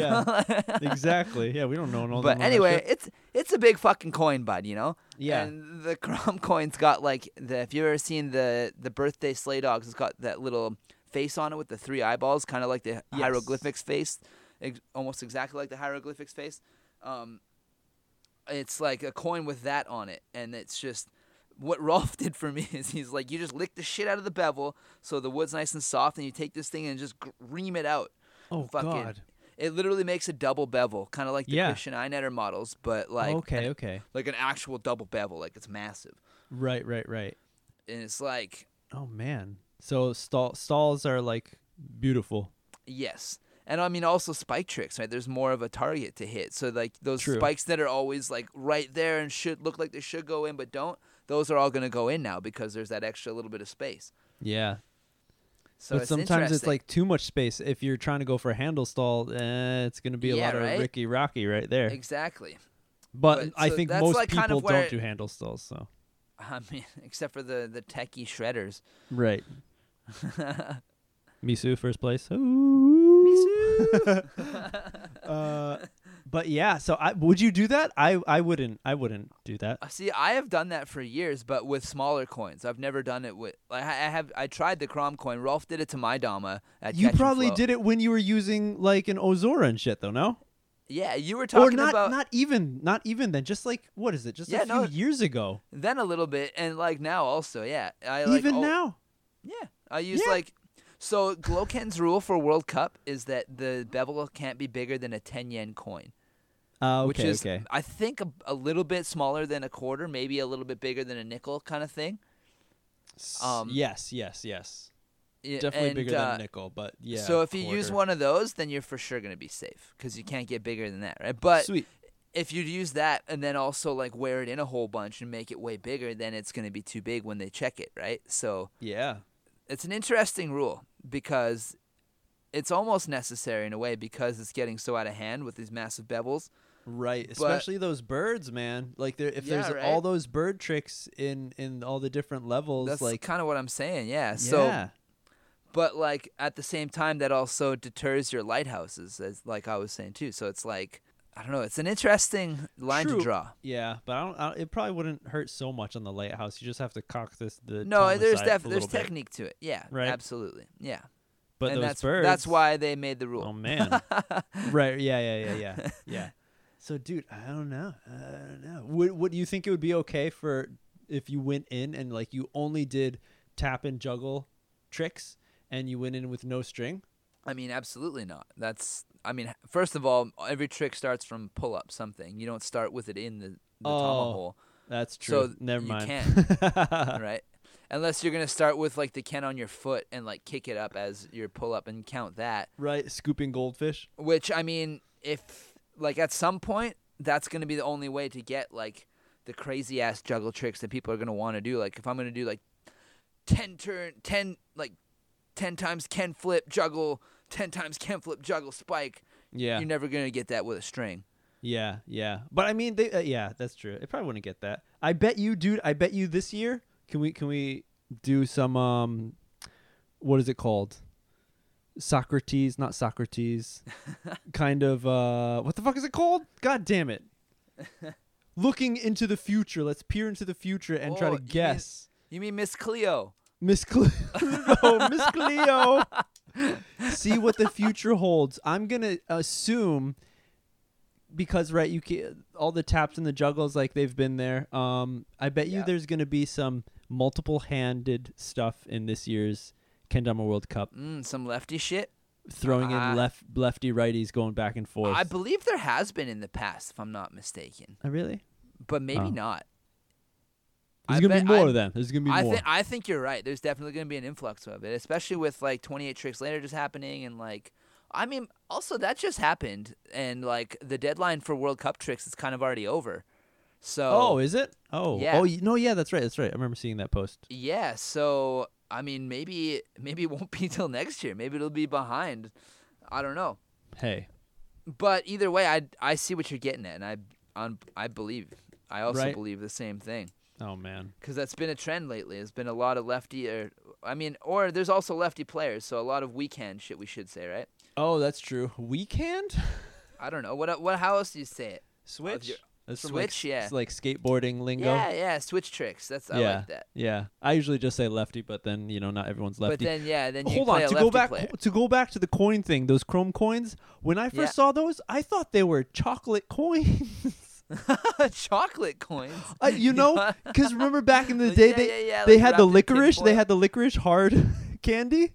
[SPEAKER 2] Yeah, exactly. Yeah, we don't know. all
[SPEAKER 1] but anyway, it's it's a big fucking coin, bud. You know.
[SPEAKER 2] Yeah.
[SPEAKER 1] And the KROM coin's got like the. If you ever seen the the birthday sleigh dogs, it's got that little face on it with the three eyeballs, kind of like the
[SPEAKER 2] Yes.
[SPEAKER 1] hieroglyphics face, ex- almost exactly like the hieroglyphics face. Um, it's like a coin with that on it, and it's just. What Rolf did for me is he's like, you just lick the shit out of the bevel so the wood's nice and soft, and you take this thing and just ream it out.
[SPEAKER 2] oh
[SPEAKER 1] fucking-
[SPEAKER 2] god.
[SPEAKER 1] It literally makes a double bevel, kind of like the
[SPEAKER 2] Yeah.
[SPEAKER 1] Christian Einetter models, but like oh,
[SPEAKER 2] okay,
[SPEAKER 1] an-
[SPEAKER 2] okay.
[SPEAKER 1] like an actual double bevel, like it's massive,
[SPEAKER 2] Right, right, right.
[SPEAKER 1] and it's like
[SPEAKER 2] Oh man. So stall stalls are like beautiful.
[SPEAKER 1] yes, and I mean also spike tricks, right? There's more of a target to hit, so like those
[SPEAKER 2] True.
[SPEAKER 1] spikes that are always like right there and should look like they should go in but don't, those are all gonna go in now because there's that extra little bit of space.
[SPEAKER 2] Yeah.
[SPEAKER 1] So
[SPEAKER 2] but
[SPEAKER 1] it's
[SPEAKER 2] sometimes it's like too much space. If you're trying to go for a handle stall, eh, it's going to be a
[SPEAKER 1] Yeah,
[SPEAKER 2] lot
[SPEAKER 1] right?
[SPEAKER 2] of Ricky Rocky right there.
[SPEAKER 1] exactly.
[SPEAKER 2] but,
[SPEAKER 1] but
[SPEAKER 2] I
[SPEAKER 1] so
[SPEAKER 2] think most
[SPEAKER 1] like kind
[SPEAKER 2] people
[SPEAKER 1] of
[SPEAKER 2] don't do handle stalls, so.
[SPEAKER 1] I mean, except for the the techie shredders.
[SPEAKER 2] Right. Misu first place. Misu. uh, but yeah, so I would you do that? I I wouldn't. I wouldn't do that.
[SPEAKER 1] Uh, See, I have done that for years, but with smaller coins. I've never done it with. Like, I I have. I tried the KROM coin. Rolf did it to my Dama at
[SPEAKER 2] You probably did it when you were using like an Ozora and shit, though, no?
[SPEAKER 1] Yeah, you were
[SPEAKER 2] Or
[SPEAKER 1] talking
[SPEAKER 2] not?
[SPEAKER 1] about
[SPEAKER 2] Not even. Not even then. Just like what is it? Just
[SPEAKER 1] Yeah,
[SPEAKER 2] a few
[SPEAKER 1] no,
[SPEAKER 2] years ago.
[SPEAKER 1] then a little bit, and like now also. Yeah, I like
[SPEAKER 2] even
[SPEAKER 1] al-
[SPEAKER 2] now.
[SPEAKER 1] Yeah, I use
[SPEAKER 2] Yeah.
[SPEAKER 1] like. So Gloken's rule for World Cup is that the bevel can't be bigger than a 10 yen coin.
[SPEAKER 2] Uh, okay,
[SPEAKER 1] which is
[SPEAKER 2] okay.
[SPEAKER 1] I think a, a little bit smaller than a quarter, maybe a little bit bigger than a nickel kind of thing. Um,
[SPEAKER 2] yes, yes, yes.
[SPEAKER 1] Yeah,
[SPEAKER 2] Definitely
[SPEAKER 1] and,
[SPEAKER 2] bigger
[SPEAKER 1] uh,
[SPEAKER 2] than a nickel, but yeah.
[SPEAKER 1] so if you use one of those, then you're for sure gonna be safe because you can't get bigger than that, right? But
[SPEAKER 2] sweet.
[SPEAKER 1] if you use that and then also like wear it in a whole bunch and make it way bigger, then it's gonna be too big when they check it, right? So
[SPEAKER 2] Yeah.
[SPEAKER 1] it's an interesting rule because it's almost necessary in a way because it's getting so out of hand with these massive bevels.
[SPEAKER 2] Right,
[SPEAKER 1] But-
[SPEAKER 2] especially those birds, man. Like there, if
[SPEAKER 1] Yeah,
[SPEAKER 2] there's
[SPEAKER 1] right?
[SPEAKER 2] all those bird tricks in in all the different levels,
[SPEAKER 1] That's
[SPEAKER 2] like
[SPEAKER 1] kind of what I'm saying, yeah. So,
[SPEAKER 2] yeah,
[SPEAKER 1] but like at the same time, that also deters your lighthouses, as like I was saying too. So it's like I don't know. It's an interesting line
[SPEAKER 2] True.
[SPEAKER 1] to draw.
[SPEAKER 2] yeah. But I don't, I don't. It probably wouldn't hurt so much on the lighthouse. You just have to cock this the
[SPEAKER 1] No,
[SPEAKER 2] tongue on the
[SPEAKER 1] there's
[SPEAKER 2] side
[SPEAKER 1] def- there's
[SPEAKER 2] bit.
[SPEAKER 1] technique to it. Yeah,
[SPEAKER 2] Right.
[SPEAKER 1] absolutely. Yeah,
[SPEAKER 2] But
[SPEAKER 1] and
[SPEAKER 2] those
[SPEAKER 1] that's
[SPEAKER 2] birds.
[SPEAKER 1] that's why they made the rule.
[SPEAKER 2] Oh man. right. Yeah. Yeah. Yeah. Yeah. Yeah. So, dude, I don't know. I don't know. Would Would you think it would be okay for if you went in and like you only did tap and juggle tricks and you went in with no string?
[SPEAKER 1] I mean, absolutely not. That's I mean, first of all, every trick starts from pull up something. You don't start with it in the, the
[SPEAKER 2] Oh,
[SPEAKER 1] tomahawk hole.
[SPEAKER 2] That's true.
[SPEAKER 1] So
[SPEAKER 2] Never
[SPEAKER 1] you
[SPEAKER 2] mind.
[SPEAKER 1] right? Unless you're gonna start with like the Ken on your foot and like kick it up as your pull up and count that.
[SPEAKER 2] right. Scooping goldfish.
[SPEAKER 1] Which I mean, if like at some point that's gonna be the only way to get like the crazy ass juggle tricks that people are gonna want to do. Like if I'm gonna do like ten turn, ten like ten times Ken flip juggle, ten times Ken flip juggle spike.
[SPEAKER 2] Yeah.
[SPEAKER 1] You're never gonna get that with a string.
[SPEAKER 2] Yeah, yeah. But I mean, they, uh, yeah, that's true. It probably wouldn't get that. I bet you, dude. I bet you this year. Can we can we do some um, what is it called? Socrates, not Socrates. kind of uh, what the fuck is it called? God damn it! Looking into the future. Let's peer into the future and try
[SPEAKER 1] Oh,
[SPEAKER 2] to
[SPEAKER 1] you mean-
[SPEAKER 2] guess.
[SPEAKER 1] You mean Miss Cleo?
[SPEAKER 2] Miss Cleo, no, Miss Cleo. See what the future holds. I'm gonna assume because right, you can all the taps and the juggles like they've been there. Um, I bet you
[SPEAKER 1] Yeah.
[SPEAKER 2] there's gonna be some multiple-handed stuff in this year's Kendama World Cup,
[SPEAKER 1] Mm, some lefty shit.
[SPEAKER 2] throwing
[SPEAKER 1] Ah.
[SPEAKER 2] in left lefty righties going back and forth.
[SPEAKER 1] I believe there has been in the past, if I'm not mistaken,
[SPEAKER 2] oh, really?
[SPEAKER 1] but maybe
[SPEAKER 2] Oh.
[SPEAKER 1] not.
[SPEAKER 2] There's
[SPEAKER 1] I
[SPEAKER 2] gonna be more
[SPEAKER 1] I-
[SPEAKER 2] then. There's gonna be
[SPEAKER 1] I
[SPEAKER 2] more.
[SPEAKER 1] think I think you're right. There's definitely going to be an influx of it, especially with like 28 tricks later just happening and like I mean also that just happened and like the deadline for World Cup tricks is kind of already over. So
[SPEAKER 2] oh, is it? Oh,
[SPEAKER 1] Yeah.
[SPEAKER 2] oh, no, yeah, that's right. That's right. I remember seeing that post.
[SPEAKER 1] yeah, so I mean maybe maybe it won't be till next year. Maybe it'll be behind. I don't know.
[SPEAKER 2] Hey,
[SPEAKER 1] But either way, I I see what you're getting at and I on I believe I also
[SPEAKER 2] Right.
[SPEAKER 1] believe the same thing.
[SPEAKER 2] oh man.
[SPEAKER 1] because that's been a trend lately. There's been a lot of lefty, or I mean, or there's also lefty players, so a lot of weak hand shit. We should say, right?
[SPEAKER 2] Oh, that's true. Weekend?
[SPEAKER 1] I don't know what what. How else do you say it?
[SPEAKER 2] Switch?
[SPEAKER 1] Your-
[SPEAKER 2] That's from, like,
[SPEAKER 1] Switch,
[SPEAKER 2] s-
[SPEAKER 1] yeah.
[SPEAKER 2] It's like skateboarding lingo.
[SPEAKER 1] Yeah, yeah, switch tricks. That's I
[SPEAKER 2] yeah.
[SPEAKER 1] like that.
[SPEAKER 2] Yeah. I usually just say lefty, but then, you know, not everyone's lefty.
[SPEAKER 1] But then yeah, then you
[SPEAKER 2] Hold
[SPEAKER 1] play
[SPEAKER 2] on,
[SPEAKER 1] a
[SPEAKER 2] to go back
[SPEAKER 1] player.
[SPEAKER 2] to go back to the coin thing, those KROM coins, when I first
[SPEAKER 1] Yeah.
[SPEAKER 2] saw those, I thought they were chocolate coins.
[SPEAKER 1] Chocolate coins.
[SPEAKER 2] Uh, you know, cuz remember back in the day
[SPEAKER 1] yeah,
[SPEAKER 2] they
[SPEAKER 1] yeah,
[SPEAKER 2] they
[SPEAKER 1] like
[SPEAKER 2] had the licorice, they had the licorice hard candy.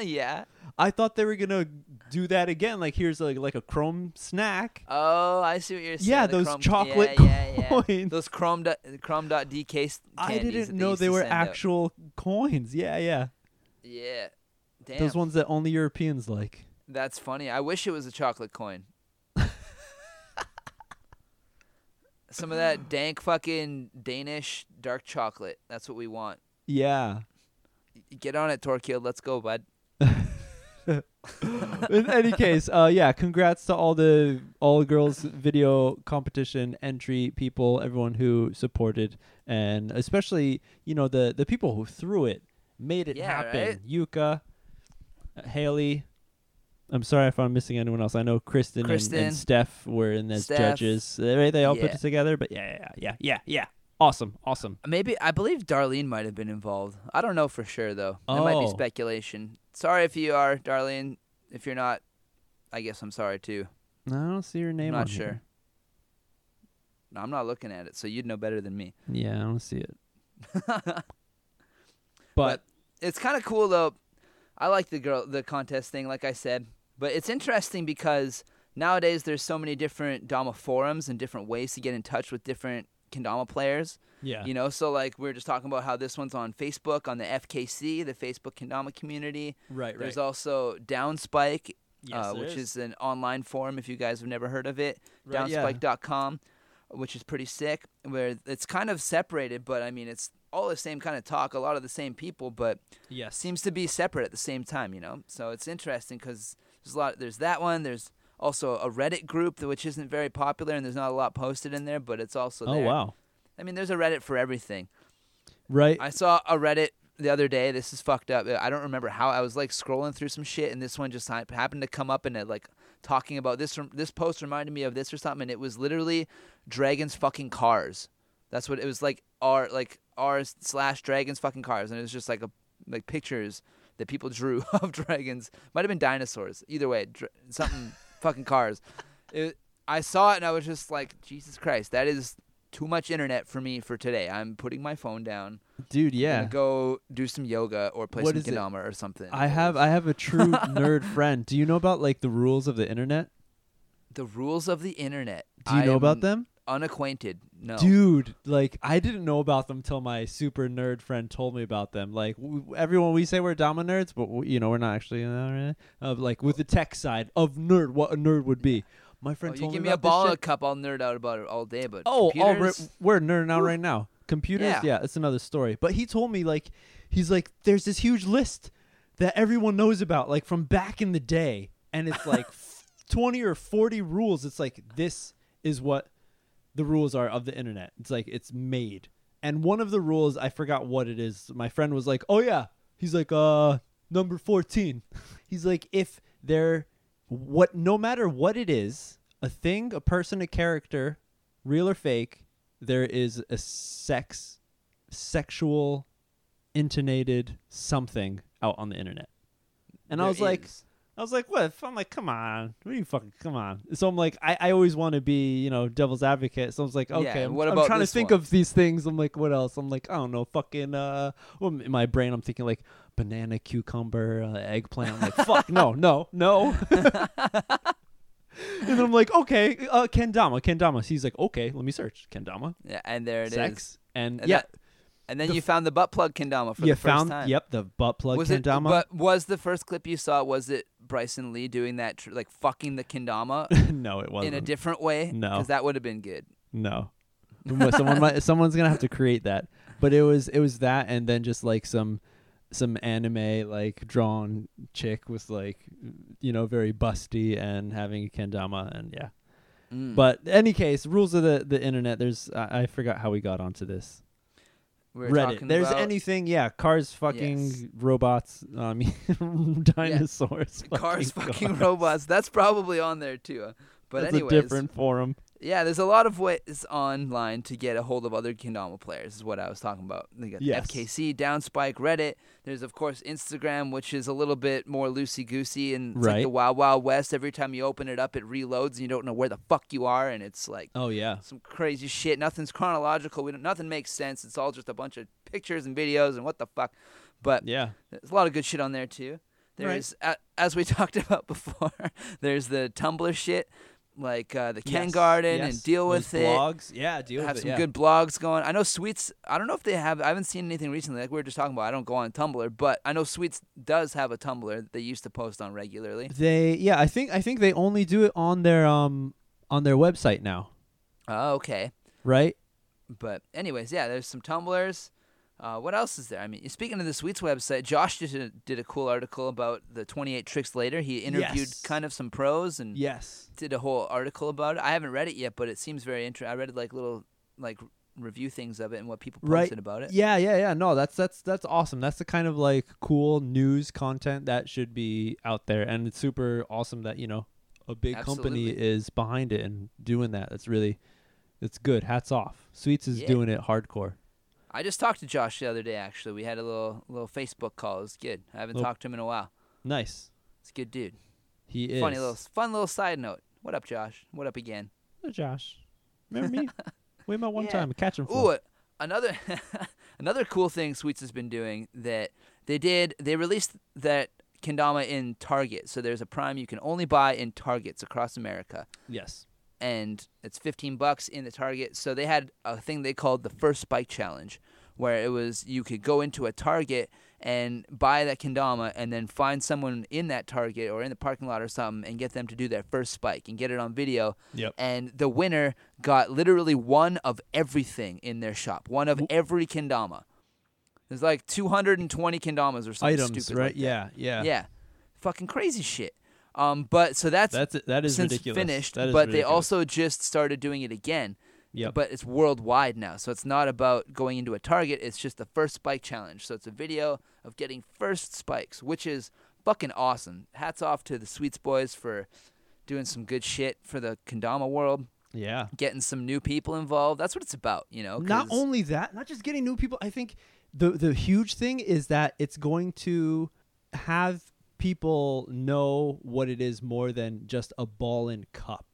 [SPEAKER 1] yeah.
[SPEAKER 2] I thought they were to do that again like here's like like a chrome snack.
[SPEAKER 1] Oh, I see what you're saying.
[SPEAKER 2] Yeah,
[SPEAKER 1] the
[SPEAKER 2] those
[SPEAKER 1] KROM,
[SPEAKER 2] chocolate
[SPEAKER 1] yeah, yeah, yeah.
[SPEAKER 2] coins.
[SPEAKER 1] Those KROM dot, KROM dot DK
[SPEAKER 2] I didn't
[SPEAKER 1] that
[SPEAKER 2] know they were
[SPEAKER 1] send out.
[SPEAKER 2] actual coins. Yeah, yeah.
[SPEAKER 1] Yeah. Damn.
[SPEAKER 2] Those ones that only Europeans like.
[SPEAKER 1] That's funny. I wish it was a chocolate coin. Some of that dank fucking Danish dark chocolate. That's what we want.
[SPEAKER 2] Yeah.
[SPEAKER 1] Get on it, Torkild. Let's go, bud.
[SPEAKER 2] In any case, uh, yeah, congrats to all the all the girls video competition entry people, everyone who supported, and especially you know the the people who threw it, made it
[SPEAKER 1] Yeah,
[SPEAKER 2] happen.
[SPEAKER 1] right?
[SPEAKER 2] Yuka, Haley. I'm sorry if I'm missing anyone else. I know Kristen, and-
[SPEAKER 1] Kristen,
[SPEAKER 2] and, Steph were in as
[SPEAKER 1] Steph.
[SPEAKER 2] judges. Right? They all put it together. But yeah, yeah, yeah, yeah, yeah. Awesome, awesome.
[SPEAKER 1] Maybe I believe Darlene might have been involved. I don't know for sure though. That might be
[SPEAKER 2] Oh.
[SPEAKER 1] speculation. Sorry if you are, Darlene. If you're not, I guess I'm sorry too.
[SPEAKER 2] I don't see your name.
[SPEAKER 1] I'm not sure.
[SPEAKER 2] here.
[SPEAKER 1] No, I'm not looking at it, so you'd know better than me.
[SPEAKER 2] Yeah, I don't see it.
[SPEAKER 1] But-
[SPEAKER 2] But
[SPEAKER 1] it's kind of cool though. I like the girl the contest thing, like I said, but it's interesting because nowadays there's so many different Dama forums and different ways to get in touch with different Kendama players.
[SPEAKER 2] Yeah.
[SPEAKER 1] You know, so like we are just talking about how this one's on Facebook on the FKC, the Facebook Kendama community.
[SPEAKER 2] right.
[SPEAKER 1] There's also Downspike,
[SPEAKER 2] Yes,
[SPEAKER 1] uh, which
[SPEAKER 2] is.
[SPEAKER 1] is. an online forum if you guys have never heard of it.
[SPEAKER 2] Right, yeah.
[SPEAKER 1] Downspike.com, which is pretty sick. Where it's kind of separated, but I mean it's all the same kind of talk, a lot of the same people, but
[SPEAKER 2] Yes.
[SPEAKER 1] seems to be separate at the same time. You know, so it's interesting because there's a lot. There's that one. There's also a Reddit group that- which isn't very popular, and there's not a lot posted in there, but it's also
[SPEAKER 2] oh,
[SPEAKER 1] there.
[SPEAKER 2] Oh wow.
[SPEAKER 1] I mean, there's a Reddit for everything.
[SPEAKER 2] Right.
[SPEAKER 1] I saw a Reddit the other day. This is fucked up. I don't remember how. I was like scrolling through some shit, and this one just happened to come up and it like talking about this. This post reminded me of this or something, and it was literally dragons fucking cars. That's what it was like. R like R slash dragons fucking cars, and it was just like a like pictures that people drew of dragons. Might have been dinosaurs. Either way, dr- something fucking cars. It, I saw it and I was just like, Jesus Christ, that is too much internet for me for today. I'm putting my phone down.
[SPEAKER 2] Dude, yeah.
[SPEAKER 1] go do some yoga or play
[SPEAKER 2] What
[SPEAKER 1] some? Kendama or something.
[SPEAKER 2] I have I have a true nerd friend. Do you know about like the rules of the internet?
[SPEAKER 1] the rules of the internet.
[SPEAKER 2] Do you
[SPEAKER 1] I
[SPEAKER 2] know about them?
[SPEAKER 1] Unacquainted. No.
[SPEAKER 2] Dude, like I didn't know about them till my super nerd friend told me about them. Like w- everyone, we say we're Dama nerds, but you know we're not actually. Uh, uh, like with the tech side of nerd, what a nerd would be. My
[SPEAKER 1] Oh,
[SPEAKER 2] friend
[SPEAKER 1] you
[SPEAKER 2] told
[SPEAKER 1] give
[SPEAKER 2] me
[SPEAKER 1] me a ball a cup, I'll nerd out about it all day. But
[SPEAKER 2] Oh, oh we're,
[SPEAKER 1] computers,
[SPEAKER 2] we're nerding out right now. Computers,
[SPEAKER 1] Yeah.
[SPEAKER 2] yeah, it's another story. But he told me like he's like there's this huge list that everyone knows about, like from back in the day, and it's like twenty or forty rules. It's like this is what the rules are of the internet. It's like it's made. And one of the rules, I forgot what it is. My friend was like, "Oh yeah." He's like, "Uh, number 14." He's like, "If there what no matter what it is, a thing, a person, a character, real or fake, there is a sex sexual intonated something out on the internet." And I
[SPEAKER 1] there
[SPEAKER 2] was like,
[SPEAKER 1] is.
[SPEAKER 2] I was like, what? I'm like, come on. What are you fucking, come on. So I'm like, I, I always want to be, you know, devil's advocate. So I was like,
[SPEAKER 1] Yeah,
[SPEAKER 2] okay, I'm,
[SPEAKER 1] what
[SPEAKER 2] I'm trying to think
[SPEAKER 1] one?
[SPEAKER 2] of these things. I'm like, what else? I'm like, I don't know, fucking, uh, well, in my brain, I'm thinking like banana, cucumber, uh, eggplant. I'm like, fuck, no, no, no. and then I'm like, okay, uh, kendama, kendama. He's like, okay, let me search kendama,
[SPEAKER 1] yeah, and there it is.
[SPEAKER 2] sex, and,
[SPEAKER 1] And
[SPEAKER 2] yeah,
[SPEAKER 1] that- And then
[SPEAKER 2] The
[SPEAKER 1] you found the butt plug kendama for
[SPEAKER 2] you
[SPEAKER 1] the first
[SPEAKER 2] found,
[SPEAKER 1] time.
[SPEAKER 2] yep, the butt plug
[SPEAKER 1] was it?
[SPEAKER 2] kendama.
[SPEAKER 1] But was the first clip you saw? Was it Bryson Lee doing that, tr- like fucking the kendama
[SPEAKER 2] no, it wasn't.
[SPEAKER 1] in a different way?
[SPEAKER 2] No.
[SPEAKER 1] because that would have been good.
[SPEAKER 2] No. Someone might, someone's gonna have to create that. But it was it was that and then just like some some anime like drawn chick with like you know very busty and having a kendama and yeah.
[SPEAKER 1] Mm.
[SPEAKER 2] But any case, rules of the the internet. There's I, I forgot how we got onto this.
[SPEAKER 1] We're
[SPEAKER 2] Reddit. There's
[SPEAKER 1] about
[SPEAKER 2] anything, yeah. Cars, fucking
[SPEAKER 1] Yes.
[SPEAKER 2] robots. Mean, dinosaurs.
[SPEAKER 1] cars, fucking
[SPEAKER 2] cars.
[SPEAKER 1] robots. That's probably on there too. uh, But
[SPEAKER 2] That's
[SPEAKER 1] anyways,
[SPEAKER 2] a different forum.
[SPEAKER 1] Yeah, there's a lot of ways online to get a hold of other Kendama players. Is what I was talking about. They got
[SPEAKER 2] Yes.
[SPEAKER 1] FKC, Downspike, Reddit. There's of course Instagram, which is a little bit more loosey goosey and it's like the Wild Wild West. Every time you open it up, it reloads and you don't know where the fuck you are, and it's like
[SPEAKER 2] Oh yeah.
[SPEAKER 1] some crazy shit. Nothing's chronological. We don't, nothing makes sense. It's all just a bunch of pictures and videos and what the fuck. But
[SPEAKER 2] Yeah.
[SPEAKER 1] there's a lot of good shit on there too. There's a, as we talked about before. There's the Tumblr shit, like uh, the Ken
[SPEAKER 2] Yes,
[SPEAKER 1] Garden
[SPEAKER 2] yes.
[SPEAKER 1] and deal
[SPEAKER 2] Those
[SPEAKER 1] with it.
[SPEAKER 2] blogs. Yeah, deal
[SPEAKER 1] have
[SPEAKER 2] with
[SPEAKER 1] some
[SPEAKER 2] it. yeah.
[SPEAKER 1] good blogs going. I know Sweets. I don't know if they have. I haven't seen anything recently. Like we were just talking about. I don't go on Tumblr, but I know Sweets does have a Tumblr that they used to post on regularly.
[SPEAKER 2] They yeah, I think I think they only do it on their um on their website now,
[SPEAKER 1] Oh, okay.
[SPEAKER 2] right?
[SPEAKER 1] But anyways, yeah, there's some Tumblrs. Uh, what else is there? I mean, speaking of the Sweets website, Josh did a, did a cool article about the 28 tricks later. He interviewed
[SPEAKER 2] Yes.
[SPEAKER 1] kind of some pros and
[SPEAKER 2] Yes.
[SPEAKER 1] did a whole article about it. I haven't read it yet, but it seems very interesting. I read like little like review things of it and what people posted
[SPEAKER 2] Right.
[SPEAKER 1] about it.
[SPEAKER 2] Yeah, yeah, yeah. No, that's that's that's awesome. That's the kind of like cool news content that should be out there and it's super awesome that, you know, a big company is behind it and doing that. That's really it's good. Hats off. Sweets is
[SPEAKER 1] Yeah.
[SPEAKER 2] doing it hardcore.
[SPEAKER 1] I just talked to Josh the other day. Actually, we had a little little Facebook call. It was good. I haven't
[SPEAKER 2] Little-
[SPEAKER 1] talked to him in a while.
[SPEAKER 2] Nice.
[SPEAKER 1] It's a good dude.
[SPEAKER 2] He is.
[SPEAKER 1] Funny little fun little side note. What up, Josh? What up again?
[SPEAKER 2] Oh, Josh. Remember me? we met one
[SPEAKER 1] Yeah.
[SPEAKER 2] time. Catch him.
[SPEAKER 1] Ooh, another another cool thing Sweets has been doing that they did. They released that kendama in Target. So there's a Prime you can only buy in Targets across America,
[SPEAKER 2] Yes.
[SPEAKER 1] And it's 15 bucks in the Target. So they had a thing they called the First Spike Challenge, where it was you could go into a Target and buy that kendama, and then find someone in that Target or in the parking lot or something, and get them to do their first spike and get it on video.
[SPEAKER 2] Yep.
[SPEAKER 1] And the winner got literally one of everything in their shop, one of every kendama. There's like 220 kendamas or something
[SPEAKER 2] Items,
[SPEAKER 1] stupid
[SPEAKER 2] right?
[SPEAKER 1] like that.
[SPEAKER 2] yeah, yeah.
[SPEAKER 1] Yeah. Fucking crazy shit. Um, but so that's,
[SPEAKER 2] That's that is
[SPEAKER 1] since
[SPEAKER 2] ridiculous.
[SPEAKER 1] finished,
[SPEAKER 2] That is
[SPEAKER 1] but they also just started doing it again.
[SPEAKER 2] Yep.
[SPEAKER 1] But it's worldwide now. So it's not about going into a target, it's just the first spike challenge. So it's a video of getting first spikes, which is fucking awesome. Hats off to the Sweets Boys for doing some good shit for the Kendama world,
[SPEAKER 2] yeah.
[SPEAKER 1] getting some new people involved. That's what it's about, you know.
[SPEAKER 2] Not only that, not just getting new people. I think the the huge thing is that it's going to have people know what it is more than just a ball and cup.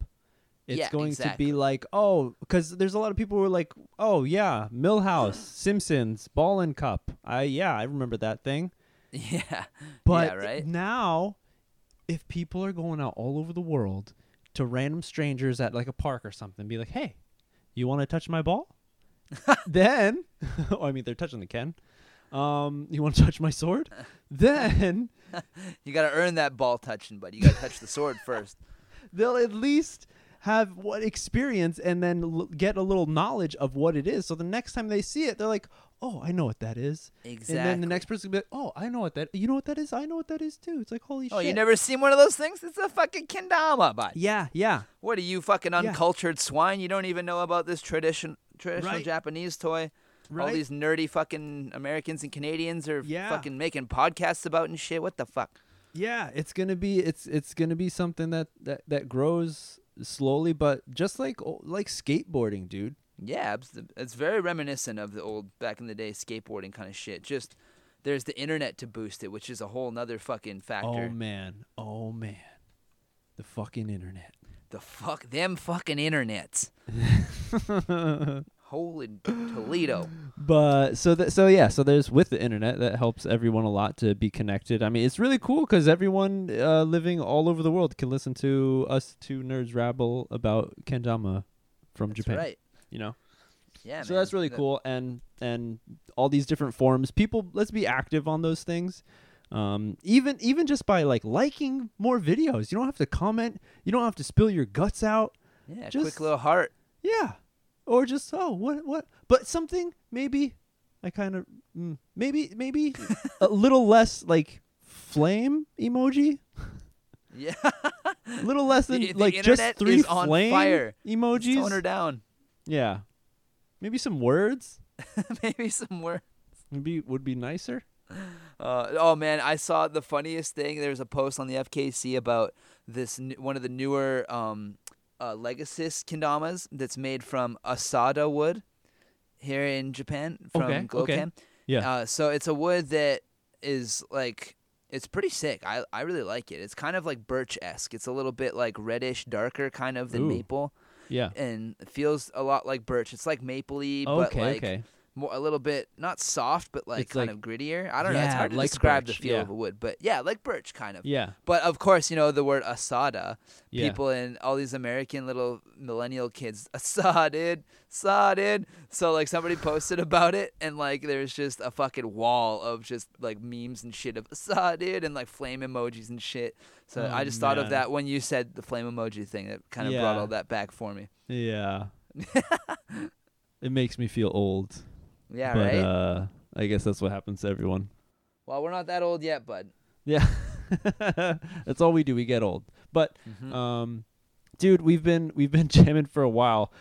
[SPEAKER 2] It's
[SPEAKER 1] Yeah,
[SPEAKER 2] going
[SPEAKER 1] exactly.
[SPEAKER 2] to be like, oh, because there's a lot of people who are like, oh yeah, Milhouse, Simpsons, ball and cup. I yeah, I remember that thing.
[SPEAKER 1] Yeah.
[SPEAKER 2] But
[SPEAKER 1] yeah, right?
[SPEAKER 2] now, if people are going out all over the world to random strangers at like a park or something, be like, "Hey, you want to touch my ball?" then, oh, I mean, they're touching the Ken. Um, you want to touch my sword? then
[SPEAKER 1] You got to earn that ball touching, but you got to touch the sword first.
[SPEAKER 2] they'll at least have what experience and then l- get a little knowledge of what it is. So the next time they see it, they're like, "Oh, I know what that is."
[SPEAKER 1] Exactly.
[SPEAKER 2] And then the next person will be like, "Oh, I know what that. You know what that is? I know what that is too." It's like, "Holy
[SPEAKER 1] Oh,
[SPEAKER 2] shit!"
[SPEAKER 1] Oh, you never seen one of those things? It's a fucking kendama, bud.
[SPEAKER 2] Yeah, yeah.
[SPEAKER 1] What are you fucking
[SPEAKER 2] Yeah.
[SPEAKER 1] uncultured swine? You don't even know about this tradition traditional
[SPEAKER 2] Right.
[SPEAKER 1] Japanese toy. All
[SPEAKER 2] Right.
[SPEAKER 1] these nerdy fucking Americans and Canadians are
[SPEAKER 2] Yeah.
[SPEAKER 1] fucking making podcasts about and shit. What the fuck?
[SPEAKER 2] Yeah, it's gonna be it's it's gonna be something that that that grows slowly, but just like like skateboarding, dude.
[SPEAKER 1] Yeah, it's, it's very reminiscent of the old back in the day skateboarding kind of shit. Just there's the internet to boost it, which is a whole nother fucking factor.
[SPEAKER 2] Oh man, oh man, the fucking internet.
[SPEAKER 1] the fuck them fucking internets. Holy Toledo.
[SPEAKER 2] But so that so yeah, so there's with the internet that helps everyone a lot to be connected. I mean, it's really cool because everyone uh, living all over the world can listen to us two nerds rabble about kendama from
[SPEAKER 1] That's
[SPEAKER 2] Japan.
[SPEAKER 1] right.
[SPEAKER 2] You know.
[SPEAKER 1] Yeah,
[SPEAKER 2] so
[SPEAKER 1] man.
[SPEAKER 2] that's really cool and and all these different forums people let's be active on those things um, even even just by like liking more videos you don't have to comment you don't have to spill your guts out
[SPEAKER 1] Yeah,
[SPEAKER 2] just-
[SPEAKER 1] quick little heart.
[SPEAKER 2] yeah or just oh what what but something maybe i kind of mm, maybe maybe a little less like flame emoji
[SPEAKER 1] Yeah.
[SPEAKER 2] a little less than
[SPEAKER 1] The- the
[SPEAKER 2] like just three flame
[SPEAKER 1] fire.
[SPEAKER 2] emojis
[SPEAKER 1] Tone her down.
[SPEAKER 2] yeah maybe some words
[SPEAKER 1] Maybe some words
[SPEAKER 2] maybe would be nicer
[SPEAKER 1] Uh, oh man, I saw the funniest thing. There was a post on the FKC about this one of the newer um, uh, Legasis kendamas that's made from asada wood here in Japan from
[SPEAKER 2] Okay,
[SPEAKER 1] Gloken.
[SPEAKER 2] okay. Yeah.
[SPEAKER 1] Uh, so it's a wood that is like it's pretty sick. I I really like it. It's kind of like birch esque. It's a little bit like reddish, darker kind of than
[SPEAKER 2] Ooh.
[SPEAKER 1] maple,
[SPEAKER 2] yeah
[SPEAKER 1] and it feels a lot like birch. It's like mapley, but
[SPEAKER 2] okay
[SPEAKER 1] like
[SPEAKER 2] okay
[SPEAKER 1] more a little bit not soft but like
[SPEAKER 2] It's
[SPEAKER 1] kind
[SPEAKER 2] like-
[SPEAKER 1] of grittier. I don't know. It's hard to
[SPEAKER 2] like
[SPEAKER 1] describe
[SPEAKER 2] birch,
[SPEAKER 1] the feel
[SPEAKER 2] yeah.
[SPEAKER 1] of a wood, but yeah, like birch kind of.
[SPEAKER 2] yeah
[SPEAKER 1] But of course, you know the word asada.
[SPEAKER 2] yeah
[SPEAKER 1] People and all these American little millennial kids, asada, asada. So like somebody posted about it, and like there's just a fucking wall of just like memes and shit of asada and like flame emojis and shit. So
[SPEAKER 2] Oh,
[SPEAKER 1] I just thought of that when you said the flame emoji thing. That kind of brought all that back for me.
[SPEAKER 2] yeah it makes me feel old
[SPEAKER 1] Yeah,
[SPEAKER 2] but
[SPEAKER 1] right.
[SPEAKER 2] uh i guess that's what happens to everyone
[SPEAKER 1] well, we're not that old yet, bud.
[SPEAKER 2] yeah that's all we do we get old but
[SPEAKER 1] Mhm.
[SPEAKER 2] um dude we've been we've been jamming for a while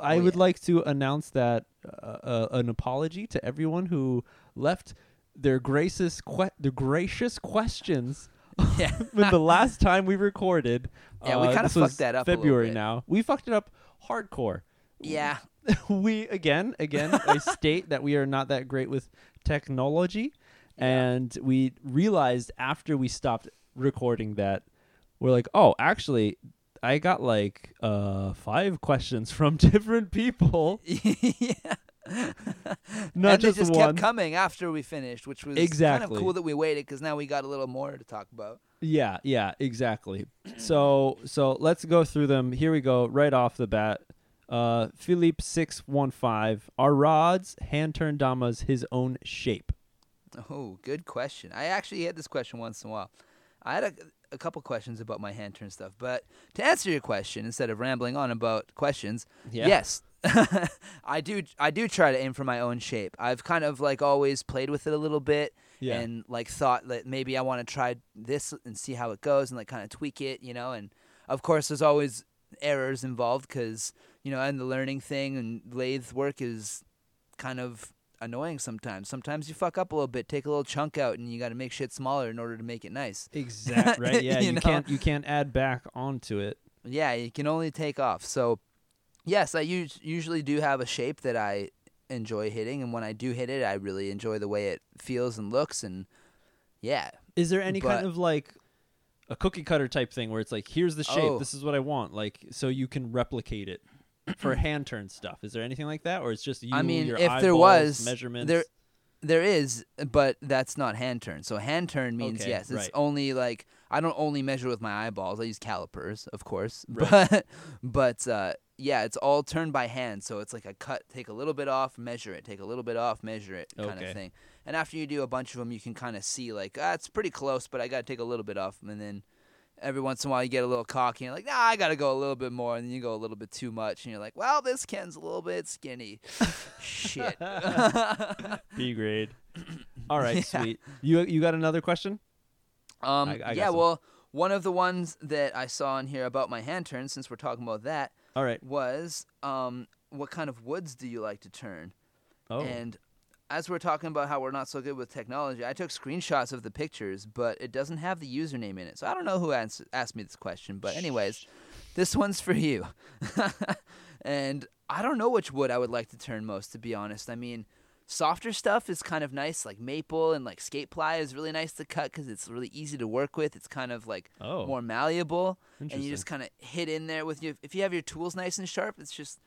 [SPEAKER 2] i
[SPEAKER 1] Oh,
[SPEAKER 2] would
[SPEAKER 1] yeah.
[SPEAKER 2] like to announce that uh, uh, an apology to everyone who left their gracious que- their gracious questions
[SPEAKER 1] yeah.
[SPEAKER 2] when the last time we recorded
[SPEAKER 1] Yeah, we
[SPEAKER 2] uh,
[SPEAKER 1] kinda
[SPEAKER 2] this
[SPEAKER 1] fucked that up
[SPEAKER 2] february now we fucked it up hardcore
[SPEAKER 1] Yeah.
[SPEAKER 2] we again again I state that we are not that great with technology
[SPEAKER 1] Yeah.
[SPEAKER 2] and we realized after we stopped recording that we're like oh actually I got like uh five questions from different people
[SPEAKER 1] yeah.
[SPEAKER 2] Not
[SPEAKER 1] and
[SPEAKER 2] just
[SPEAKER 1] they just
[SPEAKER 2] the
[SPEAKER 1] kept coming after we finished, which was kind
[SPEAKER 2] Exactly.
[SPEAKER 1] of cool that we waited because now we got a little more to talk about.
[SPEAKER 2] Yeah, yeah, exactly. So so let's go through them. Here we go, right off the bat. Uh Philippe six one five. Are rods hand turned damas his own shape?
[SPEAKER 1] Oh, good question. I actually had this question once in a while. I had a, a couple questions about my hand turn stuff, but to answer your question, instead of rambling on about questions, yes, I do. I do try to aim for my own shape. I've kind of like always played with it a little bit,
[SPEAKER 2] Yeah.
[SPEAKER 1] and like thought that maybe I want to try this and see how it goes, and like kind of tweak it, you know. And of course, there's always errors involved because you know, and the learning thing and lathe work is kind of annoying sometimes. Sometimes you fuck up a little bit, take a little chunk out, and you got to make shit smaller in order to make it nice.
[SPEAKER 2] Exactly. right. Yeah,
[SPEAKER 1] You
[SPEAKER 2] you, can't you can't add back onto it.
[SPEAKER 1] Yeah, you can only take off. So, yes, I us- usually do have a shape that I enjoy hitting, and when I do hit it, I really enjoy the way it feels and looks, and yeah,
[SPEAKER 2] Is there any
[SPEAKER 1] But-
[SPEAKER 2] kind of like a cookie cutter type thing where it's like here's the shape,
[SPEAKER 1] Oh.
[SPEAKER 2] this is what I want, like so you can replicate it for hand turn stuff. Is there anything like that or it's just you
[SPEAKER 1] I mean,
[SPEAKER 2] your
[SPEAKER 1] if there was,
[SPEAKER 2] measurements?
[SPEAKER 1] there there is, but that's not hand turn. So hand turn means
[SPEAKER 2] Okay,
[SPEAKER 1] yes, it's
[SPEAKER 2] right.
[SPEAKER 1] only like I don't only measure with my eyeballs. I use calipers, of course,
[SPEAKER 2] Right.
[SPEAKER 1] but but uh, yeah, it's all turned by hand. So it's like a cut, take a little bit off, measure it, take a little bit off, measure it, kind
[SPEAKER 2] Okay.
[SPEAKER 1] of thing. And after you do a bunch of them, you can kind of see like ah, it's pretty close, but I got to take a little bit off, and then. Every once in a while, you get a little cocky, and like, "Nah, I gotta go a little bit more," and then you go a little bit too much, and you're like, "Well, this Ken's a little bit skinny." Shit.
[SPEAKER 2] B grade. All right,
[SPEAKER 1] Yeah.
[SPEAKER 2] sweet. You you got another question?
[SPEAKER 1] Um,
[SPEAKER 2] I- I
[SPEAKER 1] yeah, well, one of the ones that I saw in here about my hand turn, since we're talking about that,
[SPEAKER 2] All right.
[SPEAKER 1] was um, what kind of woods do you like to turn?
[SPEAKER 2] Oh.
[SPEAKER 1] And as we're talking about how we're not so good with technology, I took screenshots of the pictures, but it doesn't have the username in it. So I don't know who ans- asked me this question, but anyways, this one's for you. and I don't know which wood I would like to turn most, to be honest. I mean, softer stuff is kind of nice, like maple and like skate ply is really nice to cut because it's really easy to work with. It's kind of like
[SPEAKER 2] oh.
[SPEAKER 1] more malleable, and you just kind of hit in there with your. If you have your tools nice and sharp, it's just,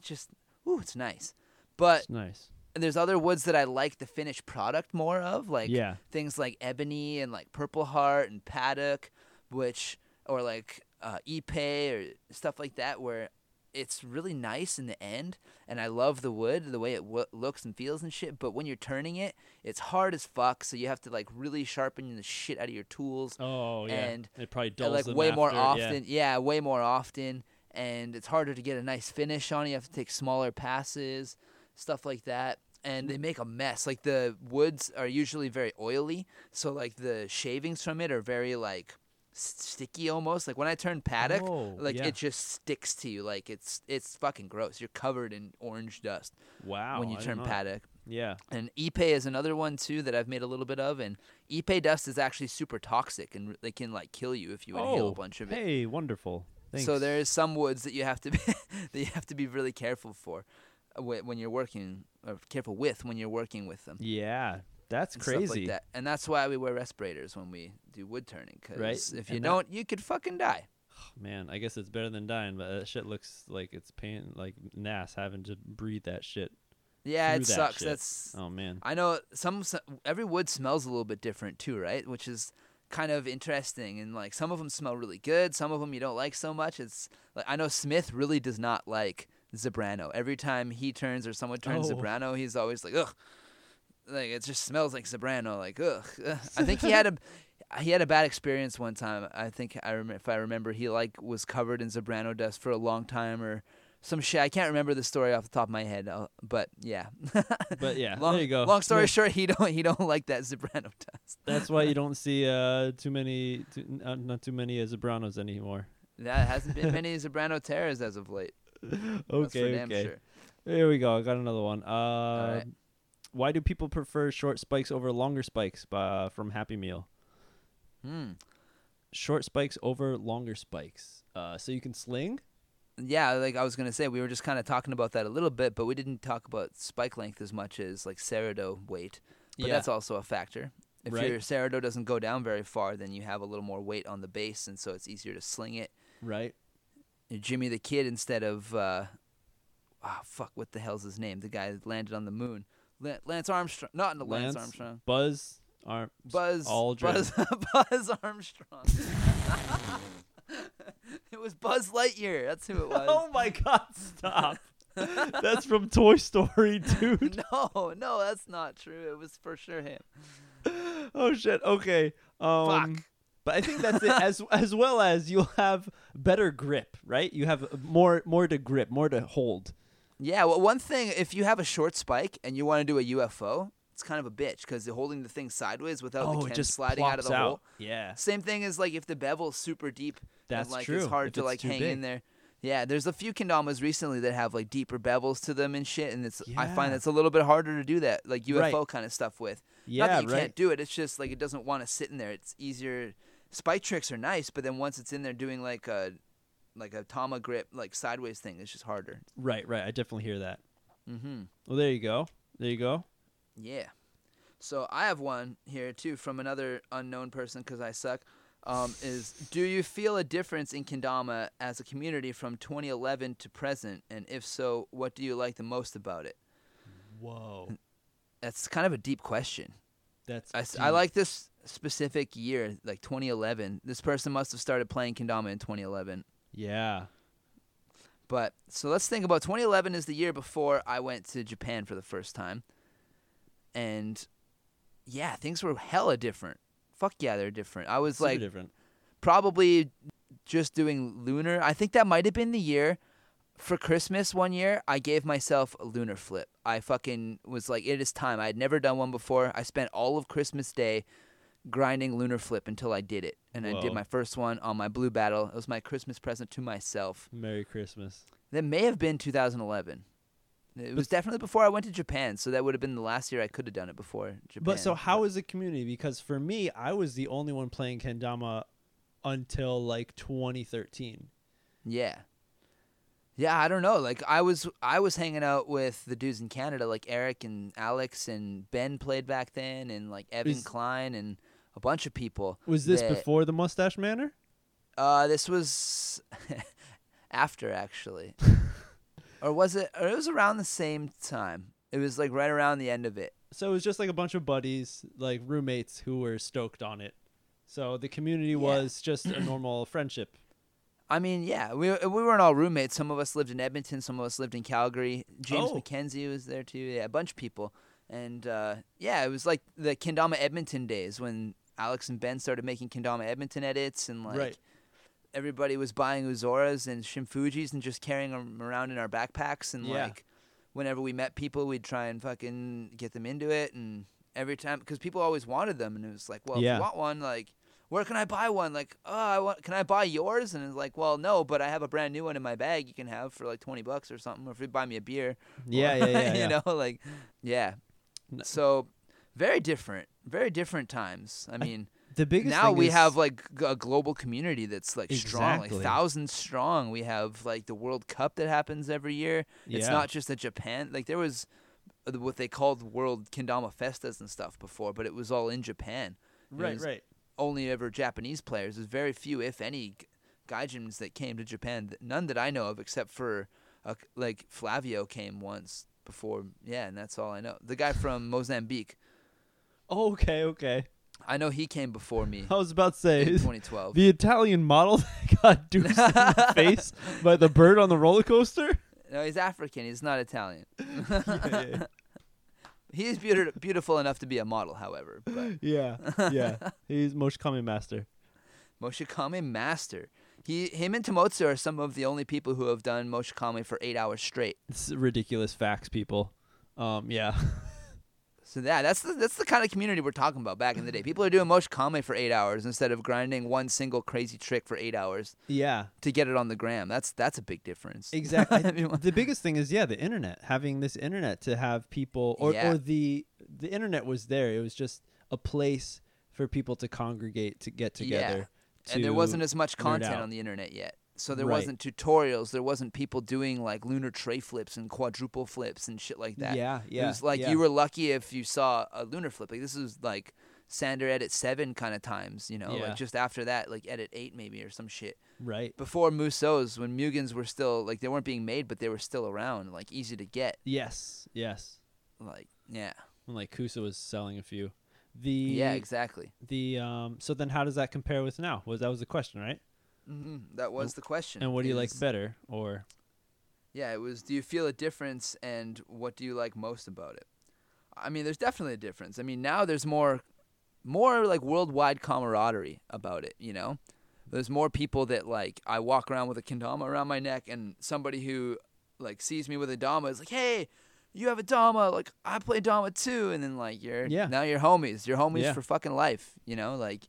[SPEAKER 1] just, ooh, it's nice. But
[SPEAKER 2] It's nice.
[SPEAKER 1] There's other woods that I like the finished product more of, like
[SPEAKER 2] yeah.
[SPEAKER 1] things like ebony and like purple heart and padauk, which or like uh, ipe or stuff like that, where it's really nice in the end, and I love the wood, the way it w- looks and feels and shit. But when you're turning it, it's hard as fuck, so you have to like really sharpen the shit out of your tools,
[SPEAKER 2] Oh yeah.
[SPEAKER 1] and,
[SPEAKER 2] it probably
[SPEAKER 1] uh,
[SPEAKER 2] dulls
[SPEAKER 1] like
[SPEAKER 2] them
[SPEAKER 1] way more
[SPEAKER 2] after, yeah.
[SPEAKER 1] often. Yeah. way more often, and it's harder to get a nice finish on. it. You have to take smaller passes, stuff like that. And they mm. make a mess. Like the woods are usually very oily, so like the shavings from it are very like sticky almost. Like when I turn padauk,
[SPEAKER 2] Oh,
[SPEAKER 1] like
[SPEAKER 2] yeah.
[SPEAKER 1] it just sticks to you. Like it's it's fucking gross. You're covered in orange dust
[SPEAKER 2] Wow.
[SPEAKER 1] when you turn padauk.
[SPEAKER 2] Yeah.
[SPEAKER 1] And ipe is another one too that I've made a little bit of. And ipe dust is actually super toxic and they can like kill you if you inhale
[SPEAKER 2] oh,
[SPEAKER 1] a bunch of it.
[SPEAKER 2] Hey, wonderful. Thanks.
[SPEAKER 1] So there's some woods that you have to be that you have to be really careful for when you're working or careful with when you're working with them.
[SPEAKER 2] Yeah. That's
[SPEAKER 1] stuff like
[SPEAKER 2] crazy.
[SPEAKER 1] that. And that's why we wear respirators when we do wood turning cuz
[SPEAKER 2] Right,
[SPEAKER 1] if you
[SPEAKER 2] and
[SPEAKER 1] don't you could fucking die.
[SPEAKER 2] Man, I guess it's better than dying, but that shit looks like it's pain like nas having to breathe that shit.
[SPEAKER 1] Yeah, it
[SPEAKER 2] that
[SPEAKER 1] sucks.
[SPEAKER 2] shit.
[SPEAKER 1] That's
[SPEAKER 2] Oh man.
[SPEAKER 1] I know some s- every wood smells a little bit different too, right? Which is kind of interesting and like some of them smell really good, some of them you don't like so much. It's like I know Smith really does not like Zebrano. Every time he turns or someone turns
[SPEAKER 2] Oh.
[SPEAKER 1] Zebrano, he's always like ugh. Like it just smells like Zebrano like ugh. ugh. I think he had a he had a bad experience one time. I think I rem- if I remember he like was covered in Zebrano dust for a long time or some shit. I can't remember the story off the top of my head, uh, but yeah.
[SPEAKER 2] But yeah,
[SPEAKER 1] long,
[SPEAKER 2] there you go.
[SPEAKER 1] Long story short, he don't he don't like that Zebrano dust.
[SPEAKER 2] That's why you don't see uh too many too, uh, not too many uh, Zebranos anymore.
[SPEAKER 1] That hasn't been many Zebrano terrors as of late.
[SPEAKER 2] Okay, okay.
[SPEAKER 1] sure.
[SPEAKER 2] Here we go. I got another one. Uh
[SPEAKER 1] right.
[SPEAKER 2] why do people prefer short spikes over longer spikes uh, from Happy Meal?
[SPEAKER 1] Hmm.
[SPEAKER 2] Short spikes over longer spikes. Uh so you can sling?
[SPEAKER 1] Yeah, like I was gonna say, we were just kind of talking about that a little bit, but we didn't talk about spike length as much as like Sarado weight. But
[SPEAKER 2] yeah.
[SPEAKER 1] that's also a factor. If
[SPEAKER 2] Right.
[SPEAKER 1] your Sarado doesn't go down very far, then you have a little more weight on the base, and so it's easier to sling it.
[SPEAKER 2] right.
[SPEAKER 1] Jimmy the Kid instead of uh, ah fuck what the hell's his name? The guy that landed on the moon. Lance Armstrong, not the Lance,
[SPEAKER 2] Lance
[SPEAKER 1] Armstrong.
[SPEAKER 2] Buzz Arm
[SPEAKER 1] Buzz
[SPEAKER 2] Aldrin.
[SPEAKER 1] Buzz Buzz Armstrong. it was Buzz Lightyear. That's who it was.
[SPEAKER 2] Oh my god, stop. That's from Toy Story, dude.
[SPEAKER 1] no, no, that's not true. It was for sure him.
[SPEAKER 2] Oh shit. Okay. Um
[SPEAKER 1] Fuck.
[SPEAKER 2] But I think that's it. As as well as you'll have better grip, right? You have more more to grip, more to hold.
[SPEAKER 1] Yeah, well, one thing, if you have a short spike and you want to do a UFO, it's kind of a bitch because you're holding the thing sideways without
[SPEAKER 2] oh,
[SPEAKER 1] the
[SPEAKER 2] it
[SPEAKER 1] can
[SPEAKER 2] just
[SPEAKER 1] sliding out of the hole.
[SPEAKER 2] Yeah.
[SPEAKER 1] Same thing as like if the bevel's super deep,
[SPEAKER 2] That's
[SPEAKER 1] and, like
[SPEAKER 2] true.
[SPEAKER 1] it's hard
[SPEAKER 2] if
[SPEAKER 1] to
[SPEAKER 2] it's
[SPEAKER 1] like hang
[SPEAKER 2] big.
[SPEAKER 1] in there. Yeah, there's a few kendamas recently that have like deeper bevels to them and shit, and it's I find it's a little bit harder to do that like UFO
[SPEAKER 2] Right.
[SPEAKER 1] kind of stuff with.
[SPEAKER 2] Yeah,
[SPEAKER 1] Not that you
[SPEAKER 2] right.
[SPEAKER 1] can't do it. It's just like it doesn't want to sit in there. It's easier. Spike tricks are nice, but then once it's in there doing like a like a Tama grip like sideways thing, it's just harder.
[SPEAKER 2] Right, right. I definitely hear that.
[SPEAKER 1] Mm-hmm.
[SPEAKER 2] Well, there you go. There you go.
[SPEAKER 1] Yeah. So I have one here too from another unknown person because I suck. Um, is do you feel a difference in kendama as a community from 2011 to present, and if so, what do you like the most about it?
[SPEAKER 2] Whoa.
[SPEAKER 1] That's kind of a deep question.
[SPEAKER 2] That's
[SPEAKER 1] I,
[SPEAKER 2] deep.
[SPEAKER 1] like this specific year, like 2011. This person must have started playing kendama in 2011.
[SPEAKER 2] Yeah.
[SPEAKER 1] But so let's think about 2011 is the year before I went to Japan for the first time. And yeah, things were hella different. Fuck yeah, they're different. I was
[SPEAKER 2] Super
[SPEAKER 1] like
[SPEAKER 2] different.
[SPEAKER 1] probably just doing lunar. I think that might have been the year for Christmas one year. I gave myself a lunar flip. I fucking was like, it is time. I had never done one before. I spent all of Christmas Day grinding lunar flip until I did it. And I did my first one on my blue battle. It was my Christmas present to myself.
[SPEAKER 2] Merry Christmas.
[SPEAKER 1] That may have been 2011. It was definitely before I went to Japan, so that would have been the last year I could have done it before Japan.
[SPEAKER 2] But so how is the community? Because for me, I was the only one playing kendama until like 2013.
[SPEAKER 1] Yeah. Yeah, I don't know. Like I was I was hanging out with the dudes in Canada like Eric and Alex and Ben played back then and like Evan
[SPEAKER 2] Is-
[SPEAKER 1] Klein and a bunch of people.
[SPEAKER 2] Was this
[SPEAKER 1] that-
[SPEAKER 2] before the Mustache Manor?
[SPEAKER 1] Uh this was after actually. or was it or it was around the same time. It was like right around the end of it.
[SPEAKER 2] So it was just like a bunch of buddies, like roommates who were stoked on it. So the community
[SPEAKER 1] Yeah.
[SPEAKER 2] was just a normal friendship.
[SPEAKER 1] I mean, yeah, we we weren't all roommates. Some of us lived in Edmonton. Some of us lived in Calgary. James
[SPEAKER 2] Oh.
[SPEAKER 1] McKenzie was there too. Yeah, a bunch of people. And uh, yeah, it was like the Kendama Edmonton days when Alex and Ben started making Kendama Edmonton edits, and like
[SPEAKER 2] Right.
[SPEAKER 1] everybody was buying Ozoras and Shin Fujis and just carrying them around in our backpacks. And
[SPEAKER 2] Yeah.
[SPEAKER 1] like whenever we met people, we'd try and fucking get them into it. And every time, because people always wanted them, and it was like, well, if
[SPEAKER 2] Yeah.
[SPEAKER 1] you want one, like where can I buy one? Like, oh, I want, can I buy yours? And it's like, well, no, but I have a brand new one in my bag. You can have for like twenty bucks or something, or if you buy me a beer.
[SPEAKER 2] Yeah,
[SPEAKER 1] or-
[SPEAKER 2] yeah, yeah.
[SPEAKER 1] you know, like, yeah. So, very different, very different times. I mean,
[SPEAKER 2] The biggest
[SPEAKER 1] now we
[SPEAKER 2] is-
[SPEAKER 1] have like a global community that's like strong, like thousands strong. We have like the World Cup that happens every year. It's
[SPEAKER 2] Yeah.
[SPEAKER 1] not just a Japan. Like there was uh, what they called World Kendama Festas and stuff before, but it was all in Japan.
[SPEAKER 2] Right, right.
[SPEAKER 1] Only ever Japanese players. There's very few, if any, gaijins that came to Japan. None that I know of, except for uh, like Flavio came once before. Yeah, and that's all I know. The guy from Mozambique.
[SPEAKER 2] Oh, okay, okay.
[SPEAKER 1] I know he came before me
[SPEAKER 2] I was about to say
[SPEAKER 1] in
[SPEAKER 2] say
[SPEAKER 1] 2012.
[SPEAKER 2] the Italian model that got deuced in the face by the bird on the roller coaster.
[SPEAKER 1] No, he's African. He's not Italian.
[SPEAKER 2] yeah, yeah,
[SPEAKER 1] He is beauti- beautiful enough to be a model, however. But
[SPEAKER 2] yeah, yeah. He's Moshikame master.
[SPEAKER 1] Moshikame master. He, him, and Tomotsu are some of the only people who have done Moshikame for eight hours straight.
[SPEAKER 2] It's ridiculous facts, people. Um, yeah.
[SPEAKER 1] So yeah, that's the that's the kind of community we're talking about back in the day. Mm-hmm. People are doing Moshikame for eight hours instead of grinding one single crazy trick for eight hours
[SPEAKER 2] yeah,
[SPEAKER 1] to get it on the gram. That's that's a big difference.
[SPEAKER 2] exactly.
[SPEAKER 1] I mean,
[SPEAKER 2] the biggest thing is yeah, the internet. Having this internet to have people, or
[SPEAKER 1] Yeah.
[SPEAKER 2] or the the internet was there. It was just a place for people to congregate to get together.
[SPEAKER 1] Yeah.
[SPEAKER 2] together.
[SPEAKER 1] and there wasn't as much content on the internet yet. So there
[SPEAKER 2] Right.
[SPEAKER 1] wasn't tutorials. There wasn't people doing like lunar tray flips and quadruple flips and shit like that.
[SPEAKER 2] Yeah, yeah.
[SPEAKER 1] it was like
[SPEAKER 2] yeah.
[SPEAKER 1] you were lucky if you saw a lunar flip. Like this is like Sander edit seven kind of times. You know,
[SPEAKER 2] Yeah.
[SPEAKER 1] like just after that, like edit eight maybe or some shit.
[SPEAKER 2] Right.
[SPEAKER 1] Before Musos, when Mugens were still like they weren't being made, but they were still around, like easy to get.
[SPEAKER 2] Yes. Yes.
[SPEAKER 1] Like yeah,
[SPEAKER 2] When like Kusa was selling a few. The
[SPEAKER 1] yeah, exactly.
[SPEAKER 2] the um. So then, how does that compare with now? Was that was the question, right?
[SPEAKER 1] Hmm That was the question.
[SPEAKER 2] And what do you like better? Or
[SPEAKER 1] Yeah, it was. Do you feel a difference, and what do you like most about it? I mean, there's definitely a difference. I mean, now there's more, more like worldwide camaraderie about it. You know, there's more people that like I walk around with a kendama around my neck, and somebody who like sees me with a dama is like, "Hey, you have a dama? Like I play dama too." And then like you're
[SPEAKER 2] Yeah.
[SPEAKER 1] now you're homies. You're homies
[SPEAKER 2] Yeah.
[SPEAKER 1] for fucking life. You know, like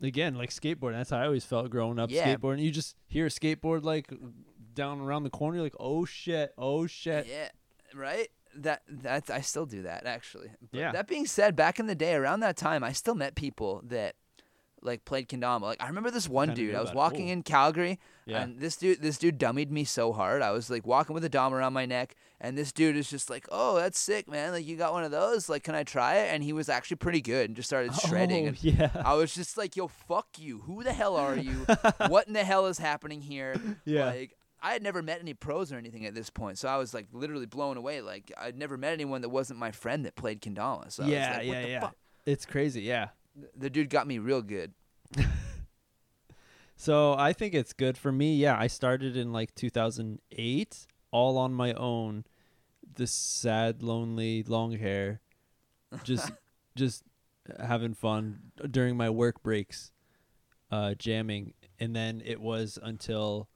[SPEAKER 2] again, like skateboarding. That's how I always felt growing up
[SPEAKER 1] Yeah.
[SPEAKER 2] skateboarding. You just hear a skateboard like down around the corner, you're like, oh shit, oh shit.
[SPEAKER 1] Yeah, right. That that's I still do that actually. But
[SPEAKER 2] Yeah.
[SPEAKER 1] That being said, back in the day, around that time, I still met people that like played kendama. Like I remember this one
[SPEAKER 2] Kinda
[SPEAKER 1] dude. I was
[SPEAKER 2] about it.
[SPEAKER 1] walking in Calgary,
[SPEAKER 2] Yeah.
[SPEAKER 1] and this dude this dude dummied me so hard. I was like walking with a dom around my neck, and this dude is just like, "Oh, that's sick, man! Like you got one of those? Like, can I try it?" And he was actually pretty good, and just started oh, shredding.
[SPEAKER 2] Oh,
[SPEAKER 1] and
[SPEAKER 2] yeah.
[SPEAKER 1] I was just like, "Yo, fuck you! Who the hell are you? what in the hell is happening here?"
[SPEAKER 2] Yeah.
[SPEAKER 1] Like I had never met any pros or anything at this point, so I was like literally blown away. Like I'd never met anyone that wasn't my friend that played kendama. So I was
[SPEAKER 2] yeah,
[SPEAKER 1] like, what
[SPEAKER 2] yeah,
[SPEAKER 1] the
[SPEAKER 2] yeah.
[SPEAKER 1] fuck?
[SPEAKER 2] It's crazy, yeah.
[SPEAKER 1] The- dude got me real good.
[SPEAKER 2] So I think it's good for me. Yeah, I started in like 2008, all on my own. This sad, lonely, long hair, just, just having fun during my work breaks, uh, jamming, and then it was until,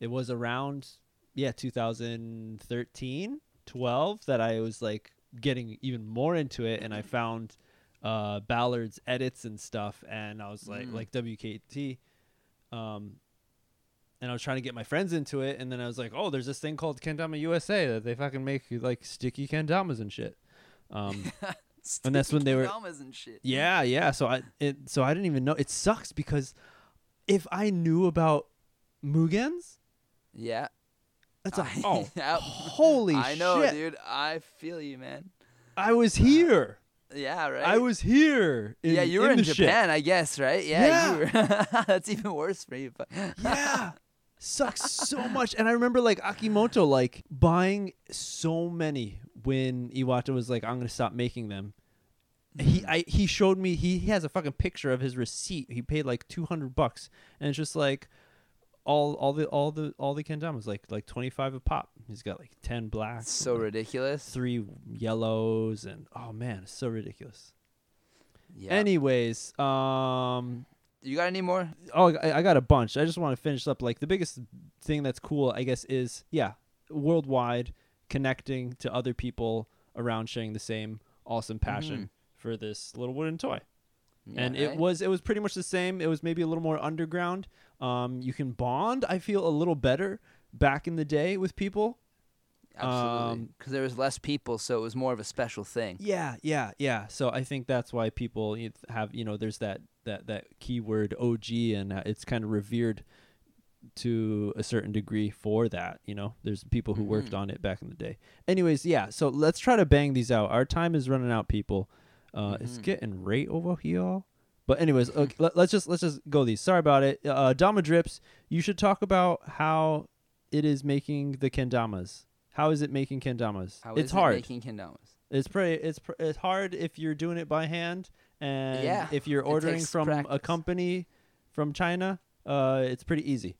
[SPEAKER 2] it was around, yeah, 2013, 12 that I was like getting even more into it, and I found, uh, Ballard's edits and stuff, and I was like,
[SPEAKER 1] Mm.
[SPEAKER 2] like WKT um, and I was trying to get my friends into it, and then I was like, "Oh, there's this thing called Kendama USA that they fucking make like sticky kendamas and shit." Um, And that's when they were-
[SPEAKER 1] Kendamas and shit.
[SPEAKER 2] yeah, yeah. So I it so I didn't even know. It sucks because if I knew about Mugens,
[SPEAKER 1] Yeah.
[SPEAKER 2] that's like,
[SPEAKER 1] I-
[SPEAKER 2] oh, holy
[SPEAKER 1] I know,
[SPEAKER 2] shit!
[SPEAKER 1] dude. I feel you, man.
[SPEAKER 2] I was here.
[SPEAKER 1] Yeah, right.
[SPEAKER 2] I was here. In,
[SPEAKER 1] yeah, you were in,
[SPEAKER 2] shit.
[SPEAKER 1] Japan, I guess, right? Yeah,
[SPEAKER 2] Yeah.
[SPEAKER 1] you were. That's even worse for you. But
[SPEAKER 2] yeah sucks so much and i remember like akimoto like buying so many when iwata was like i'm gonna stop making them he mm-hmm. I, he showed me he, he has a fucking picture of his receipt he paid like 200 bucks and it's just like all all the all the all the kendamas like like 25 a pop he's got like 10 blacks
[SPEAKER 1] It's so
[SPEAKER 2] like,
[SPEAKER 1] ridiculous.
[SPEAKER 2] three yellows and oh man it's so ridiculous
[SPEAKER 1] Yeah.
[SPEAKER 2] anyways um
[SPEAKER 1] you got any more?
[SPEAKER 2] oh I, I got a bunch i just want to finish up like the biggest thing that's cool i guess is yeah worldwide connecting to other people around sharing the same awesome passion for this little wooden toy
[SPEAKER 1] Yeah,
[SPEAKER 2] and it
[SPEAKER 1] right?
[SPEAKER 2] was it was pretty much the same it was maybe a little more underground um you can bond i feel a little better back in the day with people
[SPEAKER 1] absolutely
[SPEAKER 2] um,
[SPEAKER 1] because there was less people, so it was more of a special thing.
[SPEAKER 2] Yeah, yeah, yeah. So I think that's why people have you know there's that that that keyword OG and uh, it's kind of revered to a certain degree for that. You know, there's people who worked
[SPEAKER 1] Mhm.
[SPEAKER 2] on it back in the day. Anyways, yeah. So let's try to bang these out. Our time is running out, people. Uh, It's
[SPEAKER 1] Mhm.
[SPEAKER 2] getting right over here. But anyways, okay, let, let's just let's just go these. Sorry about it. Uh, Dama drips. You should talk about how it is making the kendamas. How is it making kendamas?
[SPEAKER 1] How
[SPEAKER 2] it's
[SPEAKER 1] is
[SPEAKER 2] hard.
[SPEAKER 1] It making kendamas.
[SPEAKER 2] It's pretty. It's pr- it's hard if you're doing it by hand, and
[SPEAKER 1] Yeah,
[SPEAKER 2] if you're ordering from a company from China, uh, it's pretty easy.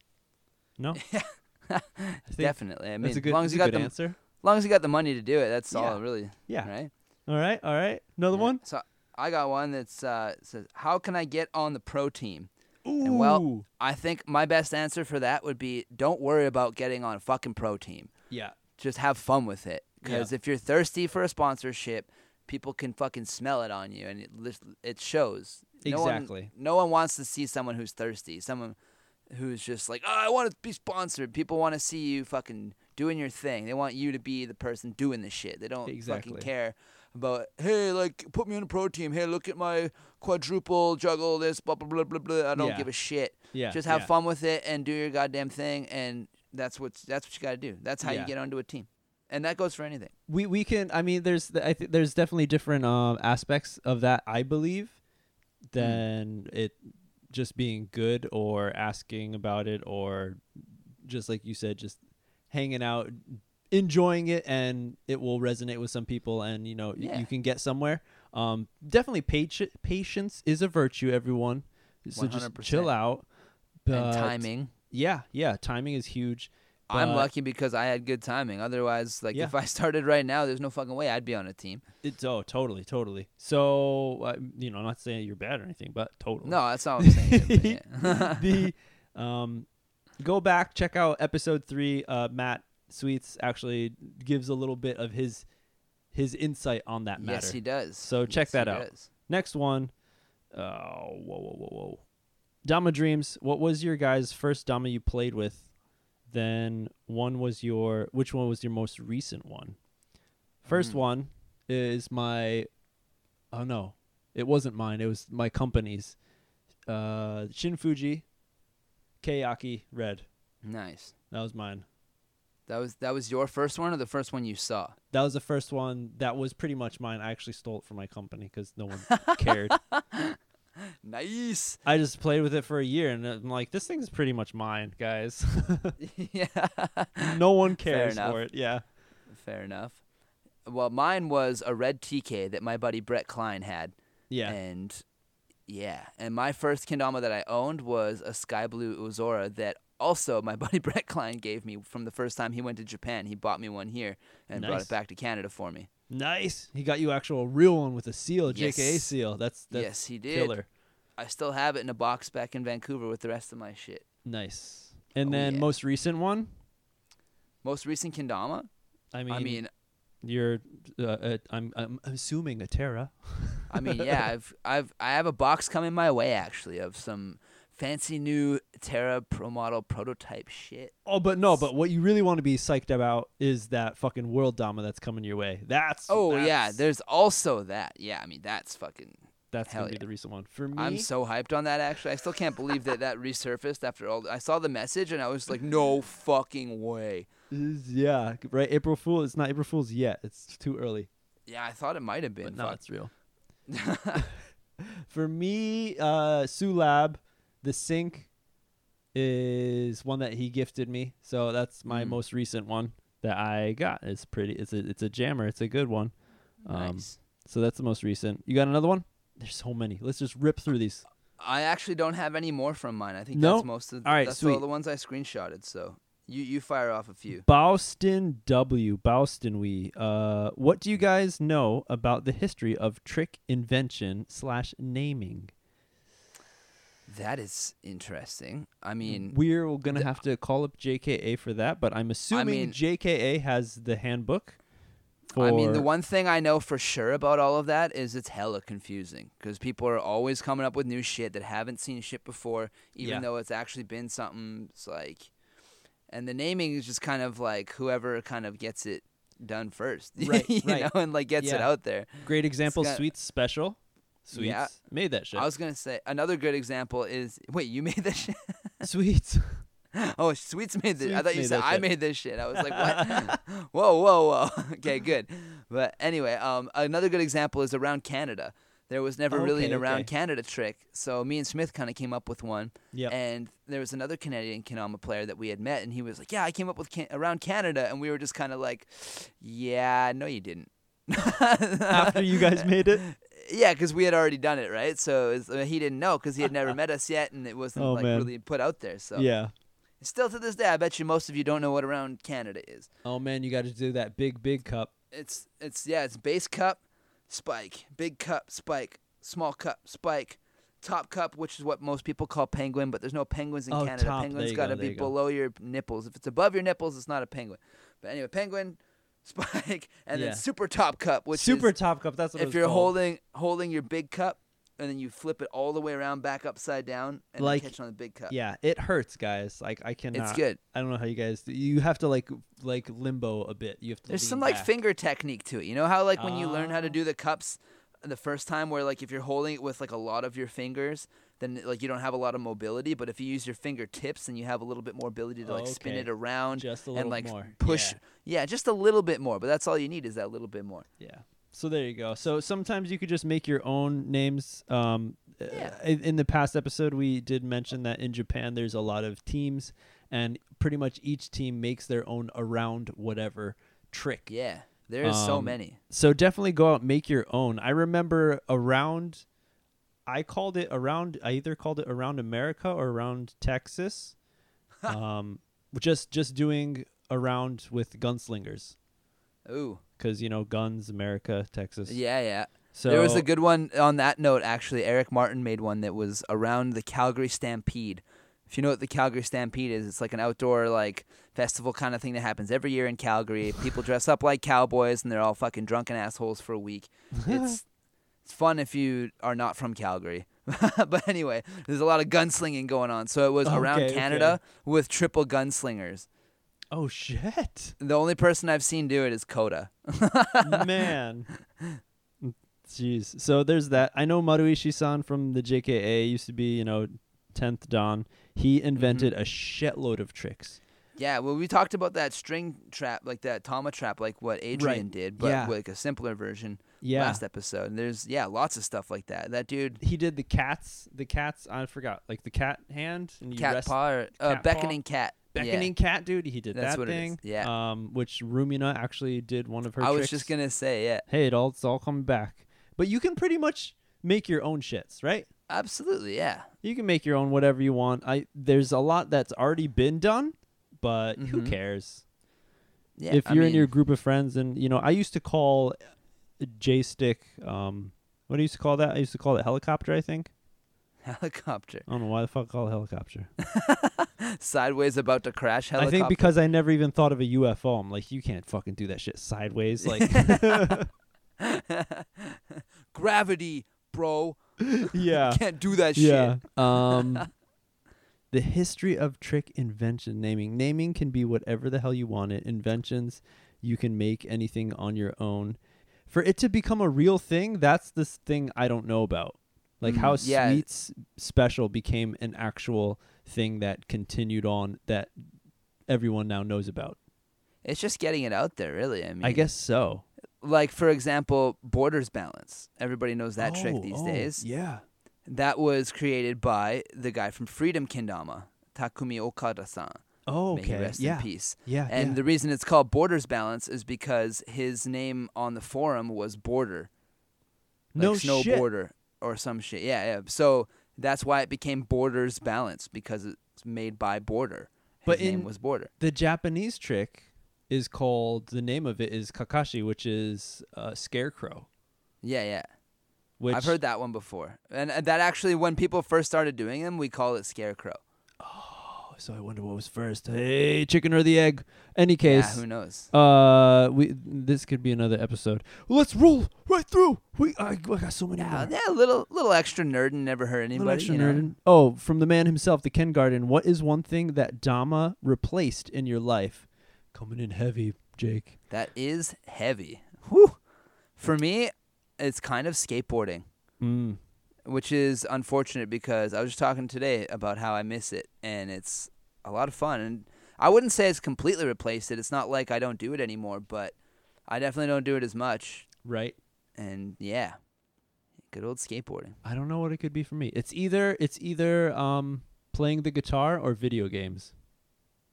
[SPEAKER 2] No,
[SPEAKER 1] Definitely. I mean,
[SPEAKER 2] good,
[SPEAKER 1] as long as you got the,
[SPEAKER 2] answer.
[SPEAKER 1] as long as you got the money to do it, that's
[SPEAKER 2] Yeah.
[SPEAKER 1] all really.
[SPEAKER 2] Yeah.
[SPEAKER 1] Right.
[SPEAKER 2] All right. All right. Another
[SPEAKER 1] Yeah.
[SPEAKER 2] one.
[SPEAKER 1] So I got one that's uh, says, "How can I get on the pro team?"
[SPEAKER 2] Ooh.
[SPEAKER 1] And well- I think my best answer for that would be, "Don't worry about getting on a fucking pro team.
[SPEAKER 2] yeah.
[SPEAKER 1] Just have fun with it.
[SPEAKER 2] Yeah.
[SPEAKER 1] Because if you're thirsty for a sponsorship, people can fucking smell it on you, and it it shows. No one-
[SPEAKER 2] Exactly.
[SPEAKER 1] no one wants to see someone who's thirsty. Someone who's just like, oh, I want to be sponsored. People want to see you fucking doing your thing. They want you to be the person doing the shit. They don't
[SPEAKER 2] Exactly.
[SPEAKER 1] fucking care about, hey, like, put me on a pro team. Hey, look at my quadruple juggle this, blah, blah, blah, blah, blah. I don't
[SPEAKER 2] Yeah.
[SPEAKER 1] give a shit.
[SPEAKER 2] Yeah.
[SPEAKER 1] Just have
[SPEAKER 2] yeah.
[SPEAKER 1] fun with it and do your goddamn thing. And that's what's that's what you got to do. That's how
[SPEAKER 2] Yeah.
[SPEAKER 1] you get onto a team. And that goes for anything.
[SPEAKER 2] We we can. I mean, there's the- I think there's definitely different um aspects of that. I believe. than it just being good or asking about it or just like you said, just hanging out, enjoying it, and it will resonate with some people, and you know
[SPEAKER 1] Yeah.
[SPEAKER 2] you can get somewhere. Um, definitely, pati- patience is a virtue, everyone. So just
[SPEAKER 1] 100%.
[SPEAKER 2] chill out.
[SPEAKER 1] and timing.
[SPEAKER 2] Yeah, yeah, timing is huge.
[SPEAKER 1] I'm lucky because I had good timing. Otherwise, like
[SPEAKER 2] Yeah.
[SPEAKER 1] if I started right now, there's no fucking way I'd be on a team.
[SPEAKER 2] It's oh, totally, totally. So uh, you know, I'm not saying you're bad or anything, but totally.
[SPEAKER 1] No, that's not what I'm saying.
[SPEAKER 2] the um, go back, check out episode three. Uh, Matt Sweets actually gives a little bit of his his insight on that matter.
[SPEAKER 1] yes, he does.
[SPEAKER 2] So check
[SPEAKER 1] Yes,
[SPEAKER 2] that out.
[SPEAKER 1] does.
[SPEAKER 2] Next one. Oh, whoa, whoa, whoa, whoa. Dama Dreams. What was your guys' first Dama you played with? Then one was your. Which one was your most recent one? First
[SPEAKER 1] Mm.
[SPEAKER 2] one is my. Oh no, it wasn't mine. It was my company's. Uh, Shin Fuji, Kayaki Red.
[SPEAKER 1] Nice.
[SPEAKER 2] That was mine.
[SPEAKER 1] That was that was your first one or the first one you saw?
[SPEAKER 2] That was the first one. That was pretty much mine. I actually stole it from my company because no one cared.
[SPEAKER 1] Nice.
[SPEAKER 2] I just played with it for a year, and I'm like, this thing's pretty much mine, guys.
[SPEAKER 1] yeah.
[SPEAKER 2] no one cares for it. Yeah.
[SPEAKER 1] Fair enough. Well, mine was a red TK that my buddy Brett Klein had.
[SPEAKER 2] Yeah.
[SPEAKER 1] And yeah, and my first kendama that I owned was a sky blue Ozora that also my buddy Brett Klein gave me from the first time he went to Japan. He bought me one here and brought it back to Canada for me.
[SPEAKER 2] nice. He got you actual real one with a seal,
[SPEAKER 1] Yes.
[SPEAKER 2] JKA seal. That's that's
[SPEAKER 1] yes, he did.
[SPEAKER 2] killer.
[SPEAKER 1] I still have it in a box back in Vancouver with the rest of my shit.
[SPEAKER 2] Nice. And
[SPEAKER 1] Oh,
[SPEAKER 2] then
[SPEAKER 1] yeah.
[SPEAKER 2] most recent one.
[SPEAKER 1] Most recent kendama?
[SPEAKER 2] I mean,
[SPEAKER 1] I mean,
[SPEAKER 2] you're. Uh, uh, I'm I'm assuming a Terra.
[SPEAKER 1] I mean, yeah, I've I've I have a box coming my way actually of some fancy new Terra Pro model prototype shit.
[SPEAKER 2] Oh, but no. But what you really want to be psyched about is that fucking world Dama that's coming your way. That's.
[SPEAKER 1] Oh yeah, there's also that. Yeah, I mean that's fucking.
[SPEAKER 2] That's gonna be the recent one for me.
[SPEAKER 1] I'm so hyped on that. Actually, I still can't believe that that resurfaced after all. I saw the message and I was like, no fucking way.
[SPEAKER 2] Yeah, right. April Fool. It's not April Fool's yet. It's too early.
[SPEAKER 1] Yeah, I thought it might have been.
[SPEAKER 2] But no,
[SPEAKER 1] Fuck.
[SPEAKER 2] it's real. For me, uh, Sulab, the sink is one that he gifted me. So that's my
[SPEAKER 1] Mm.
[SPEAKER 2] most recent one that I got. It's pretty. It's a it's a jammer. It's a good one. Um,
[SPEAKER 1] nice.
[SPEAKER 2] So that's the most recent. You got another one? There's so many. Let's just rip through these.
[SPEAKER 1] I actually don't have any more from mine. I think
[SPEAKER 2] No?
[SPEAKER 1] that's most of.
[SPEAKER 2] All right,
[SPEAKER 1] that's all the ones I screenshotted. So you you fire off a few.
[SPEAKER 2] Boston W. Boston we. Uh, what do you guys know about the history of trick invention slash naming?
[SPEAKER 1] That is interesting. I mean,
[SPEAKER 2] we're gonna
[SPEAKER 1] th-
[SPEAKER 2] have to call up JKA for that, but I'm assuming
[SPEAKER 1] mean-
[SPEAKER 2] JKA has the handbook. For
[SPEAKER 1] I mean, the one thing I know for sure about all of that is it's hella confusing because people are always coming up with new shit that haven't seen shit before, even
[SPEAKER 2] Yeah.
[SPEAKER 1] though it's actually been something. It's like, and the naming is just kind of like whoever kind of gets it done first,
[SPEAKER 2] Right,
[SPEAKER 1] you
[SPEAKER 2] right.
[SPEAKER 1] know, and like gets it out there.
[SPEAKER 2] great example,
[SPEAKER 1] got-
[SPEAKER 2] Sweets Special. Sweets
[SPEAKER 1] Yeah.
[SPEAKER 2] made that shit.
[SPEAKER 1] I was gonna say another good example is wait, you made this shit?
[SPEAKER 2] Sweets.
[SPEAKER 1] Oh, Sweets made this. I thought you said I
[SPEAKER 2] shit.
[SPEAKER 1] made this shit. I was like, what? whoa, whoa, whoa. okay, good. But anyway, um, another good example is around Canada. There was never really an around
[SPEAKER 2] okay.
[SPEAKER 1] Canada trick, so me and Smith kind of came up with one.
[SPEAKER 2] Yep.
[SPEAKER 1] And there was another Canadian kendama player that we had met, and he was like, "Yeah, I came up with can- around Canada," and we were just kind of like, "Yeah, no, you didn't."
[SPEAKER 2] After you guys made it.
[SPEAKER 1] Yeah, because we had already done it, right? So it's, uh, he didn't know because he had never met us yet, and it wasn't
[SPEAKER 2] Oh,
[SPEAKER 1] like
[SPEAKER 2] man.
[SPEAKER 1] really put out there. So
[SPEAKER 2] Yeah.
[SPEAKER 1] still to this day, I bet you most of you don't know what around Canada is.
[SPEAKER 2] Oh man, you got to do that big big cup.
[SPEAKER 1] It's it's yeah, it's base cup, spike, big cup, spike, small cup, spike, top cup, which is what most people call penguin, but there's no penguins in
[SPEAKER 2] Oh,
[SPEAKER 1] Canada.
[SPEAKER 2] top, there
[SPEAKER 1] Penguins got to
[SPEAKER 2] there
[SPEAKER 1] be
[SPEAKER 2] you go.
[SPEAKER 1] below your nipples. If it's above your nipples, it's not a penguin. But anyway, penguin, spike, and
[SPEAKER 2] Yeah.
[SPEAKER 1] then super top cup, which
[SPEAKER 2] Super
[SPEAKER 1] is
[SPEAKER 2] top cup. That's what
[SPEAKER 1] if you're holding holding your big cup and then you flip it all the way around back upside down and
[SPEAKER 2] Like-
[SPEAKER 1] then catch on the big cup.
[SPEAKER 2] Yeah, it hurts, guys. Like I cannot.
[SPEAKER 1] It's good.
[SPEAKER 2] I don't know how you guys. You have to like like limbo a bit. You have to.
[SPEAKER 1] There's
[SPEAKER 2] lean
[SPEAKER 1] some like
[SPEAKER 2] back.
[SPEAKER 1] finger technique to it. You know how like when you learn how to
[SPEAKER 2] Ah.
[SPEAKER 1] do the cups the first time where like if you're holding it with like a lot of your fingers, then like you don't have a lot of mobility, but if you use your fingertips then you have a little bit more ability to like spin it around
[SPEAKER 2] just a
[SPEAKER 1] and like
[SPEAKER 2] more.
[SPEAKER 1] push
[SPEAKER 2] Yeah.
[SPEAKER 1] yeah, just a little bit more, but that's all you need is that little bit more.
[SPEAKER 2] Yeah. So there you go. So sometimes you could just make your own names. Um, uh,
[SPEAKER 1] Yeah.
[SPEAKER 2] in, the past episode, we did mention that in Japan, there's a lot of teams, and pretty much each team makes their own around whatever trick.
[SPEAKER 1] Yeah, there's so
[SPEAKER 2] Um,
[SPEAKER 1] many.
[SPEAKER 2] So definitely go out make your own. I remember around I called it around I either called it around America or around Texas. um just just doing around with gunslingers
[SPEAKER 1] Ooh,
[SPEAKER 2] cuz you know guns America, Texas.
[SPEAKER 1] yeah, yeah.
[SPEAKER 2] So
[SPEAKER 1] there was a good one on that note. Actually, Eric Martin made one that was around the Calgary Stampede. If you know what the Calgary Stampede is, it's like an outdoor like festival kind of thing that happens every year in Calgary. People dress up like cowboys and they're all fucking drunken assholes for a week. It's it's fun if you are not from Calgary. but anyway, there's a lot of gunslinging going on. So it was around
[SPEAKER 2] Okay,
[SPEAKER 1] Canada with triple gunslingers.
[SPEAKER 2] Oh shit.
[SPEAKER 1] The only person I've seen do it is Coda.
[SPEAKER 2] Man. Jeez. So there's that. I know Maruishi-san from the JKA used to be, you know, 10th Don. He invented
[SPEAKER 1] Mm-hmm.
[SPEAKER 2] a shitload of tricks.
[SPEAKER 1] Yeah, well, we talked about that string trap, like that Tama trap, like what Adrian
[SPEAKER 2] Right.
[SPEAKER 1] did, but
[SPEAKER 2] Yeah.
[SPEAKER 1] with like a simpler version
[SPEAKER 2] Yeah.
[SPEAKER 1] last episode. And there's yeah, lots of stuff like that. That dude,
[SPEAKER 2] he did the cats the cats i forgot like the cat hand and you
[SPEAKER 1] cat
[SPEAKER 2] rest
[SPEAKER 1] paw, or, uh,
[SPEAKER 2] cat
[SPEAKER 1] beckoning cat. Yeah.
[SPEAKER 2] beckoning cat dude he did
[SPEAKER 1] That's
[SPEAKER 2] that
[SPEAKER 1] what it is,
[SPEAKER 2] thing
[SPEAKER 1] yeah.
[SPEAKER 2] um which rumina actually did one of her
[SPEAKER 1] I was just gonna say, yeah,
[SPEAKER 2] hey it all it's all coming back but you can pretty much make your own shits right
[SPEAKER 1] absolutely, yeah.
[SPEAKER 2] you can make your own whatever you want i there's a lot that's already been done but who
[SPEAKER 1] Mhm.
[SPEAKER 2] cares
[SPEAKER 1] Yeah,
[SPEAKER 2] if
[SPEAKER 1] I
[SPEAKER 2] you're in
[SPEAKER 1] mean,
[SPEAKER 2] your group of friends and you know i used to call j stick um what do you used to call that i used to call it helicopter i think
[SPEAKER 1] helicopter
[SPEAKER 2] i don't know why the fuck I call it helicopter
[SPEAKER 1] sideways about to crash helicopter.
[SPEAKER 2] I think because I never even thought of a UFO. I'm like, you can't fucking do that shit sideways. Like,
[SPEAKER 1] gravity, bro,
[SPEAKER 2] yeah,
[SPEAKER 1] can't do that
[SPEAKER 2] yeah.
[SPEAKER 1] shit.
[SPEAKER 2] Um, the history of trick invention naming. Naming can be whatever the hell you want it. Inventions, you can make anything on your own. For it to become a real thing, that's this thing I don't know about. Like how
[SPEAKER 1] Mm, yeah.
[SPEAKER 2] sweets special became an actual thing that continued on that everyone now knows about.
[SPEAKER 1] It's just getting it out there, really. I mean,
[SPEAKER 2] I guess so.
[SPEAKER 1] like for example, borders balance. Everybody knows that trick
[SPEAKER 2] Oh,
[SPEAKER 1] these
[SPEAKER 2] oh,
[SPEAKER 1] days.
[SPEAKER 2] Yeah.
[SPEAKER 1] That was created by the guy from Freedom Kendama, Takumi Okada-san.
[SPEAKER 2] Oh,
[SPEAKER 1] May he
[SPEAKER 2] okay.
[SPEAKER 1] rest
[SPEAKER 2] yeah.
[SPEAKER 1] in peace.
[SPEAKER 2] Yeah.
[SPEAKER 1] And
[SPEAKER 2] yeah.
[SPEAKER 1] the reason it's called Borders Balance is because his name on the forum was Border, like
[SPEAKER 2] no
[SPEAKER 1] Snow
[SPEAKER 2] shit.
[SPEAKER 1] Border or some shit. Yeah, yeah. So that's why it became Borders Balance because it's made by Border. His
[SPEAKER 2] But
[SPEAKER 1] name was Border.
[SPEAKER 2] The Japanese trick is called. The name of it is Kakashi, which is uh, scarecrow.
[SPEAKER 1] Yeah, yeah.
[SPEAKER 2] Which
[SPEAKER 1] I've heard that one before. And uh, that actually, when people first started doing them, we called it Scarecrow.
[SPEAKER 2] Oh, so I wonder what was first. Hey, chicken or the egg? Any case.
[SPEAKER 1] Yeah, who knows?
[SPEAKER 2] uh, we this could be another episode. Let's roll right through. We I, I got so many.
[SPEAKER 1] Yeah,
[SPEAKER 2] more.
[SPEAKER 1] yeah, little, little extra nerding never hurt
[SPEAKER 2] Little
[SPEAKER 1] anybody.
[SPEAKER 2] extra
[SPEAKER 1] you know?
[SPEAKER 2] nerdin'. Oh, from the man himself, the Ken Garden. What is one thing that Dama replaced in your life? Coming in heavy, Jake.
[SPEAKER 1] That is heavy. Whew. For me, it's kind of skateboarding,
[SPEAKER 2] Mm.
[SPEAKER 1] which is unfortunate because I was just talking today about how I miss it, and it's a lot of fun. And I wouldn't say it's completely replaced it. It's not like I don't do it anymore, but I definitely don't do it as much.
[SPEAKER 2] Right.
[SPEAKER 1] And yeah, good old skateboarding.
[SPEAKER 2] I don't know what it could be for me. It's either it's either um playing the guitar or video games.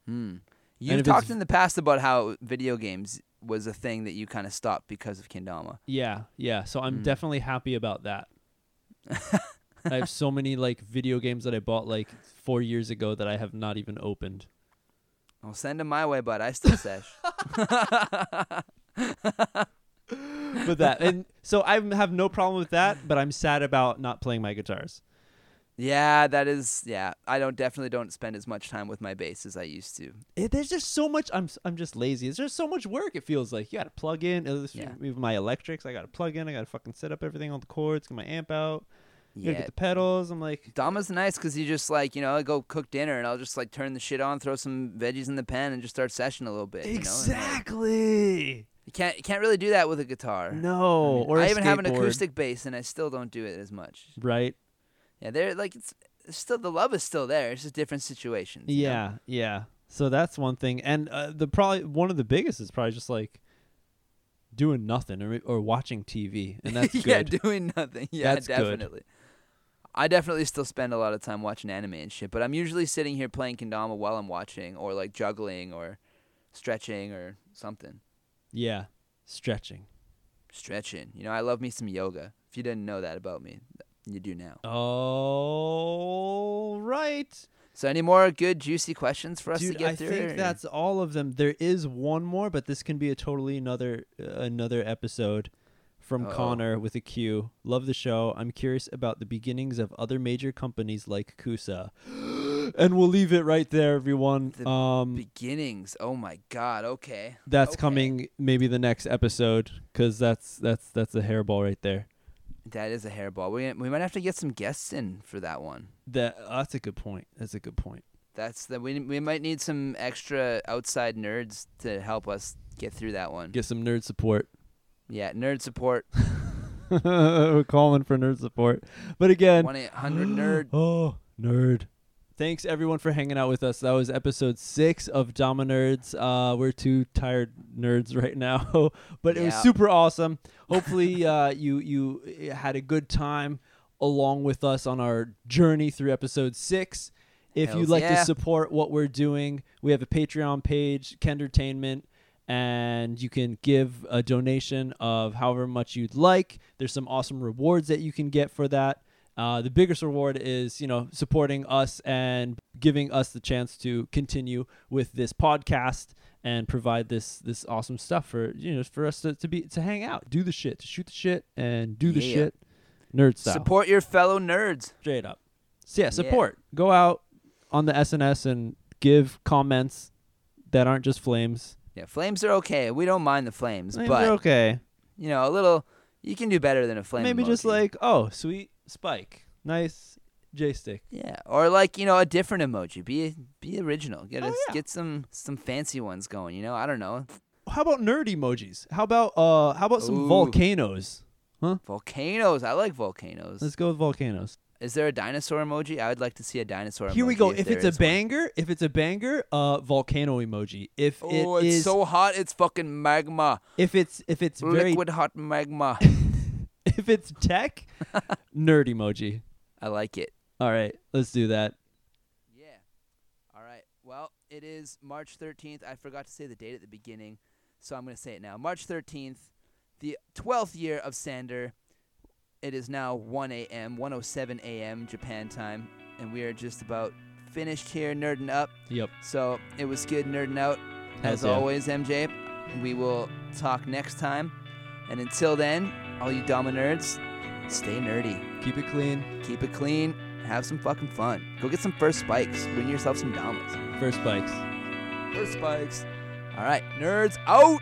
[SPEAKER 1] Hmm. You've talked in the past about how video games was a thing that you kind of stopped because of Kendama.
[SPEAKER 2] Yeah, yeah. So I'm
[SPEAKER 1] Mm.
[SPEAKER 2] definitely happy about that. I have so many like video games that I bought like four years ago that I have not even opened.
[SPEAKER 1] I'll send them my way, but I still sesh.
[SPEAKER 2] But that and so I have no problem with that, but I'm sad about not playing my guitars.
[SPEAKER 1] Yeah, that is. Yeah, I don't definitely don't spend as much time with my bass as I used to.
[SPEAKER 2] It, there's just so much. I'm I'm just lazy. It's just so much work. It feels like you got to plug in. Uh,
[SPEAKER 1] yeah.
[SPEAKER 2] with my electrics, I got to plug in. I got to fucking set up everything on the cords, get my amp out,
[SPEAKER 1] Yeah,
[SPEAKER 2] get the pedals. I'm like,
[SPEAKER 1] Dama's nice because you just like you know I go cook dinner and I'll just like turn the shit on, throw some veggies in the pan, and just start session a little bit. you know,
[SPEAKER 2] exactly.
[SPEAKER 1] You can't you can't really do that with a guitar.
[SPEAKER 2] No,
[SPEAKER 1] I, mean,
[SPEAKER 2] or
[SPEAKER 1] I even have an acoustic bass and I still don't do it as much.
[SPEAKER 2] Right.
[SPEAKER 1] Yeah, they're like it's, it's still the love is still there. It's just different situations. you know?
[SPEAKER 2] Yeah, yeah. So that's one thing, and uh, the probably one of the biggest is probably just like doing nothing or or watching TV, and that's
[SPEAKER 1] yeah,
[SPEAKER 2] good.
[SPEAKER 1] doing nothing. Yeah,
[SPEAKER 2] That's good.
[SPEAKER 1] definitely. I definitely still spend a lot of time watching anime and shit, but I'm usually sitting here playing kendama while I'm watching, or like juggling, or stretching, or something.
[SPEAKER 2] Yeah, stretching.
[SPEAKER 1] Stretching. You know, I love me some yoga. If you didn't know that about me, you do now.
[SPEAKER 2] All right.
[SPEAKER 1] So, any more good, juicy questions for us
[SPEAKER 2] Dude,
[SPEAKER 1] to get
[SPEAKER 2] I
[SPEAKER 1] through?
[SPEAKER 2] I
[SPEAKER 1] think
[SPEAKER 2] that's all of them. There is one more, but this can be a totally another uh, another episode from
[SPEAKER 1] Uh-oh.
[SPEAKER 2] Connor with a Q. Love the show. I'm curious about the beginnings of other major companies like Kusa. and we'll leave it right there, everyone.
[SPEAKER 1] The
[SPEAKER 2] um,
[SPEAKER 1] beginnings. Oh my God. Okay.
[SPEAKER 2] that's
[SPEAKER 1] okay.
[SPEAKER 2] coming maybe the next episode because that's that's that's a hairball right there.
[SPEAKER 1] That is a hairball. We we might have to get some guests in for that one.
[SPEAKER 2] That oh, that's a good point. That's a good point.
[SPEAKER 1] That's the we we might need some extra outside nerds to help us get through that one.
[SPEAKER 2] Get some nerd support.
[SPEAKER 1] Yeah, nerd support.
[SPEAKER 2] We're calling for nerd support. But again,
[SPEAKER 1] One eight hundred nerd.
[SPEAKER 2] Oh, nerd. Thanks everyone for hanging out with us. That was episode six of Dama Nerds. Uh, we're two tired nerds right now, but it was super awesome. Hopefully, uh, you you had a good time along with us on our journey through episode six. If
[SPEAKER 1] Hells
[SPEAKER 2] you'd like to support what we're doing, we have a Patreon page, Kendertainment, and you can give a donation of however much you'd like. There's some awesome rewards that you can get for that. Uh, the biggest reward is, you know, supporting us and giving us the chance to continue with this podcast and provide this this awesome stuff for you know for us to, to be to hang out, do the shit, to shoot the shit, and do the
[SPEAKER 1] Yeah.
[SPEAKER 2] shit, nerd style,
[SPEAKER 1] Support your fellow nerds.
[SPEAKER 2] straight up. So yeah, support. Go out on the SNS and give comments that aren't just flames.
[SPEAKER 1] Yeah, flames are okay. We don't mind the flames,
[SPEAKER 2] Flames
[SPEAKER 1] but
[SPEAKER 2] okay.
[SPEAKER 1] you know, a little. You can do better than a flame.
[SPEAKER 2] Maybe just like, oh, sweet spike, nice J stick.
[SPEAKER 1] Yeah, or like you know a different emoji. Be be original. Get
[SPEAKER 2] Oh,
[SPEAKER 1] us
[SPEAKER 2] yeah.
[SPEAKER 1] get some some fancy ones going. You know, I don't know.
[SPEAKER 2] How about nerd emojis? How about uh, how about some
[SPEAKER 1] Ooh.
[SPEAKER 2] volcanoes? Huh?
[SPEAKER 1] Volcanoes. I like volcanoes.
[SPEAKER 2] Let's go with volcanoes.
[SPEAKER 1] Is there a dinosaur emoji? I would like to see a dinosaur.
[SPEAKER 2] Here we go.
[SPEAKER 1] If,
[SPEAKER 2] If it's a
[SPEAKER 1] is one.
[SPEAKER 2] banger, if it's a banger, uh, volcano emoji. If
[SPEAKER 1] Oh,
[SPEAKER 2] it
[SPEAKER 1] it's
[SPEAKER 2] is,
[SPEAKER 1] so hot. It's fucking magma.
[SPEAKER 2] if it's if it's very
[SPEAKER 1] Liquid hot magma.
[SPEAKER 2] if it's tech, nerd emoji.
[SPEAKER 1] I like it.
[SPEAKER 2] All right, let's do that.
[SPEAKER 1] Yeah. All right. Well, it is March 13th. I forgot to say the date at the beginning, so I'm going to say it now. March 13th, the 12th year of Sander. It is now 1 a.m., 1:07 a.m. Japan time, and we are just about finished here nerding up.
[SPEAKER 2] Yep.
[SPEAKER 1] So it was good nerding out. As
[SPEAKER 2] yeah.
[SPEAKER 1] always, MJ. We will talk next time. And until then, all you Dama nerds, stay nerdy.
[SPEAKER 2] Keep it clean.
[SPEAKER 1] Keep it clean. Have some fucking fun. Go get some first spikes. Win yourself some Damas.
[SPEAKER 2] First spikes.
[SPEAKER 1] First spikes. All right, nerds out.